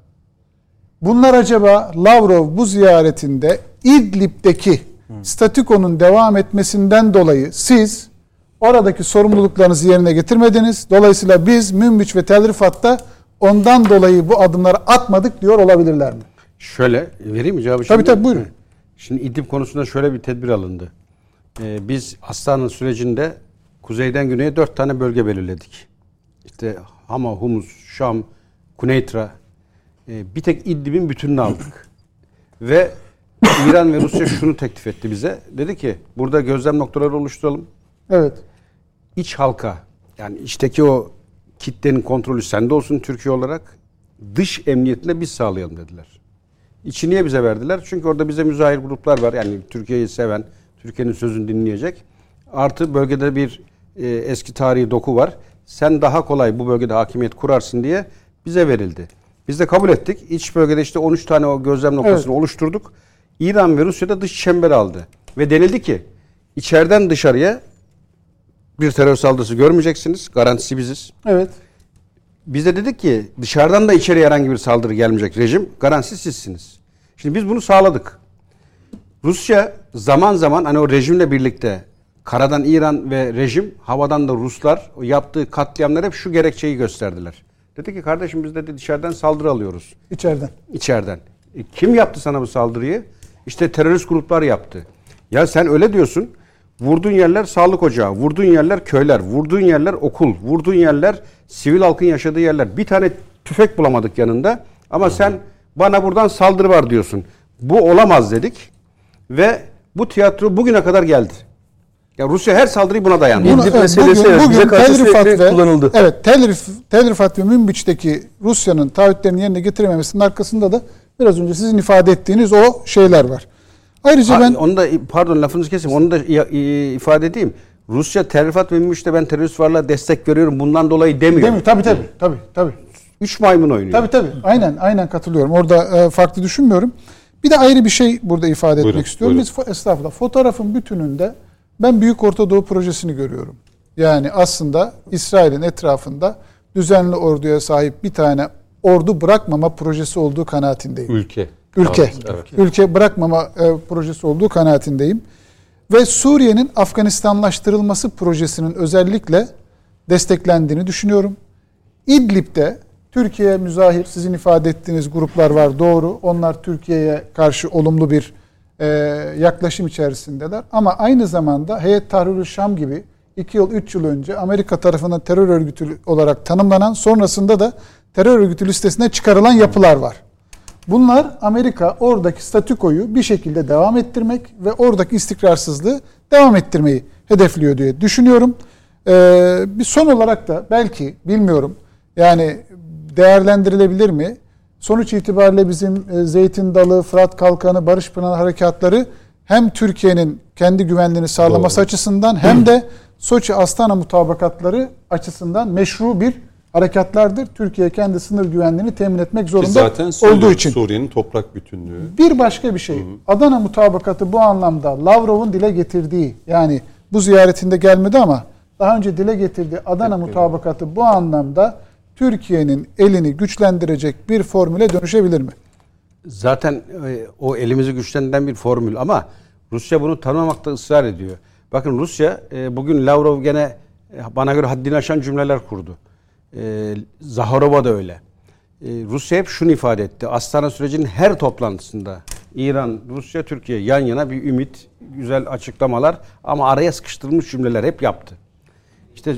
Bunlar acaba Lavrov bu ziyaretinde İdlib'deki statükonun devam etmesinden dolayı siz oradaki sorumluluklarınızı yerine getirmediniz. Dolayısıyla biz Münbiç ve Tel Rifat'ta ondan dolayı bu adımları atmadık diyor olabilirler mi? Şöyle vereyim mi cevabı? Tabii, şimdi? tabii, buyurun. Şimdi İdlib konusunda şöyle bir tedbir alındı. Ee, biz Aslan'ın sürecinde kuzeyden güneye dört tane bölge belirledik. İşte Hama, Humus, Şam, Kuneytra. Ee, bir tek İdlib'in bütününü aldık. Ve İran ve Rusya şunu teklif etti bize. Dedi ki burada gözlem noktaları oluşturalım. Evet. İç halka yani içteki o kitlenin kontrolü sende olsun Türkiye olarak. Dış emniyetini de biz sağlayalım dediler. İçi niye bize verdiler? Çünkü orada bize müzahir gruplar var. Yani Türkiye'yi seven, Türkiye'nin sözünü dinleyecek. Artı bölgede bir e, eski tarihi doku var. Sen daha kolay bu bölgede hakimiyet kurarsın diye bize verildi. Biz de kabul ettik. İç bölgede işte 13 tane o gözlem noktasını oluşturduk. İran ve Rusya da dış çember aldı. Ve denildi ki içeriden dışarıya bir terör saldırısı görmeyeceksiniz. Garantisi biziz. Evet. Biz de dedik ki dışarıdan da içeriye herhangi bir saldırı gelmeyecek rejim garantisi sizsiniz. Şimdi biz bunu sağladık. Rusya zaman zaman hani o rejimle birlikte karadan İran ve rejim havadan da Ruslar yaptığı katliamlar hep şu gerekçeyi gösterdiler. Dedi ki kardeşim biz de dışarıdan saldırı alıyoruz. içeriden. İçeriden. E, kim yaptı sana bu saldırıyı? İşte terörist gruplar yaptı. Ya sen öyle diyorsun. Vurduğun yerler sağlık ocağı, vurduğun yerler köyler, vurduğun yerler okul, vurduğun yerler sivil halkın yaşadığı yerler. Bir tane tüfek bulamadık yanında ama sen bana buradan saldırı var diyorsun. Bu olamaz dedik ve bu tiyatro bugüne kadar geldi. Ya Rusya her saldırıyı buna dayandı. Bunu- İdlib meselesi evet, bize karşı Rifat ve- kullanıldı. Evet, Tel, Rif- Tel Rifat ve Münbiç'teki Rusya'nın taahhütlerini yerine getirememesinin arkasında da biraz önce sizin ifade ettiğiniz o şeyler var. Ayrıca Ha, ben onu da pardon lafınızı keseyim. Onu da ifade edeyim. Rusya terifat ve Münbiç'te ben terörist varlığa destek görüyorum bundan dolayı demiyor. değil mi? Tabii tabii tabii tabii. Üç maymun oynuyor. Tabii tabii. Aynen aynen katılıyorum. Orada e, farklı düşünmüyorum. Bir de ayrı bir şey burada ifade etmek Buyurun, istiyorum. buyurun. Biz estağfurullah fotoğrafın bütününde ben Büyük Orta Doğu projesini görüyorum. Yani aslında İsrail'in etrafında düzenli orduya sahip bir tane ordu bırakmama projesi olduğu kanaatindeyim. Ülke. Ülke. Evet, evet. Ülke bırakmama e, projesi olduğu kanaatindeyim. ve Suriye'nin Afganistanlaştırılması projesinin özellikle desteklendiğini düşünüyorum. İdlib'de Türkiye müzahir sizin ifade ettiğiniz gruplar var doğru. Onlar Türkiye'ye karşı olumlu bir e, yaklaşım içerisindeler. Ama aynı zamanda Heyet Tahrir Şam gibi 2 yıl 3 yıl önce Amerika tarafından terör örgütü olarak tanımlanan sonrasında da terör örgütü listesine çıkarılan yapılar var. Bunlar Amerika oradaki statükoyu bir şekilde devam ettirmek ve oradaki istikrarsızlığı devam ettirmeyi hedefliyor diye düşünüyorum. Ee, bir son olarak da belki bilmiyorum yani değerlendirilebilir mi? Sonuç itibariyle bizim e, Zeytin Dalı, Fırat Kalkanı, Barış Pınarı harekatları hem Türkiye'nin kendi güvenliğini sağlaması Doğru. açısından hem de Soçi Astana mutabakatları açısından meşru bir harekatlardır. Türkiye kendi sınır güvenliğini temin etmek zorunda zaten olduğu için. Suriye'nin toprak bütünlüğü. Bir başka bir şey. Hı. Adana mutabakatı bu anlamda Lavrov'un dile getirdiği yani bu ziyaretinde gelmedi ama daha önce dile getirdiği Adana evet, mutabakatı bu anlamda Türkiye'nin elini güçlendirecek bir formüle dönüşebilir mi? Zaten e, o elimizi güçlendiren bir formül ama Rusya bunu tanımamakta ısrar ediyor. Bakın Rusya e, bugün Lavrov gene e, bana göre haddini aşan cümleler kurdu. Zaharova da öyle. Rusya hep şunu ifade etti. Astana sürecinin her toplantısında İran, Rusya, Türkiye yan yana bir ümit, güzel açıklamalar ama araya sıkıştırılmış cümleler hep yaptı. İşte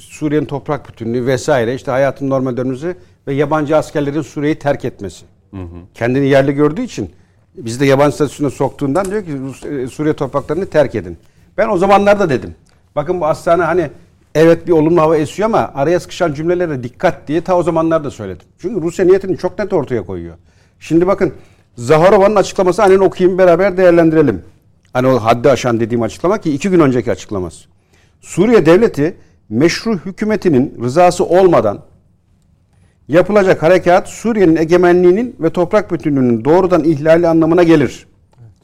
Suriye'nin toprak bütünlüğü vesaire işte hayatın normal dönmesi ve yabancı askerlerin Suriye'yi terk etmesi. Hı hı. Kendini yerli gördüğü için biz de yabancı statüsüne soktuğundan diyor ki e, Suriye topraklarını terk edin. Ben o zamanlarda dedim. Bakın bu hastane hani evet bir olumlu hava esiyor ama araya sıkışan cümlelere dikkat diye ta o zamanlarda söyledim. Çünkü Rusya niyetini çok net ortaya koyuyor. Şimdi bakın Zaharova'nın açıklaması hani okuyayım beraber değerlendirelim. Hani o haddi aşan dediğim açıklama ki iki gün önceki açıklaması. Suriye devleti meşru hükümetinin rızası olmadan yapılacak harekat Suriye'nin egemenliğinin ve toprak bütünlüğünün doğrudan ihlali anlamına gelir.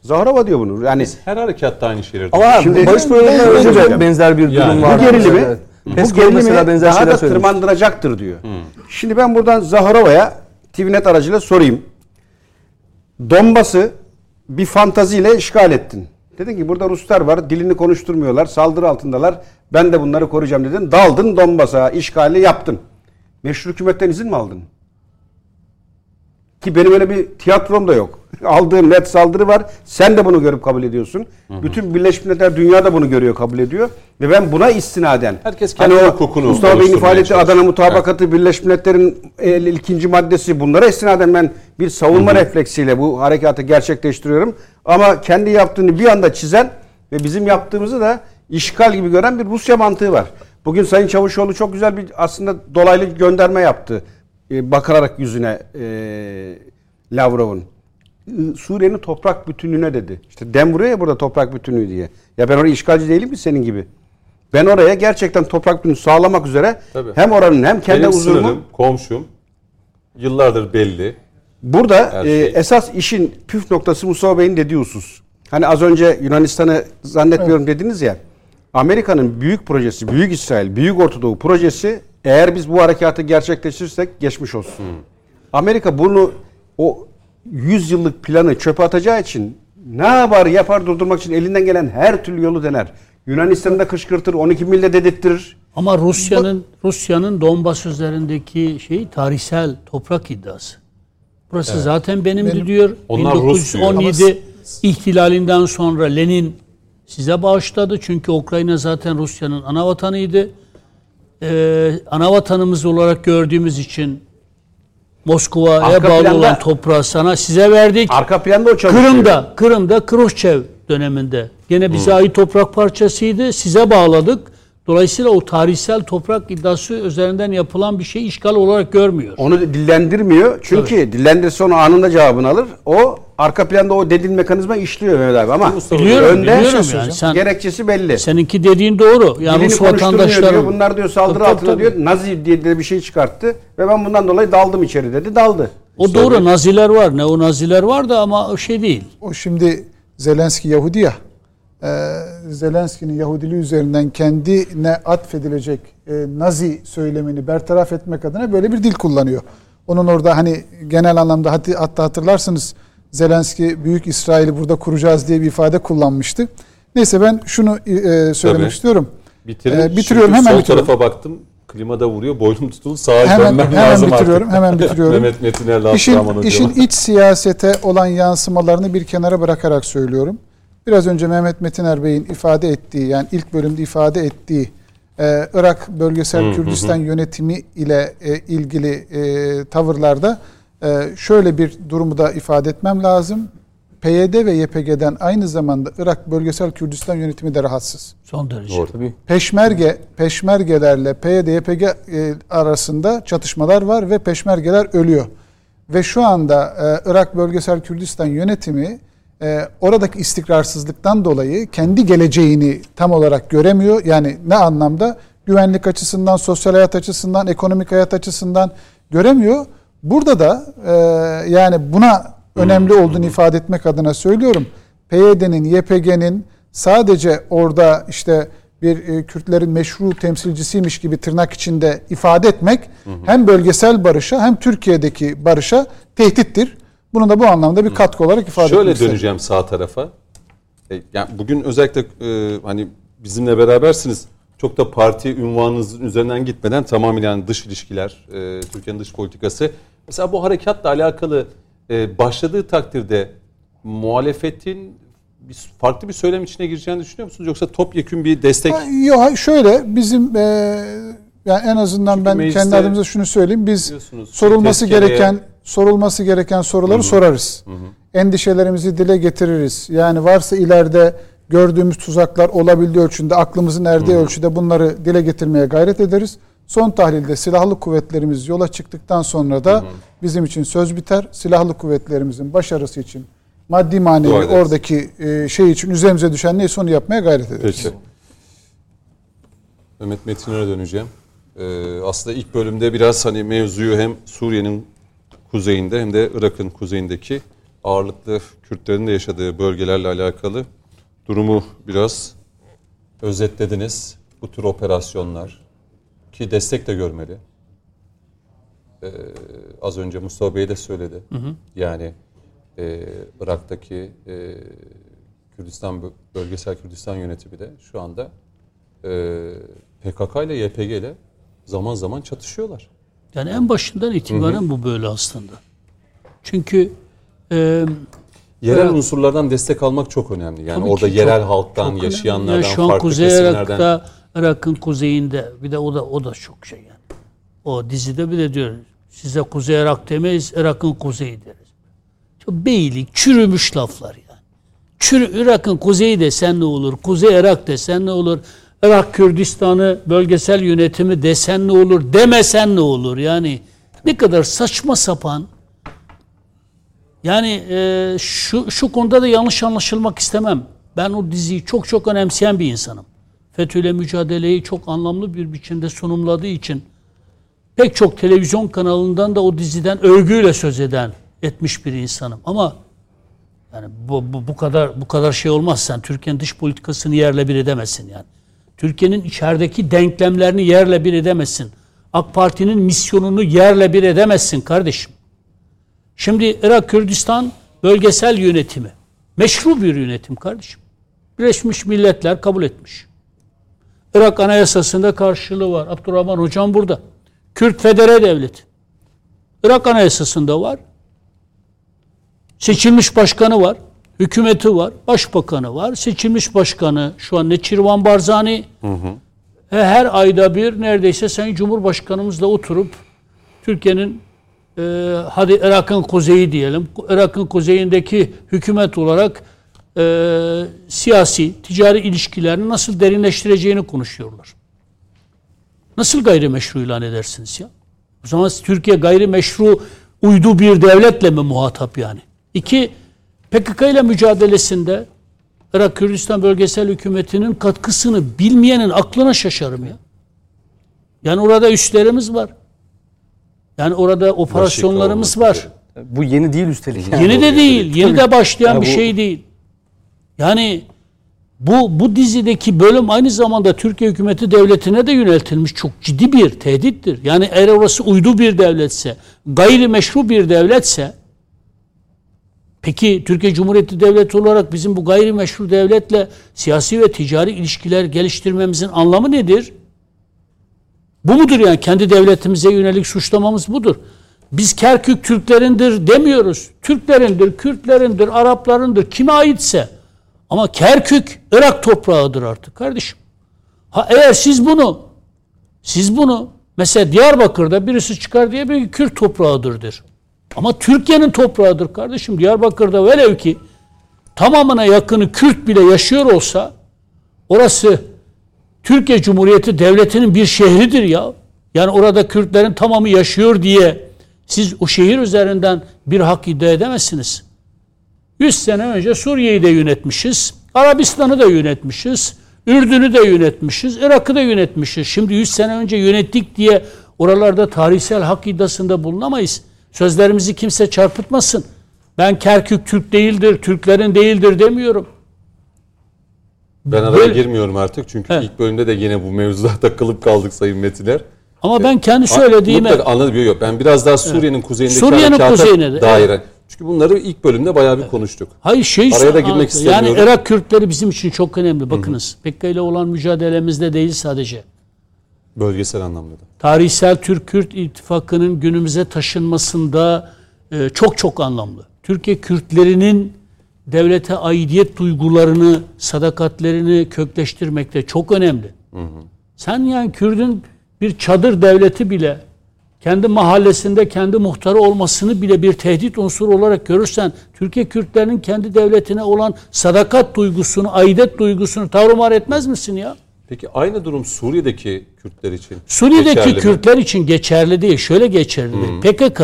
Zaharova diyor bunu. Yani her harekatta aynı şeyleri Ama şimdi barış de benzer bir yani, durum var. Bu gerilimi bu gerilimi benzer daha da tırmandıracaktır diyor. Hı. Şimdi ben buradan Zaharova'ya TVNet aracıyla sorayım. Donbas'ı bir fantaziyle işgal ettin. Dedin ki burada Ruslar var, dilini konuşturmuyorlar, saldırı altındalar. Ben de bunları koruyacağım dedin. Daldın Donbas'a, işgali yaptın. Meşru hükümetten izin mi aldın? Ki benim öyle bir tiyatrom da yok. Aldığım net saldırı var. Sen de bunu görüp kabul ediyorsun. Hı hı. Bütün Birleşmiş Milletler dünya da bunu görüyor, kabul ediyor. Ve ben buna istinaden Herkes kendi hani hukukunu Mustafa Bey'in ifade ettiği Adana Mutabakatı, evet. Birleşmiş Milletler'in ikinci maddesi bunlara istinaden ben bir savunma hı hı. refleksiyle bu harekatı gerçekleştiriyorum. Ama kendi yaptığını bir anda çizen ve bizim yaptığımızı da işgal gibi gören bir Rusya mantığı var. Bugün Sayın Çavuşoğlu çok güzel bir aslında dolaylı gönderme yaptı. E, bakarak yüzüne e, Lavrov'un. Suriye'nin toprak bütünlüğüne dedi. İşte dem vuruyor ya burada toprak bütünlüğü diye. Ya ben oraya işgalci değilim mi senin gibi? Ben oraya gerçekten toprak bütünlüğü sağlamak üzere Tabii. hem oranın hem kendi Benim huzurumu... Sınırım, komşum yıllardır belli. Burada e, şey. esas işin püf noktası Mustafa Bey'in dediği husus. Hani az önce Yunanistan'ı zannetmiyorum evet. dediniz ya. Amerika'nın büyük projesi, Büyük İsrail, Büyük Ortadoğu projesi eğer biz bu harekatı gerçekleştirirsek geçmiş olsun. Hmm. Amerika bunu o 100 yıllık planı çöpe atacağı için ne yapar yapar durdurmak için elinden gelen her türlü yolu dener. Yunanistan'ı da kışkırtır, 12 milde dedirttirir. Ama Rusya'nın Rusya'nın Donbas üzerindeki şey tarihsel toprak iddiası. Burası evet. zaten benimdi Benim, diyor. Onlar 1917 Rus ihtilalinden sonra Lenin size bağışladı. Çünkü Ukrayna zaten Rusya'nın ana vatanıydı. Ee, ana vatanımız olarak gördüğümüz için Moskova'ya bağlı planda, olan toprağı sana size verdik. Arka planda o çalışıyor. Kırım'da, Kırım'da Khrushchev döneminde. Gene bize hmm. ait toprak parçasıydı. Size bağladık. Dolayısıyla o tarihsel toprak iddiası üzerinden yapılan bir şey işgal olarak görmüyor. Onu dillendirmiyor. Çünkü Tabii. dillendirse onu anında cevabını alır. O arka planda o dediğin mekanizma işliyor Mehmet abi ama biliyorum, önde biliyorum yani. Sen, gerekçesi belli. Seninki dediğin doğru. Yani Rus vatandaşları diyor, bunlar diyor saldırı tabii, altında tabii. diyor. Nazi diye de bir şey çıkarttı ve ben bundan dolayı daldım içeri dedi. Daldı. O Sonra... doğru Naziler var. Ne o Naziler var da ama o şey değil. O şimdi Zelenski Yahudi ya. Ee, Zelenski'nin Yahudiliği üzerinden kendine atfedilecek e, Nazi söylemini bertaraf etmek adına böyle bir dil kullanıyor. Onun orada hani genel anlamda hatta hatırlarsınız Zelenski Büyük İsrail'i burada kuracağız diye bir ifade kullanmıştı. Neyse ben şunu e, söylemek Tabii. istiyorum. Bitirin. Ee, bitiriyorum, Çünkü hemen sol bitiriyorum. tarafa baktım. Klimada vuruyor. Boynum tutuldu. Sağa Hemen, dönmem hemen lazım bitiriyorum. artık. Hemen bitiriyorum. Mehmet Metiner'le İşin, Abdurrahman Hocam. işin iç siyasete olan yansımalarını bir kenara bırakarak söylüyorum. Biraz önce Mehmet Metiner Bey'in ifade ettiği yani ilk bölümde ifade ettiği e, Irak bölgesel Hı, hı, Kürdistan yönetimi ile e, ilgili e, tavırlarda e, şöyle bir durumu da ifade etmem lazım. PYD ve YPG'den aynı zamanda Irak bölgesel Kürdistan yönetimi de rahatsız. Son derece. Doğru. Tabii. Peşmerge, peşmergelerle PYD, YPG e, arasında çatışmalar var ve peşmergeler ölüyor. Ve şu anda e, Irak Bölgesel Kürdistan yönetimi e, oradaki istikrarsızlıktan dolayı kendi geleceğini tam olarak göremiyor. Yani ne anlamda? Güvenlik açısından, sosyal hayat açısından, ekonomik hayat açısından göremiyor. Burada da e, yani buna önemli olduğunu ifade etmek adına söylüyorum. PYD'nin, YPG'nin sadece orada işte bir e, Kürtlerin meşru temsilcisiymiş gibi tırnak içinde ifade etmek hem bölgesel barışa hem Türkiye'deki barışa tehdittir. Bunu da bu anlamda bir katkı olarak ifade Şöyle etmek isterim. döneceğim sağ tarafa. E, yani bugün özellikle e, hani bizimle berabersiniz. Çok da parti ünvanınızın üzerinden gitmeden tamamen yani dış ilişkiler, e, Türkiye'nin dış politikası. Mesela bu harekatla alakalı e, başladığı takdirde muhalefetin bir, farklı bir söylem içine gireceğini düşünüyor musunuz? Yoksa topyekün bir destek Yok şöyle bizim e, yani en azından Çünkü ben kendi adımıza şunu söyleyeyim. Biz sorulması gereken sorulması gereken soruları sorarız. Endişelerimizi dile getiririz. Yani varsa ileride gördüğümüz tuzaklar olabildiği ölçüde, aklımızın erdiği ölçüde bunları dile getirmeye gayret ederiz. Son tahlilde silahlı kuvvetlerimiz yola çıktıktan sonra da bizim için söz biter. Silahlı kuvvetlerimizin başarısı için maddi manevi oradaki e, şey için üzerimize düşen neyse onu yapmaya gayret ederiz. Peki. Mehmet Metin'e döneceğim. Ee, aslında ilk bölümde biraz hani mevzuyu hem Suriye'nin kuzeyinde hem de Irak'ın kuzeyindeki ağırlıklı Kürtlerin de yaşadığı bölgelerle alakalı durumu biraz özetlediniz. Bu tür operasyonlar ki destek de görmeli. Ee, az önce Mustafa Bey de söyledi. Yani e, Irak'taki e, Kürdistan bö- bölgesel Kürdistan yönetimi de şu anda e, PKK ile YPG ile zaman zaman çatışıyorlar. Yani en başından itibaren bu böyle aslında. Çünkü e, Yerel Evet. unsurlardan destek almak çok önemli. Yani orada ki yerel çok- halktan, çok yaşayanlardan, önemli. Ya şu an farklı Kuzey kesimlerden. Irak'ta, Irak'ın kuzeyinde bir de o da o da çok şey yani. O dizide bir de diyor size Kuzey Irak demeyiz, Irak'ın kuzeyi deriz. Çok beylik, çürümüş laflar yani. Çürü, Irak'ın kuzeyi desen ne olur? Kuzey Irak desen ne olur? Irak Kürdistan'ı bölgesel yönetimi desen ne olur? Demesen ne olur? Yani ne kadar saçma sapan yani e, şu şu konuda da yanlış anlaşılmak istemem. Ben o diziyi çok çok önemseyen bir insanım. FETÖ'yle mücadeleyi çok anlamlı bir biçimde sunumladığı için pek çok televizyon kanalından da o diziden övgüyle söz eden etmiş bir insanım. Ama yani bu, bu, bu kadar bu kadar şey olmaz sen Türkiye'nin dış politikasını yerle bir edemezsin yani. Türkiye'nin içerideki denklemlerini yerle bir edemezsin. AK Parti'nin misyonunu yerle bir edemezsin kardeşim. Şimdi Irak Kürdistan bölgesel yönetimi. Meşru bir yönetim kardeşim. Birleşmiş Milletler kabul etmiş. Irak Anayasası'nda karşılığı var. Abdurrahman Hocam burada. Kürt Federe Devleti. Irak Anayasası'nda var. Seçilmiş başkanı var. Hükümeti var. Başbakanı var. Seçilmiş başkanı şu an Neçirvan Barzani. E, Her ayda bir neredeyse Sayın Cumhurbaşkanımızla oturup Türkiye'nin e, hadi Irak'ın kuzeyi diyelim. Irak'ın kuzeyindeki hükümet olarak e, siyasi, ticari ilişkilerini nasıl derinleştireceğini konuşuyorlar. Nasıl gayrimeşru ilan edersiniz ya? O zaman Türkiye gayrimeşru uydu bir devletle mi muhatap yani? İki, PKK ile mücadelesinde Irak Kürdistan Bölgesel Hükümeti'nin katkısını bilmeyenin aklına şaşarım ya. Yani orada üslerimiz var. Yani orada operasyonlarımız var. Bu yeni değil üstelik. yani. Yeni de değil, yeni de başlayan Ya bir bu- şey değil. Yani bu bu dizideki bölüm aynı zamanda Türkiye hükümeti devletine de yöneltilmiş çok ciddi bir tehdittir. Yani eğer orası uydu bir devletse, gayrimeşru bir devletse Peki Türkiye Cumhuriyeti Devleti olarak bizim bu gayrimeşru devletle siyasi ve ticari ilişkiler geliştirmemizin anlamı nedir? Bu mudur yani kendi devletimize yönelik suçlamamız budur. Biz Kerkük Türklerindir demiyoruz. Türklerindir, Kürtlerindir, Araplarındır kime aitse. Ama Kerkük Irak toprağıdır artık kardeşim. Ha eğer siz bunu siz bunu mesela Diyarbakır'da birisi çıkar diye bir Kürt toprağıdır der. Ama Türkiye'nin toprağıdır kardeşim. Diyarbakır'da velev ki tamamına yakını Kürt bile yaşıyor olsa orası Türkiye Cumhuriyeti Devleti'nin bir şehridir ya. Yani orada Kürtlerin tamamı yaşıyor diye siz o şehir üzerinden bir hak iddia edemezsiniz. 100 sene önce Suriye'yi de yönetmişiz. Arabistan'ı da yönetmişiz. Ürdün'ü de yönetmişiz. Irak'ı da yönetmişiz. Şimdi 100 sene önce yönettik diye oralarda tarihsel hak iddiasında bulunamayız. Sözlerimizi kimse çarpıtmasın. Ben Kerkük Türk değildir, Türklerin değildir demiyorum. Ben araya Böyle, girmiyorum artık çünkü evet. ilk bölümde de yine bu mevzuda takılıp kaldık Sayın Metiner. Ama ben kendi söylediğime... Mutlaka anladım. Yok, ben biraz daha Suriye'nin evet. kuzeyindeki Suriye'nin kuzeyine dair. Evet. Çünkü bunları ilk bölümde bayağı bir konuştuk. Hayır şey Araya da girmek istemiyorum. Yani Irak Kürtleri bizim için çok önemli. Bakınız PKK ile olan mücadelemizde değil sadece. Bölgesel anlamda da. Tarihsel Türk-Kürt ittifakının günümüze taşınmasında e, çok çok anlamlı. Türkiye Kürtlerinin devlete aidiyet duygularını, sadakatlerini kökleştirmekte çok önemli. Hı hı. Sen yani Kürt'ün bir çadır devleti bile kendi mahallesinde kendi muhtarı olmasını bile bir tehdit unsuru olarak görürsen Türkiye Kürtlerinin kendi devletine olan sadakat duygusunu, aidet duygusunu tarumar etmez misin ya? Peki aynı durum Suriye'deki Kürtler için Suriye'deki Kürtler mi? için geçerli değil. Şöyle geçerli değil. PKK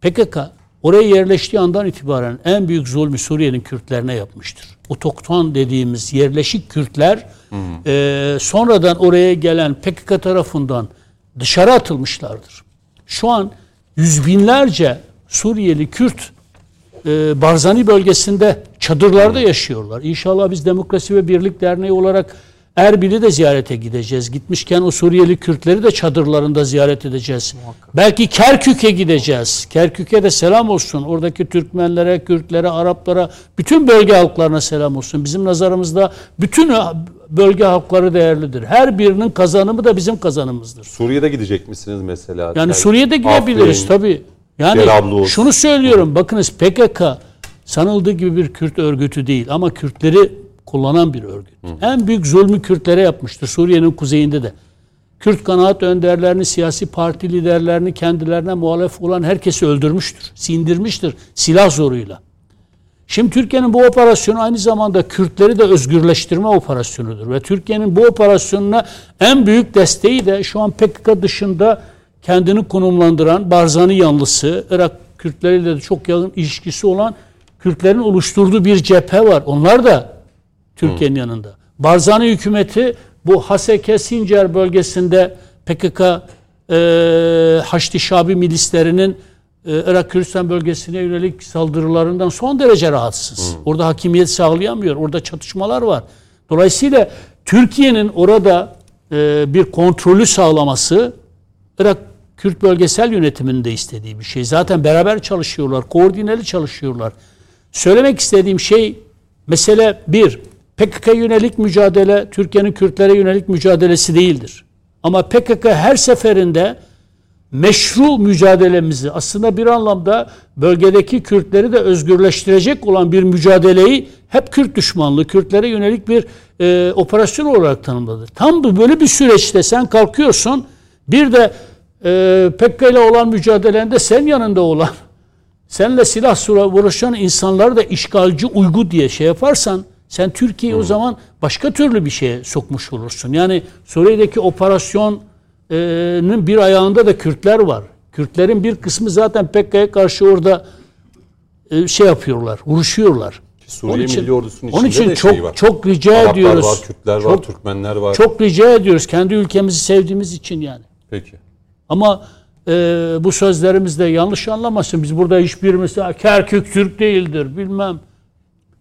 PKK oraya yerleştiği andan itibaren en büyük zulmü Suriye'nin Kürtlerine yapmıştır. Otokton dediğimiz yerleşik Kürtler e, sonradan oraya gelen PKK tarafından dışarı atılmışlardır. Şu an yüz binlerce Suriyeli Kürt e, Barzani bölgesinde çadırlarda yaşıyorlar. İnşallah biz Demokrasi ve Birlik Derneği olarak Erbil'i de ziyarete gideceğiz. Gitmişken o Suriyeli Kürtleri de çadırlarında ziyaret edeceğiz. Muhakkak. Belki Kerkük'e gideceğiz. Kerkük'e de selam olsun. Oradaki Türkmenlere, Kürtlere, Araplara, bütün bölge halklarına selam olsun. Bizim nazarımızda bütün bölge halkları değerlidir. Her birinin kazanımı da bizim kazanımızdır. Suriye'de gidecek misiniz mesela? Yani Suriye'de gidebiliriz tabii. Yani şunu söylüyorum. Bakınız PKK sanıldığı gibi bir Kürt örgütü değil ama Kürtleri kullanan bir örgüt. Hı. En büyük zulmü Kürtlere yapmıştır Suriye'nin kuzeyinde de. Kürt kanaat önderlerini, siyasi parti liderlerini kendilerine muhalef olan herkesi öldürmüştür. Sindirmiştir silah zoruyla. Şimdi Türkiye'nin bu operasyonu aynı zamanda Kürtleri de özgürleştirme operasyonudur. Ve Türkiye'nin bu operasyonuna en büyük desteği de şu an PKK dışında kendini konumlandıran Barzani yanlısı, Irak Kürtleriyle de çok yakın ilişkisi olan Kürtlerin oluşturduğu bir cephe var. Onlar da Türkiye'nin hmm. yanında. Barzani hükümeti bu Haseke Sincar bölgesinde PKK e, Haçlı Şabi milislerinin e, Irak Kürdistan bölgesine yönelik saldırılarından son derece rahatsız. Hmm. Orada hakimiyet sağlayamıyor. Orada çatışmalar var. Dolayısıyla Türkiye'nin orada e, bir kontrolü sağlaması Irak Kürt bölgesel yönetiminin de istediği bir şey. Zaten beraber çalışıyorlar, koordineli çalışıyorlar. Söylemek istediğim şey mesele bir, PKK yönelik mücadele Türkiye'nin Kürtlere yönelik mücadelesi değildir. Ama PKK her seferinde meşru mücadelemizi aslında bir anlamda bölgedeki Kürtleri de özgürleştirecek olan bir mücadeleyi hep Kürt düşmanlığı, Kürtlere yönelik bir e, operasyon olarak tanımladı. Tam bu böyle bir süreçte sen kalkıyorsun bir de e, PKK ile olan mücadelende sen yanında olan senle silah sura vuruşan insanları da işgalci uygu diye şey yaparsan sen Türkiye'yi hmm. o zaman başka türlü bir şeye sokmuş olursun. Yani Suriye'deki operasyonun bir ayağında da Kürtler var. Kürtlerin bir kısmı zaten PKK'ya karşı orada e, şey yapıyorlar, vuruşuyorlar. Suriye onun için, Milli Ordusu'nun içinde onun için de çok, şey var. Çok rica Araplar ediyoruz. var, Kürtler çok, var, Türkmenler var. Çok rica ediyoruz kendi ülkemizi sevdiğimiz için yani. Peki. Ama e, bu sözlerimizde yanlış anlamasın. Biz burada hiçbir mesela Kerkük Türk değildir bilmem.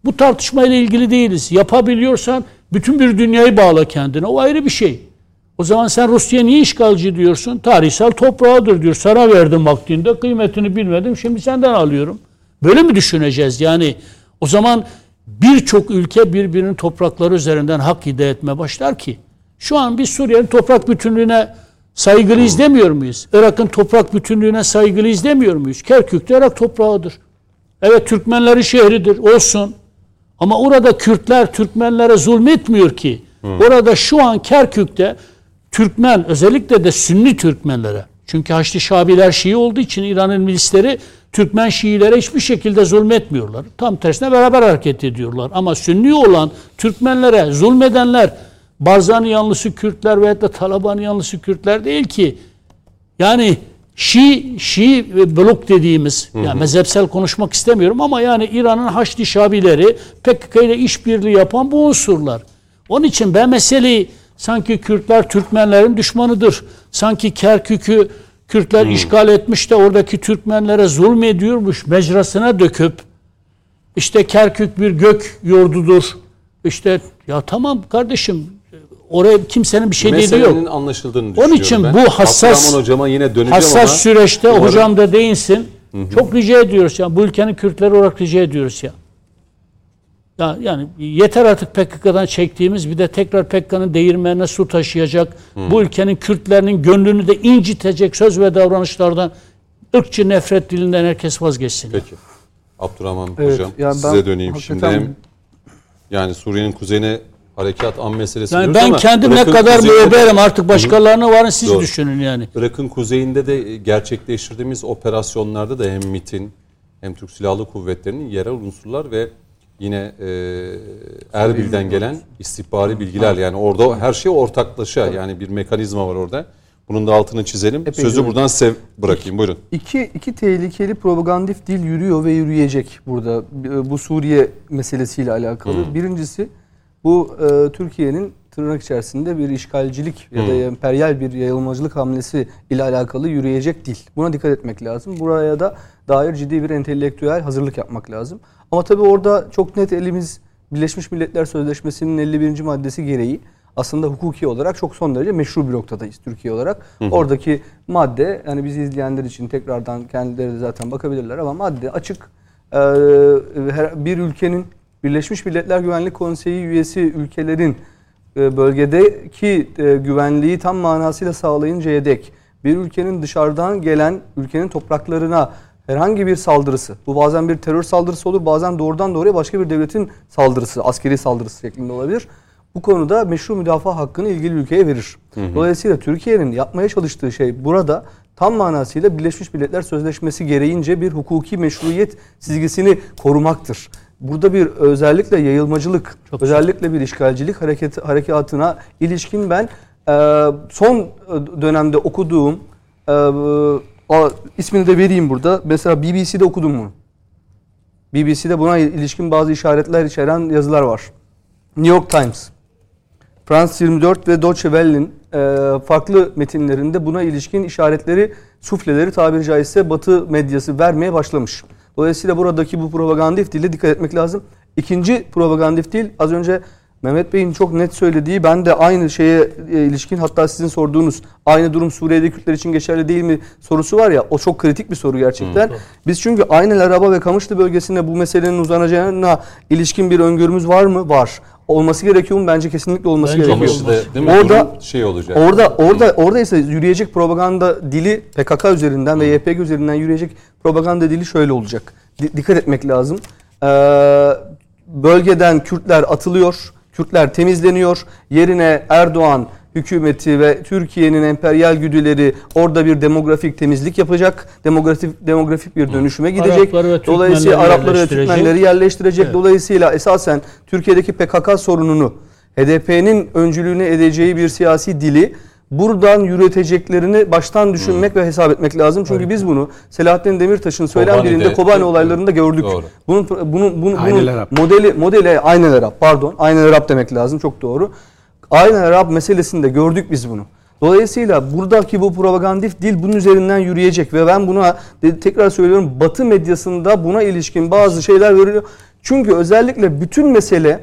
Bu tartışmayla ilgili değiliz. Yapabiliyorsan bütün bir dünyayı bağla kendine. O ayrı bir şey. O zaman sen Rusya niye işgalci diyorsun? Tarihsel toprağıdır diyor. Sana verdim vaktinde kıymetini bilmedim. Şimdi senden alıyorum. Böyle mi düşüneceğiz? Yani o zaman birçok ülke birbirinin toprakları üzerinden hak iddia etme başlar ki. Şu an biz Suriye'nin toprak bütünlüğüne saygılı izlemiyor muyuz? Irak'ın toprak bütünlüğüne saygılı izlemiyor muyuz? Kerkük de Irak toprağıdır. Evet Türkmenlerin şehridir olsun. Ama orada Kürtler Türkmenlere zulmetmiyor ki. Orada şu an Kerkük'te Türkmen özellikle de Sünni Türkmenlere. Çünkü Haçlı Şabiler Şii olduğu için İran'ın milisleri Türkmen Şiilere hiçbir şekilde zulmetmiyorlar. Tam tersine beraber hareket ediyorlar. Ama Sünni olan Türkmenlere zulmedenler Barzani yanlısı Kürtler veyahut da Taliban yanlısı Kürtler değil ki. Yani Şii, Şii blok dediğimiz, yani mezhepsel konuşmak istemiyorum ama yani İran'ın Haçlı Şabileri PKK ile işbirliği yapan bu unsurlar. Onun için ben meseleyi sanki Kürtler Türkmenlerin düşmanıdır. Sanki Kerkük'ü Kürtler işgal etmiş de oradaki Türkmenlere zulmediyormuş mecrasına döküp işte Kerkük bir gök yurdudur. İşte ya tamam kardeşim oraya kimsenin bir şey dediği Meselenin yok. anlaşıldığını Onun düşünüyorum için ben. bu hassas Abdurrahman hocama yine döneceğim hassas ama süreçte umarım- hocam da değinsin. Çok rica ediyoruz ya. Bu ülkenin Kürtleri olarak rica ediyoruz ya. Ya yani yeter artık PKK'dan çektiğimiz bir de tekrar PKK'nın değirmenine su taşıyacak. Bu ülkenin Kürtlerinin gönlünü de incitecek söz ve davranışlardan ırkçı nefret dilinden herkes vazgeçsin. Peki. Abdurrahman Evet, hocam yani size döneyim şimdi. hakikaten- Hem yani Suriye'nin kuzeyine harekat an meselesi Yani ben ama kendim ne kadar müeberim artık başkalarına varın siz Doğru. düşünün yani. Irak'ın kuzeyinde de gerçekleştirdiğimiz operasyonlarda da hem MIT'in hem Türk Silahlı Kuvvetleri'nin yerel unsurlar ve yine e, Erbil'den gelen istihbari bilgiler yani orada her şey ortaklaşa yani bir mekanizma var orada. Bunun da altını çizelim. Epey Sözü buradan sev bırakayım. Buyurun. İki, iki tehlikeli propagandif dil yürüyor ve yürüyecek burada bu Suriye meselesiyle alakalı. Birincisi bu e, Türkiye'nin tırnak içerisinde bir işgalcilik ya da emperyal bir yayılmacılık hamlesi ile alakalı yürüyecek dil. Buna dikkat etmek lazım. Buraya da dair ciddi bir entelektüel hazırlık yapmak lazım. Ama tabii orada çok net elimiz Birleşmiş Milletler Sözleşmesi'nin 51. maddesi gereği aslında hukuki olarak çok son derece meşru bir noktadayız Türkiye olarak. Oradaki madde yani bizi izleyenler için tekrardan kendileri de zaten bakabilirler ama madde açık. Ee, bir ülkenin Birleşmiş Milletler Güvenlik Konseyi üyesi ülkelerin e, bölgedeki e, güvenliği tam manasıyla sağlayıncaya dek bir ülkenin dışarıdan gelen ülkenin topraklarına herhangi bir saldırısı, bu bazen bir terör saldırısı olur, bazen doğrudan doğruya başka bir devletin saldırısı, askeri saldırısı şeklinde olabilir. Bu konuda meşru müdafaa hakkını ilgili ülkeye verir. Dolayısıyla Türkiye'nin yapmaya çalıştığı şey burada tam manasıyla Birleşmiş Milletler Sözleşmesi gereğince bir hukuki meşruiyet çizgisini korumaktır. Burada bir özellikle yayılmacılık, özellikle bir işgalcilik hareket, harekatına ilişkin ben e, son dönemde okuduğum, e, a, ismini de vereyim burada. Mesela BBC'de okudum bunu. BBC'de buna ilişkin bazı işaretler içeren yazılar var. New York Times, France 24 ve Deutsche Welle'nin e, farklı metinlerinde buna ilişkin işaretleri, sufleleri tabiri caizse Batı medyası vermeye başlamış. Dolayısıyla buradaki bu propagandif dile dikkat etmek lazım. İkinci propagandif dil az önce Mehmet Bey'in çok net söylediği ben de aynı şeye e, ilişkin hatta sizin sorduğunuz aynı durum Suriye'de Kürtler için geçerli değil mi sorusu var ya o çok kritik bir soru gerçekten. Biz çünkü aynı Araba ve Kamışlı bölgesinde bu meselenin uzanacağına ilişkin bir öngörümüz var mı? Var. Olması gerekiyor mu? Bence kesinlikle olması Bence gerekiyor. Kamışlı değil mi? Orada Durum şey olacak. Orada orada orada ise yürüyecek propaganda dili PKK üzerinden ve YPG üzerinden yürüyecek propaganda dili şöyle olacak. Di- dikkat etmek lazım. Ee, bölgeden Kürtler atılıyor. Kürtler temizleniyor. Yerine Erdoğan hükümeti ve Türkiye'nin emperyal güdüleri orada bir demografik temizlik yapacak. Demografik demografik bir dönüşüme gidecek. Arapları Dolayısıyla Arapları ve. Türkmenleri yerleştirecek. Dolayısıyla esasen Türkiye'deki PKK sorununu HDP'nin öncülüğünü edeceği bir siyasi dili buradan yürüteceklerini baştan düşünmek ve hesap etmek lazım. Çünkü biz bunu Selahattin Demirtaş'ın söylen Kobani'de- birinde Kobani olaylarında gördük. Doğru. Bunun bunun bunun, bunun modeli modeli Aynel Arap pardon. Aynel Arap demek lazım çok doğru. Aynel Arap meselesinde gördük biz bunu. Dolayısıyla buradaki bu propagandif dil bunun üzerinden yürüyecek ve ben buna tekrar söylüyorum Batı medyasında buna ilişkin bazı şeyler veriliyor. Çünkü özellikle bütün mesele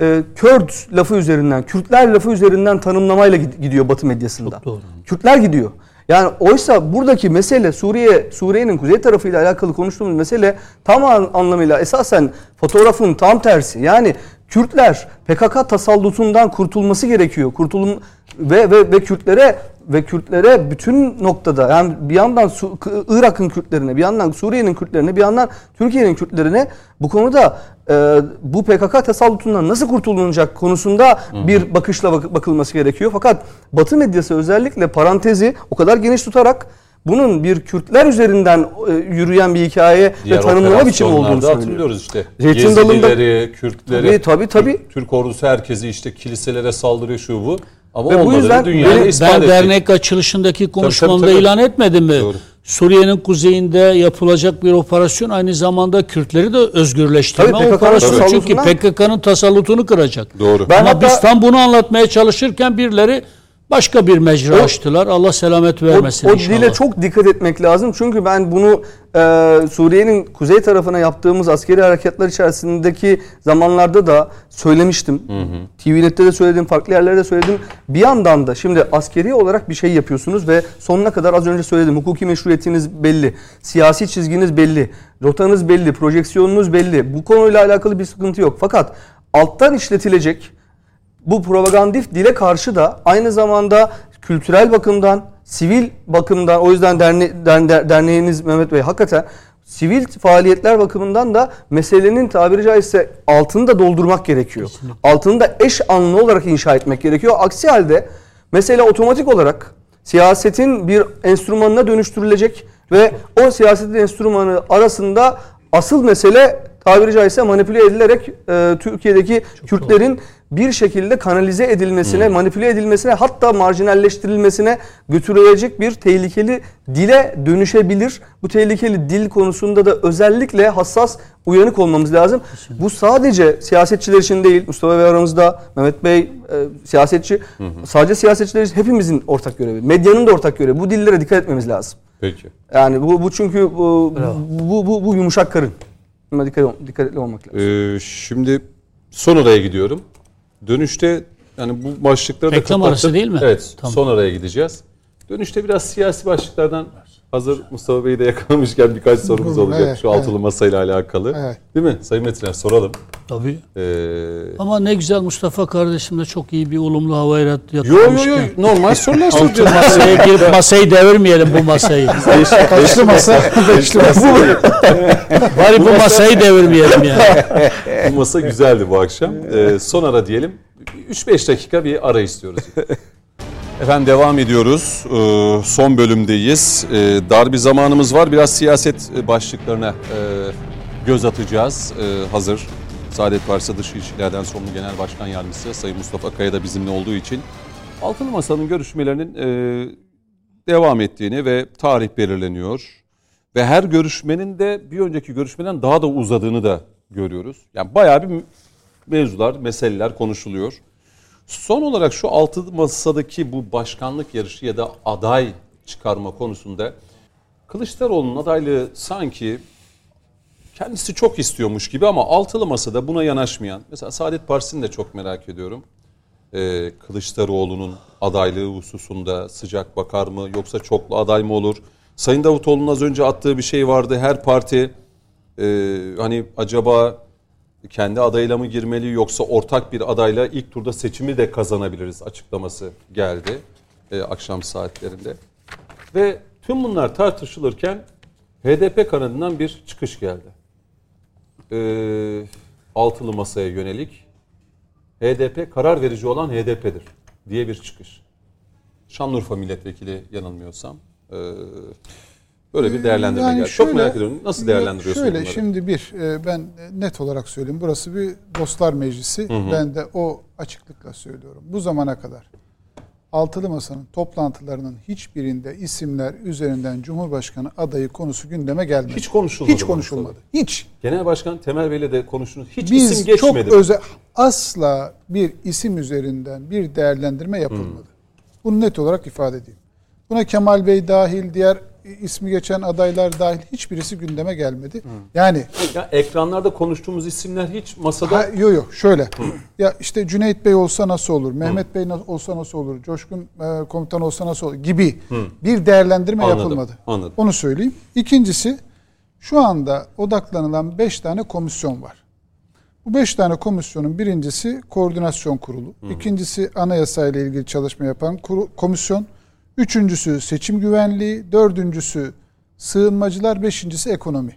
e, Kürt lafı üzerinden, Kürtler lafı üzerinden tanımlamayla gid- gidiyor Batı medyasında. Çok doğru. Kürtler gidiyor. Yani oysa buradaki mesele Suriye Suriye'nin kuzey tarafıyla alakalı konuştuğumuz mesele tam an- anlamıyla esasen fotoğrafın tam tersi. Yani Kürtler PKK tasallutundan kurtulması gerekiyor. Kurtulum ve ve ve Kürtlere ve Kürtlere bütün noktada yani bir yandan Su- Irak'ın Kürtlerine, bir yandan Suriye'nin Kürtlerine, bir yandan Türkiye'nin Kürtlerine bu konuda e, bu PKK tasallutundan nasıl kurtulunacak konusunda bir bakışla bak- bakılması gerekiyor. Fakat Batı medyası özellikle parantezi o kadar geniş tutarak bunun bir Kürtler üzerinden e, yürüyen bir hikaye Diğer ve tanımlama biçimi olduğunu söylüyor. hatırlıyoruz işte. Zeytin dalında- Gezilileri, Kürtleri, Tabii, tabii, tabii. Türk, Türk ordusu herkesi işte kiliselere saldırıyor şu bu. Ama Ve bu yüzden Ben ettik. dernek açılışındaki konuşmamda tabii. ilan etmedim mi? Doğru. Suriye'nin kuzeyinde yapılacak bir operasyon aynı zamanda Kürtleri de özgürleştirme Tabii, operasyonu. Çünkü tasallutundan- PKK'nın tasallutunu kıracak. Doğru. Ben Ama hatta- biz tam bunu anlatmaya çalışırken birileri başka bir mecra O- açtılar. Allah selamet O, vermesin o inşallah. dile çok dikkat etmek lazım. Çünkü ben bunu e, Suriye'nin kuzey tarafına yaptığımız askeri harekatlar içerisindeki zamanlarda da söylemiştim. TVNet'te de söyledim, farklı yerlerde söyledim. Bir yandan da şimdi askeri olarak bir şey yapıyorsunuz ve sonuna kadar az önce söyledim. Hukuki meşruiyetiniz belli. Siyasi çizginiz belli. Rotanız belli. Projeksiyonunuz belli. Bu konuyla alakalı bir sıkıntı yok. Fakat alttan işletilecek bu propagandif dile karşı da aynı zamanda kültürel bakımdan, sivil bakımdan o yüzden derne, derne- derneğiniz Mehmet Bey hakikaten sivil faaliyetler bakımından da meselenin tabiri caizse altını da doldurmak gerekiyor. Altını da eş anlı olarak inşa etmek gerekiyor. Aksi halde mesele otomatik olarak siyasetin bir enstrümanına dönüştürülecek ve o siyasetin enstrümanı arasında asıl mesele tabiri caizse manipüle edilerek e, Türkiye'deki Kürtlerin bir şekilde kanalize edilmesine, manipüle edilmesine hatta marjinalleştirilmesine götürülecek bir tehlikeli dile dönüşebilir. Bu tehlikeli dil konusunda da özellikle hassas uyanık olmamız lazım. Bu sadece siyasetçiler için değil. Mustafa Bey aramızda, Mehmet Bey e, siyasetçi. Sadece siyasetçiler için hepimizin ortak görevi. Medyanın da ortak görevi. Bu dillere dikkat etmemiz lazım. Peki. Yani bu, bu çünkü bu, bu, bu, bu yumuşak karın. Buna dikkat, dikkatli olmak lazım. Ee, şimdi son araya gidiyorum. Dönüşte yani bu başlıkları da Reklam arası değil mi? Evet. Tamam. Son araya gideceğiz. Dönüşte biraz siyasi başlıklardan hazır Mustafa Bey'i de yakalamışken birkaç sorumuz Buyurun, olacak evet, şu altılı masayla alakalı. Evet. Değil mi? Sayın Metiner soralım. Tabii. Ee, Ama ne güzel Mustafa kardeşim de çok iyi bir olumlu hava yaratı yo yakalamışken. yo yo normal sorular soracağız. masaya girip masayı devirmeyelim bu masayı. Kaçlı masa? Beşli masa. Bari bu masayı devirmeyelim yani. bu masa güzeldi bu akşam. Ee, son ara diyelim. 3-5 dakika bir ara istiyoruz. Efendim devam ediyoruz. Ee, son bölümdeyiz. Ee, dar bir zamanımız var. Biraz siyaset e, başlıklarına e, göz atacağız. Ee, hazır. Saadet Partisi Dış İlişkilerden Sorumlu Genel Başkan Yardımcısı Sayın Mustafa Kaya da bizimle olduğu için Altılı Masa'nın görüşmelerinin e, devam ettiğini ve tarih belirleniyor. Ve her görüşmenin de bir önceki görüşmeden daha da uzadığını da görüyoruz. Yani bayağı bir mevzular, meseleler konuşuluyor. Son olarak şu altılı masadaki bu başkanlık yarışı ya da aday çıkarma konusunda Kılıçdaroğlu'nun adaylığı sanki kendisi çok istiyormuş gibi ama altılı masada buna yanaşmayan, mesela Saadet Partisi'ni de çok merak ediyorum. Ee, Kılıçdaroğlu'nun adaylığı hususunda sıcak bakar mı yoksa çoklu aday mı olur? Sayın Davutoğlu'nun az önce attığı bir şey vardı. Her parti e, hani acaba kendi adayla mı girmeli yoksa ortak bir adayla ilk turda seçimi de kazanabiliriz açıklaması geldi e, akşam saatlerinde. Ve tüm bunlar tartışılırken HDP kanadından bir çıkış geldi. E, altılı masaya yönelik HDP karar verici olan HDP'dir diye bir çıkış. Şanlıurfa milletvekili yanılmıyorsam. E, böyle bir değerlendirme Yani geldi. şöyle- Çok merak ediyorum. Nasıl değerlendiriyorsun Şöyle bunları? şimdi bir e, ben net olarak söyleyeyim. Burası bir dostlar meclisi. Ben de o açıklıkla söylüyorum. Bu zamana kadar Altılı Masa'nın toplantılarının hiçbirinde isimler üzerinden Cumhurbaşkanı adayı konusu gündeme gelmedi. Hiç konuşulmadı Hiç konuşulmadı. Hiç. Genel Başkan Temel Bey'le de konuştunuz. Hiç Biz isim geçmedi. çok özel asla bir isim üzerinden bir değerlendirme yapılmadı. Bunu net olarak ifade edeyim. Buna Kemal Bey dahil diğer ismi geçen adaylar dahil hiçbirisi gündeme gelmedi. Yani Ya ekranlarda konuştuğumuz isimler hiç masada Ha, yok yok şöyle. ya işte Cüneyt Bey olsa nasıl olur? Mehmet Bey olsa nasıl olur? Coşkun e, komutan olsa nasıl olur? Gibi bir değerlendirme Anladım, yapılmadı. anladım. Onu söyleyeyim. İkincisi şu anda odaklanılan 5 tane komisyon var. Bu 5 tane komisyonun birincisi koordinasyon kurulu. ikincisi anayasa ile ilgili çalışma yapan kuru- komisyon. Üçüncüsü seçim güvenliği. Dördüncüsü sığınmacılar. Beşincisi ekonomi.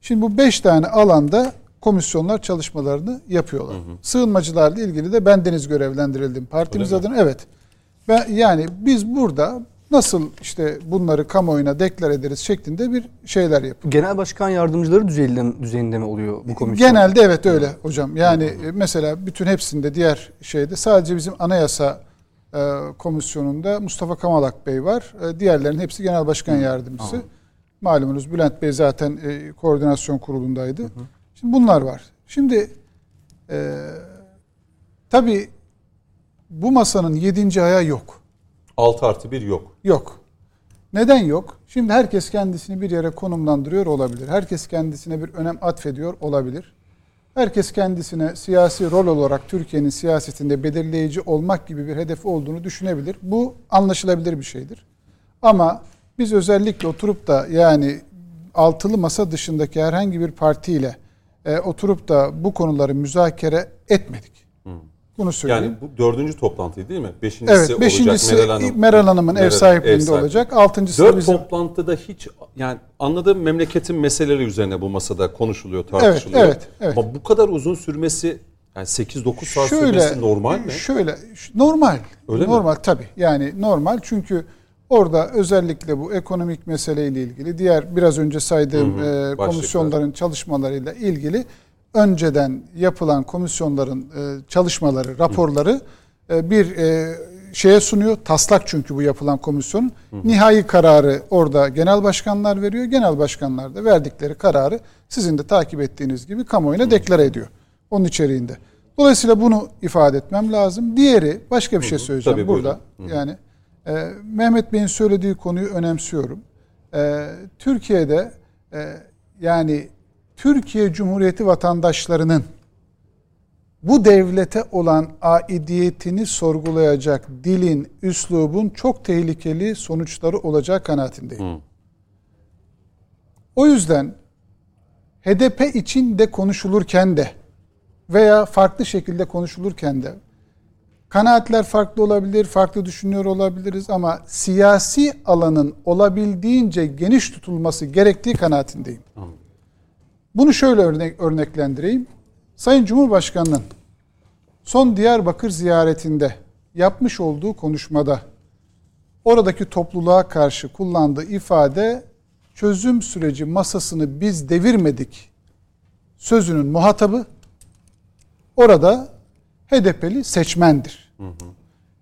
Şimdi bu beş tane alanda komisyonlar çalışmalarını yapıyorlar. Sığınmacılarla ilgili de ben deniz görevlendirildim. Partimiz Öyle mi? adına evet. Ben, yani biz burada nasıl işte bunları kamuoyuna deklar ederiz şeklinde bir şeyler yapıyoruz. Genel başkan yardımcıları düzeyinde, düzeyinde mi oluyor bu komisyon? Genelde evet öyle hocam. Yani e, mesela bütün hepsinde diğer şeyde sadece bizim anayasa komisyonunda Mustafa Kamalak Bey var. E, diğerlerinin hepsi genel başkan yardımcısı. Malumunuz Bülent Bey zaten e, koordinasyon kurulundaydı. Şimdi bunlar var. Şimdi e, tabii bu masanın yedinci ayağı yok. 6 artı 1 yok. Yok. Neden yok? Şimdi herkes kendisini bir yere konumlandırıyor olabilir. Herkes kendisine bir önem atfediyor olabilir. Herkes kendisine siyasi rol olarak Türkiye'nin siyasetinde belirleyici olmak gibi bir hedefi olduğunu düşünebilir. Bu anlaşılabilir bir şeydir. Ama biz özellikle oturup da yani altılı masa dışındaki herhangi bir partiyle e, oturup da bu konuları müzakere etmedik. Bunu söyleyeyim. Yani bu dördüncü toplantı değil mi? Beşincisi, Evet, beşincisi olacak Meral Hanım. Meral Hanım'ın ev Meral- sahipliğinde ev sahipliği. olacak. Altıncısı Dört bizim. toplantıda hiç yani anladığım memleketin meseleleri üzerine bu masada konuşuluyor, tartışılıyor. evet, evet. Ama bu kadar uzun sürmesi yani 8-9 saat Şöyle, sürmesi normal mi? Şöyle, normal. Öyle mi? normal tabii. Yani normal çünkü orada özellikle bu ekonomik meseleyle ilgili diğer biraz önce saydığım Hı hı, e, komisyonların çalışmalarıyla ilgili önceden yapılan komisyonların e, çalışmaları, raporları e, bir e, şeye sunuyor. Taslak çünkü bu yapılan komisyonun. Nihai kararı orada genel başkanlar veriyor. Genel başkanlar da verdikleri kararı sizin de takip ettiğiniz gibi kamuoyuna deklare ediyor. Onun içeriğinde. Dolayısıyla bunu ifade etmem lazım. Diğeri başka bir şey söyleyeceğim Tabii, burada. buyurun. Yani e, Mehmet Bey'in söylediği konuyu önemsiyorum. E, Türkiye'de e, yani Türkiye Cumhuriyeti vatandaşlarının bu devlete olan aidiyetini sorgulayacak dilin, üslubun çok tehlikeli sonuçları olacağı kanaatindeyim. Hı. O yüzden HDP için de konuşulurken de veya farklı şekilde konuşulurken de kanaatler farklı olabilir, farklı düşünüyor olabiliriz ama siyasi alanın olabildiğince geniş tutulması gerektiği kanaatindeyim. Bunu şöyle örnek, örneklendireyim. Sayın Cumhurbaşkanı'nın son Diyarbakır ziyaretinde yapmış olduğu konuşmada oradaki topluluğa karşı kullandığı ifade çözüm süreci masasını biz devirmedik sözünün muhatabı orada HDP'li seçmendir.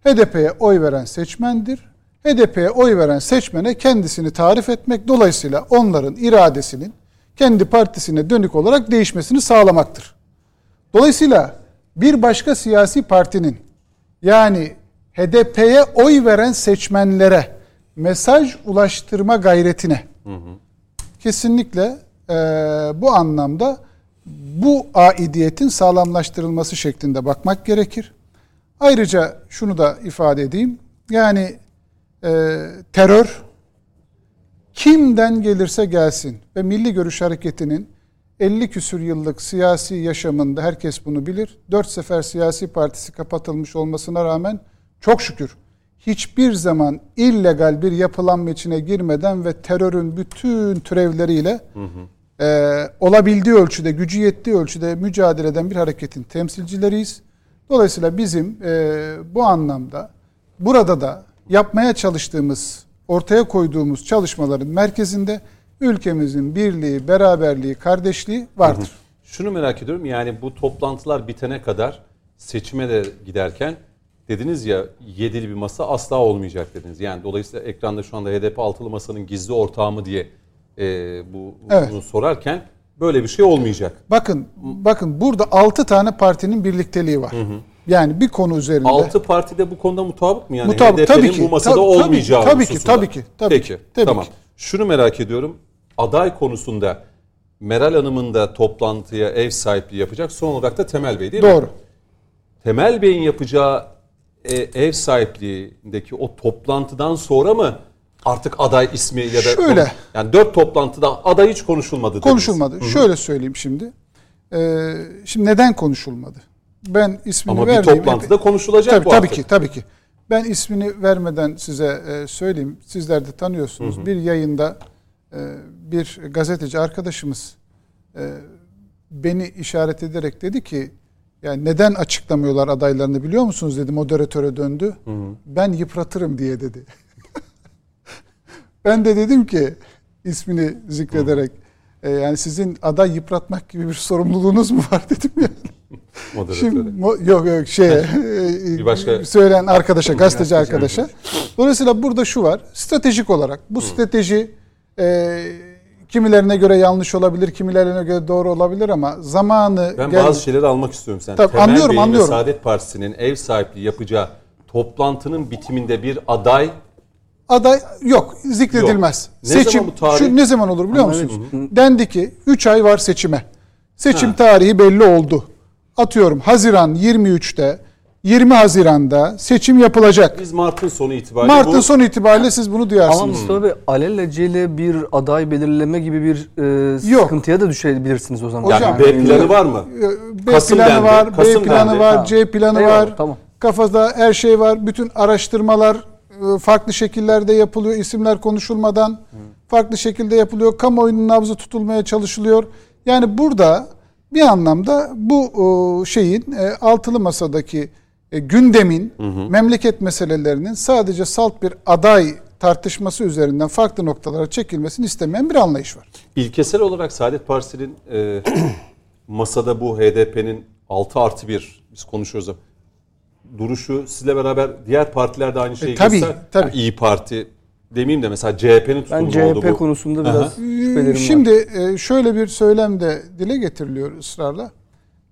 HDP'ye oy veren seçmendir. HDP'ye oy veren seçmene kendisini tarif etmek dolayısıyla onların iradesinin kendi partisine dönük olarak değişmesini sağlamaktır. Dolayısıyla bir başka siyasi partinin yani HDP'ye oy veren seçmenlere mesaj ulaştırma gayretine kesinlikle e, bu anlamda bu aidiyetin sağlamlaştırılması şeklinde bakmak gerekir. Ayrıca şunu da ifade edeyim. Yani e, terör kimden gelirse gelsin ve Milli Görüş Hareketi'nin 50 küsür yıllık siyasi yaşamında herkes bunu bilir. 4 sefer siyasi partisi kapatılmış olmasına rağmen çok şükür hiçbir zaman illegal bir yapılanma içine girmeden ve terörün bütün türevleriyle e, olabildiği ölçüde, gücü yettiği ölçüde mücadele eden bir hareketin temsilcileriyiz. Dolayısıyla bizim e, bu anlamda burada da yapmaya çalıştığımız, ortaya koyduğumuz çalışmaların merkezinde ülkemizin birliği, beraberliği, kardeşliği vardır. Şunu merak ediyorum yani bu toplantılar bitene kadar seçime de giderken dediniz ya yedili bir masa asla olmayacak dediniz. Yani dolayısıyla ekranda şu anda HDP altılı masanın gizli ortağı mı diye e, bu Evet. bunu sorarken böyle bir şey olmayacak. Bakın, bakın burada 6 tane partinin birlikteliği var. Yani bir konu üzerinde. Altı parti de bu konuda mutabık mı? Yani Mutabık, HDP'nin tabii ki. bu masada Tabii- tabii ki, olmayacağı tabii ki, hususunda. tabii ki, tabii Peki, ki, tabii tamam. ki. Şunu merak ediyorum. Aday konusunda Meral Hanım'ın da toplantıya ev sahipliği yapacak. Son olarak da Temel Bey değil mi? Doğru. Temel Bey'in yapacağı e, ev sahipliğindeki o toplantıdan sonra mı artık aday ismi ya da Şöyle. yani dört toplantıda aday hiç konuşulmadı dediniz. Konuşulmadı. Şöyle söyleyeyim şimdi. Ee, şimdi neden konuşulmadı? Ben ismini Ama bir vermeyeyim. toplantıda konuşulacak tabii, bu tabii artık. ki, tabii ki. Ben ismini vermeden size e, söyleyeyim. Sizler de tanıyorsunuz. Bir yayında e, bir gazeteci arkadaşımız e, beni işaret ederek dedi ki yani neden açıklamıyorlar adaylarını biliyor musunuz dedi moderatöre döndü. Ben yıpratırım diye dedi. ben de dedim ki ismini zikrederek e, yani sizin aday yıpratmak gibi bir sorumluluğunuz mu var dedim yani. Moderatöre. Şimdi yok yok şey Bir başka- söyleyen arkadaşa gazeteci arkadaşa. Dolayısıyla burada şu var. Stratejik olarak bu strateji e, kimilerine göre yanlış olabilir, kimilerine göre doğru olabilir ama zamanı Ben gel- bazı şeyleri almak istiyorum sen. Tabii, Temel anlıyorum, Bey'in anlıyorum. ve Saadet Partisi'nin ev sahipliği yapacağı toplantının bitiminde bir aday aday yok zikredilmez. Yok. Ne Seçim zaman bu tarih? şu ne zaman olur biliyor musunuz? Dendi ki 3 ay var seçime. Seçim Ha. tarihi belli oldu. Atıyorum Haziran 23'te 20 Haziran'da seçim yapılacak. biz Mart'ın sonu itibariyle Mart'ın bu son itibariyle siz bunu Ama duyarsınız. Mustafa Bey alelacele bir aday belirleme gibi bir e, Yok. sıkıntıya da düşebilirsiniz o zaman. yani Hocam, B planı var mı? B Kasım planı dendi, var, Kasım B planı dendi. var, Ha. C planı Eyvallah, var. tamam. Kafada her şey var. Bütün araştırmalar e, farklı şekillerde yapılıyor. İsimler konuşulmadan farklı şekilde yapılıyor. Kamuoyunun nabzı tutulmaya çalışılıyor. Yani burada bir anlamda bu o, şeyin e, altılı masadaki e, gündemin memleket meselelerinin sadece salt bir aday tartışması üzerinden farklı noktalara çekilmesini istemeyen bir anlayış var. İlkesel olarak Saadet Partisi'nin e, masada bu HDP'nin 6 artı 1 biz konuşuyoruz. Duruşu sizle beraber diğer partiler de aynı şeyi E, tabii, göster. tabii. Yani İyi Parti demeyeyim de mesela CHP'nin Ben tutumu oldu CHP bu. konusunda Aha. biraz şüphelerim var. Şimdi e, şöyle bir söylem de dile getiriliyor ısrarla.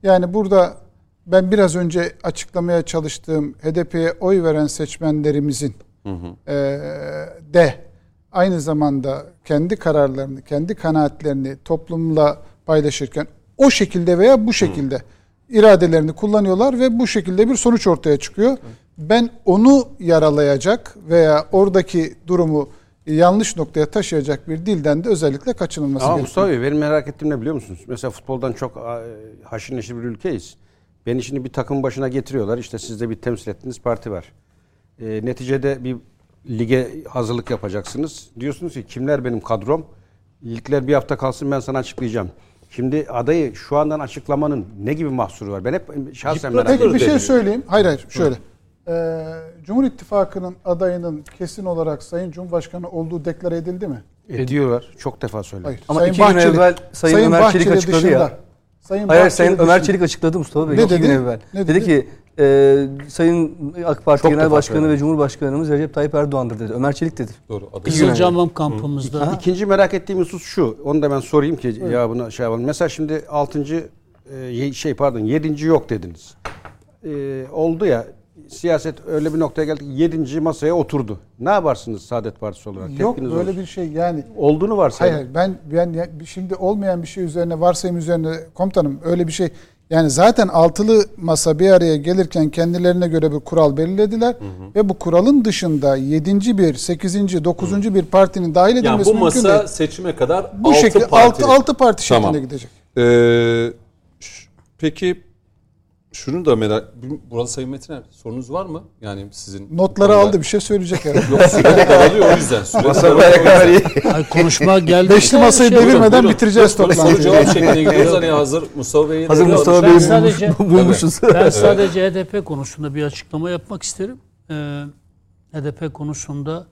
Yani burada ben biraz önce açıklamaya çalıştığım HDP'ye oy veren seçmenlerimizin e, de aynı zamanda kendi kararlarını, kendi kanaatlerini toplumla paylaşırken o şekilde veya bu şekilde iradelerini kullanıyorlar ve bu şekilde bir sonuç ortaya çıkıyor. Ben onu yaralayacak veya oradaki durumu yanlış noktaya taşıyacak bir dilden de özellikle kaçınılması Ama gerekiyor. Mustafa Bey benim merak ettiğim ne biliyor musunuz? Mesela futboldan çok e, haşır neşir bir ülkeyiz. Beni şimdi bir takım başına getiriyorlar. İşte siz de bir temsil ettiğiniz parti var. E, neticede bir lige hazırlık yapacaksınız. Diyorsunuz ki kimler benim kadrom? Ligler bir hafta kalsın ben sana açıklayacağım. Şimdi adayı şu andan açıklamanın ne gibi mahsuru var? Ben hep şahsen merak ediyorum. bir şey söyleyeyim. Hayır hayır şöyle. Ee, Cumhur İttifakı'nın adayının kesin olarak Sayın Cumhurbaşkanı olduğu deklare edildi mi? Ediyorlar. Çok defa söylüyor. Hayır. Ama iki gün evvel Sayın Ömer Çelik açıkladı ya. Sayın Hayır Bahçeli Sayın Ömer dışında- Çelik açıkladı Mustafa Bey Ne iki dedi? gün evvel. Ne dedi? dedi? ki e, Sayın AK Parti Çok Genel Başkanı söyledi. ve Cumhurbaşkanımız Recep Tayyip Erdoğan'dır dedi. Ömer Çelik dedi. Doğru. aday. Kızılcahamam kampımızda İkinci merak ettiğim husus şu. Onu da ben sorayım ki ya bunu şey yapalım. Mesela şimdi 6. şey pardon 7. yok dediniz. E, oldu ya siyaset öyle bir noktaya geldi ki 7. masaya oturdu. Ne yaparsınız Saadet Partisi olarak? Yok Tepkiniz böyle olur. bir şey yani. Olduğunu varsayalım. hayır, ben ben ya- şimdi olmayan bir şey üzerine varsayım üzerine komutanım öyle bir şey yani zaten altılı masa bir araya gelirken kendilerine göre bir kural belirlediler ve bu kuralın dışında yedinci bir, sekizinci, dokuzuncu bir partinin dahil Yani edilmesi bu mümkün masa değil. seçime kadar Bu 6 şekilde parti. altı, altı parti şeklinde Tamam. gidecek. Ee, peki şunu da merak... Burada Sayın Metiner sorunuz var mı? Yani sizin... Notları konuda- aldı bir şey söyleyecek herhalde. Yok süre de daralıyor o yüzden. Süre o yüzden. Ay, konuşma geldi. Beşli masayı Şey- devirmeden Buyurun, bitireceğiz toplantıyı. Soru cevap şeklinde gidiyoruz. Hani hazır Mustafa Bey'i de Hazır. Mustafa Bey'i sadece- bulmuş- bulmuşuz. Ben sadece HDP konusunda bir açıklama yapmak isterim. Ee, HDP konusunda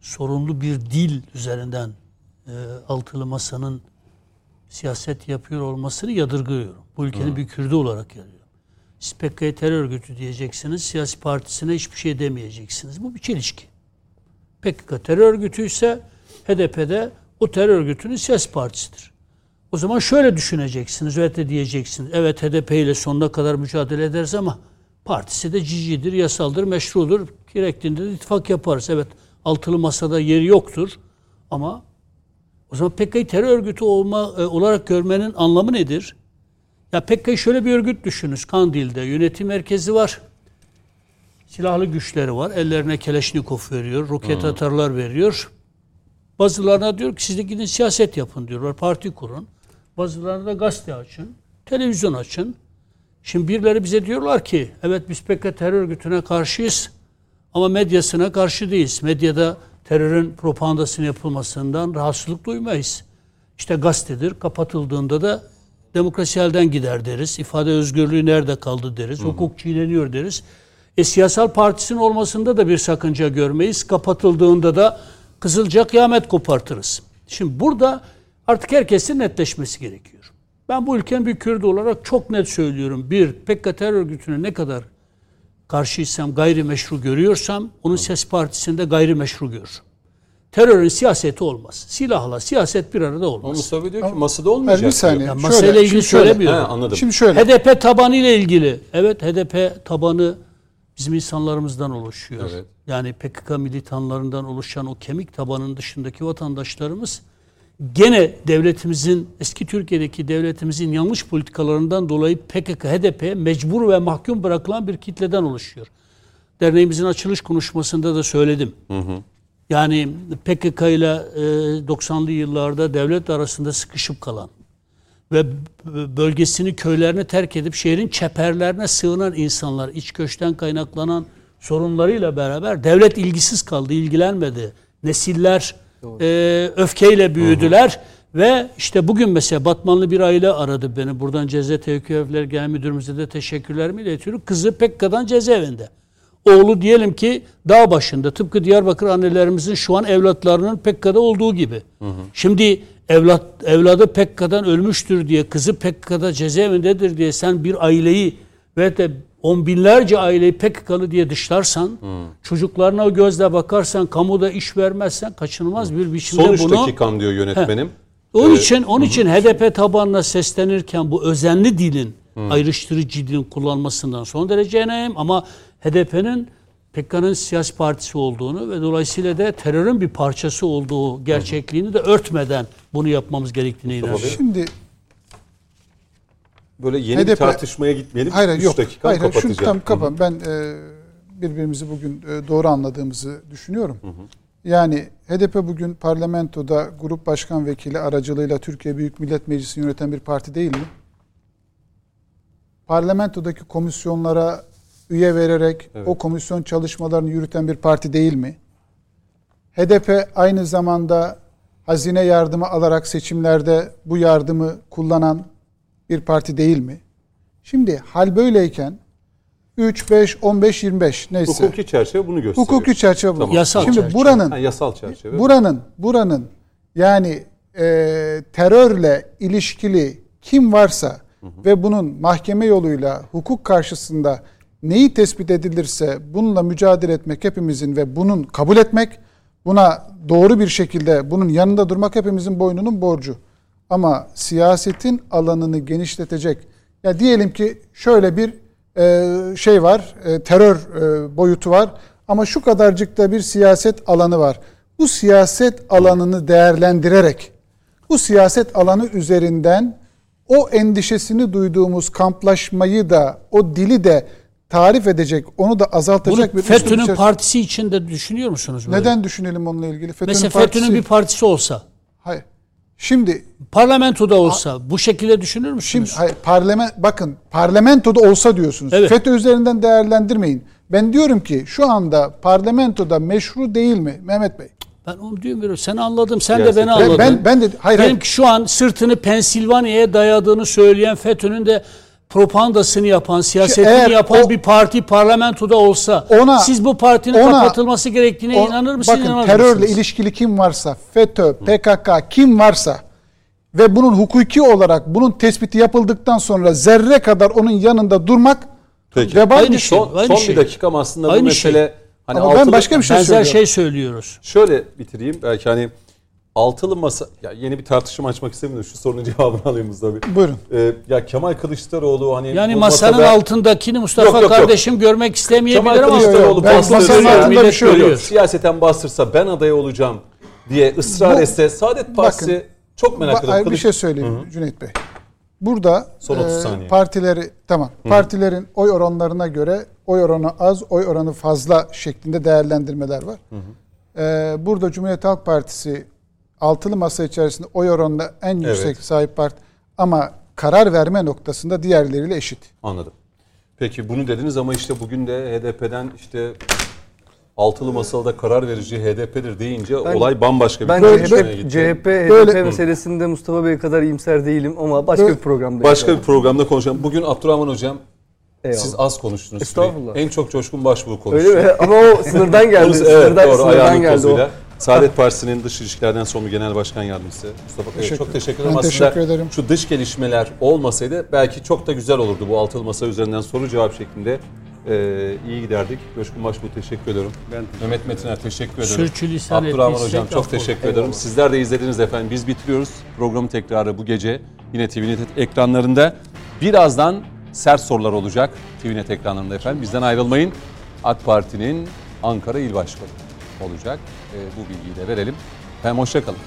sorunlu bir dil üzerinden e, altılı masanın siyaset yapıyor olmasını yadırgıyorum. Bu ülkenin bir Kürdü olarak görüyorum. Siz PKK terör örgütü diyeceksiniz, siyasi partisine hiçbir şey demeyeceksiniz. Bu bir çelişki. PKK terör örgütü ise HDP'de o terör örgütünün siyasi partisidir. O zaman şöyle düşüneceksiniz ve de diyeceksiniz. Evet HDP ile sonuna kadar mücadele ederiz ama partisi de cicidir, yasaldır, meşrudur. Gerektiğinde de ittifak yaparız. Evet altılı masada yeri yoktur ama O zaman PKK'yı terör örgütü olma, e, olarak görmenin anlamı nedir? Ya PKK'yı şöyle bir örgüt düşününüz. Kandil'de yönetim merkezi var. Silahlı güçleri var. Ellerine Keleşnikov veriyor. Roket atarlar veriyor. Bazılarına diyor ki siz de gidin siyaset yapın diyorlar. Parti kurun. Bazılarına da gazete açın. Televizyon açın. Şimdi birileri bize diyorlar ki evet biz PKK terör örgütüne karşıyız ama medyasına karşı değiliz. Medyada terörün propagandasının yapılmasından rahatsızlık duymayız. İşte gazetedir kapatıldığında da demokrasi elden gider deriz. İfade özgürlüğü nerede kaldı deriz. Hukuk çiğneniyor deriz. E siyasal partisinin olmasında da bir sakınca görmeyiz. Kapatıldığında da kızılca kıyamet kopartırız. Şimdi burada artık herkesin netleşmesi gerekiyor. Ben bu ülkenin bir Kürdü olarak çok net söylüyorum. Bir, PKK terör örgütüne ne kadar karşıysam, gayrimeşru görüyorsam, onun ses partisinde gayrimeşru görürüm. Terörün siyaseti olmaz. Silahla siyaset bir arada Ama olmaz. Mustafa diyor ki masada olmayacak. bir saniye. diyor. Ya Şöyle, masayla ilgili şöyle. He, anladım. Şimdi şöyle. HDP tabanı ile ilgili. Evet HDP tabanı bizim insanlarımızdan oluşuyor. Evet. Yani PKK militanlarından oluşan o kemik tabanın dışındaki vatandaşlarımız gene devletimizin eski Türkiye'deki devletimizin yanlış politikalarından dolayı PKK, HDP mecbur ve mahkum bırakılan bir kitleden oluşuyor. Derneğimizin açılış konuşmasında da söyledim. Yani PKK ile e, 90'lı yıllarda devlet arasında sıkışıp kalan ve bölgesini, köylerini terk edip şehrin çeperlerine sığınan insanlar, iç göçten kaynaklanan sorunlarıyla beraber devlet ilgisiz kaldı, ilgilenmedi. Nesiller e, öfkeyle büyüdüler ve işte bugün mesela Batmanlı bir aile aradı beni. Buradan Ceze Tevkifler Genel Müdürümüze de teşekkürlerimi iletiyorum. Kızı Pekka'dan cezaevinde. Oğlu diyelim ki dağ başında tıpkı Diyarbakır annelerimizin şu an evlatlarının Pekka'da olduğu gibi. Şimdi evlat evladı Pekka'dan ölmüştür diye kızı Pekka'da cezaevindedir diye sen bir aileyi ve de on binlerce aileyi PKK'lı diye dışlarsan, çocuklarına o gözle bakarsan, kamuda iş vermezsen kaçınılmaz bir biçimde Son bunu dakikam diyor yönetmenim. onun Evet. için onun için HDP tabanına seslenirken bu özenli dilin, ayrıştırıcı dilin kullanmasından son derece yanayım ama HDP'nin PKK'nın siyasi partisi olduğunu ve dolayısıyla da terörün bir parçası olduğu gerçekliğini de örtmeden bunu yapmamız gerektiğine inanıyorum. Şimdi Böyle yeni bir HDP tartışmaya gitmeyelim. hayır 3 yok. dakikam Hayır, hayır, şunu kapatacağım. tam kapan. Ben e, birbirimizi bugün e, doğru anladığımızı düşünüyorum. Yani HDP bugün parlamentoda grup başkan vekili aracılığıyla Türkiye Büyük Millet Meclisi'ni yöneten bir parti değil mi? Parlamentodaki komisyonlara üye vererek Evet. o komisyon çalışmalarını yürüten bir parti değil mi? HDP aynı zamanda hazine yardımı alarak seçimlerde bu yardımı kullanan bir parti değil mi? Şimdi hal böyleyken 3, 5, 15, 25 neyse. Hukuki çerçeve bunu gösteriyor. Hukuki çerçeve bu. Tamam. Yasal Şimdi çerçeve. buranın Ha, yasal çerçeve. buranın buranın yani e, terörle ilişkili kim varsa ve bunun mahkeme yoluyla hukuk karşısında neyi tespit edilirse bununla mücadele etmek hepimizin ve bunun kabul etmek buna doğru bir şekilde bunun yanında durmak hepimizin boynunun borcu. Ama siyasetin alanını genişletecek ya diyelim ki şöyle bir e, şey var e, terör e, boyutu var ama şu kadarcık da bir siyaset alanı var. Bu siyaset alanını değerlendirerek bu siyaset alanı üzerinden o endişesini duyduğumuz kamplaşmayı da o dili de tarif edecek, onu da azaltacak Bunu bir FETÖ'nün içerisinde- partisi içinde düşünüyor musunuz böyle? Neden düşünelim onunla ilgili? FETÖ'nün Mesela partisi- FETÖ'nün bir partisi olsa, Hayır. Şimdi parlamentoda olsa bu şekilde düşünür müsünüz? Şimdi hayır, parlament bakın parlamentoda olsa diyorsunuz. Evet. FETÖ üzerinden değerlendirmeyin. Ben diyorum ki şu anda parlamentoda meşru değil mi Mehmet Bey? Ben onu diyorum. Sen anladım. Sen de Siyaset- beni Ben- anladın. Ben ben de hayır ki şu an sırtını Pensilvanya'ya dayadığını söyleyen FETÖ'nün de propagandasını yapan, siyasetini yapan o- bir parti parlamentoda olsa Ona- siz bu partinin ona- kapatılması gerektiğine O- inanır mısınız? bakın inanmaz terörle mısınız? ilişkili kim varsa, FETÖ, PKK kim varsa ve bunun hukuki olarak bunun tespiti yapıldıktan sonra zerre kadar onun yanında durmak Peki. vebal Aynı bir şey. Son, Aynı son şey. bir dakikam aslında bu Aynı mesele hani Ama ben altılı- başka bir şey Benzer söylüyorum. şey söylüyoruz. Şöyle bitireyim belki hani altılı masa ya yeni bir tartışma açmak istemiyorum şu sorunun cevabını alayım Mustafa. Bey. Buyurun. Ee, ya Kemal Kılıçdaroğlu hani Yani masanın masada- altındakini Mustafa Yok, yok, yok. kardeşim görmek istemeyebilir Kemal ama Kılıçdaroğlu Ben masanın yani altında bir şey yok. görüyor. Siyaseten bastırsa ben aday olacağım diye ısrar Bu- etse Saadet Partisi Bakın, çok merak ediyorum. bir Kılıç- şey söyleyeyim Cüneyt Bey. Burada Son 30 e, partileri tamam partilerin oy oranlarına göre oy oranı az, oy oranı fazla şeklinde değerlendirmeler var. E, burada Cumhuriyet Halk Partisi altılı masa içerisinde oy oranında en yüksek Evet. sahip parti ama karar verme noktasında diğerleriyle eşit. Anladım. Peki bunu dediniz ama işte bugün de HDP'den işte altılı masada karar verici HDP'dir deyince Ben- olay bambaşka bir Ben Böyle- CHP, gitti. CHP Böyle- HDP meselesinde Mustafa Bey kadar iyimser değilim ama başka Böyle- bir programda. Başka bir programda konuşalım. Bugün Abdurrahman Hocam Eyvallah. siz az konuştunuz. Estağfurullah. En çok Coşkun Başbuğ konuştu. Öyle mi? Ama o sınırdan geldi. Evet sınırdan, doğru sınırdan geldi o. Saadet Partisi'nin dış ilişkilerden sorumlu genel başkan yardımcısı Mustafa Kaya. Teşekkür- Çok teşekkür Ben ederim. teşekkür Aslında ederim. şu dış gelişmeler olmasaydı belki çok da güzel olurdu bu altılı masa üzerinden soru cevap şeklinde. Ee, iyi giderdik. Coşkun Başbuğ teşekkür ediyorum. Ben Mehmet Metiner teşekkür ederim. Sürçülisan Abdurrahman Hocam çok teşekkür ederim. Sizler de izlediniz efendim. Biz bitiriyoruz. Programı tekrarı bu gece yine TVNet ekranlarında. Birazdan sert sorular olacak TVNet ekranlarında efendim. Bizden ayrılmayın. AK Parti'nin Ankara İl Başkanı olacak. Ee, bu bilgiyi de verelim. Efendim hoşçakalın.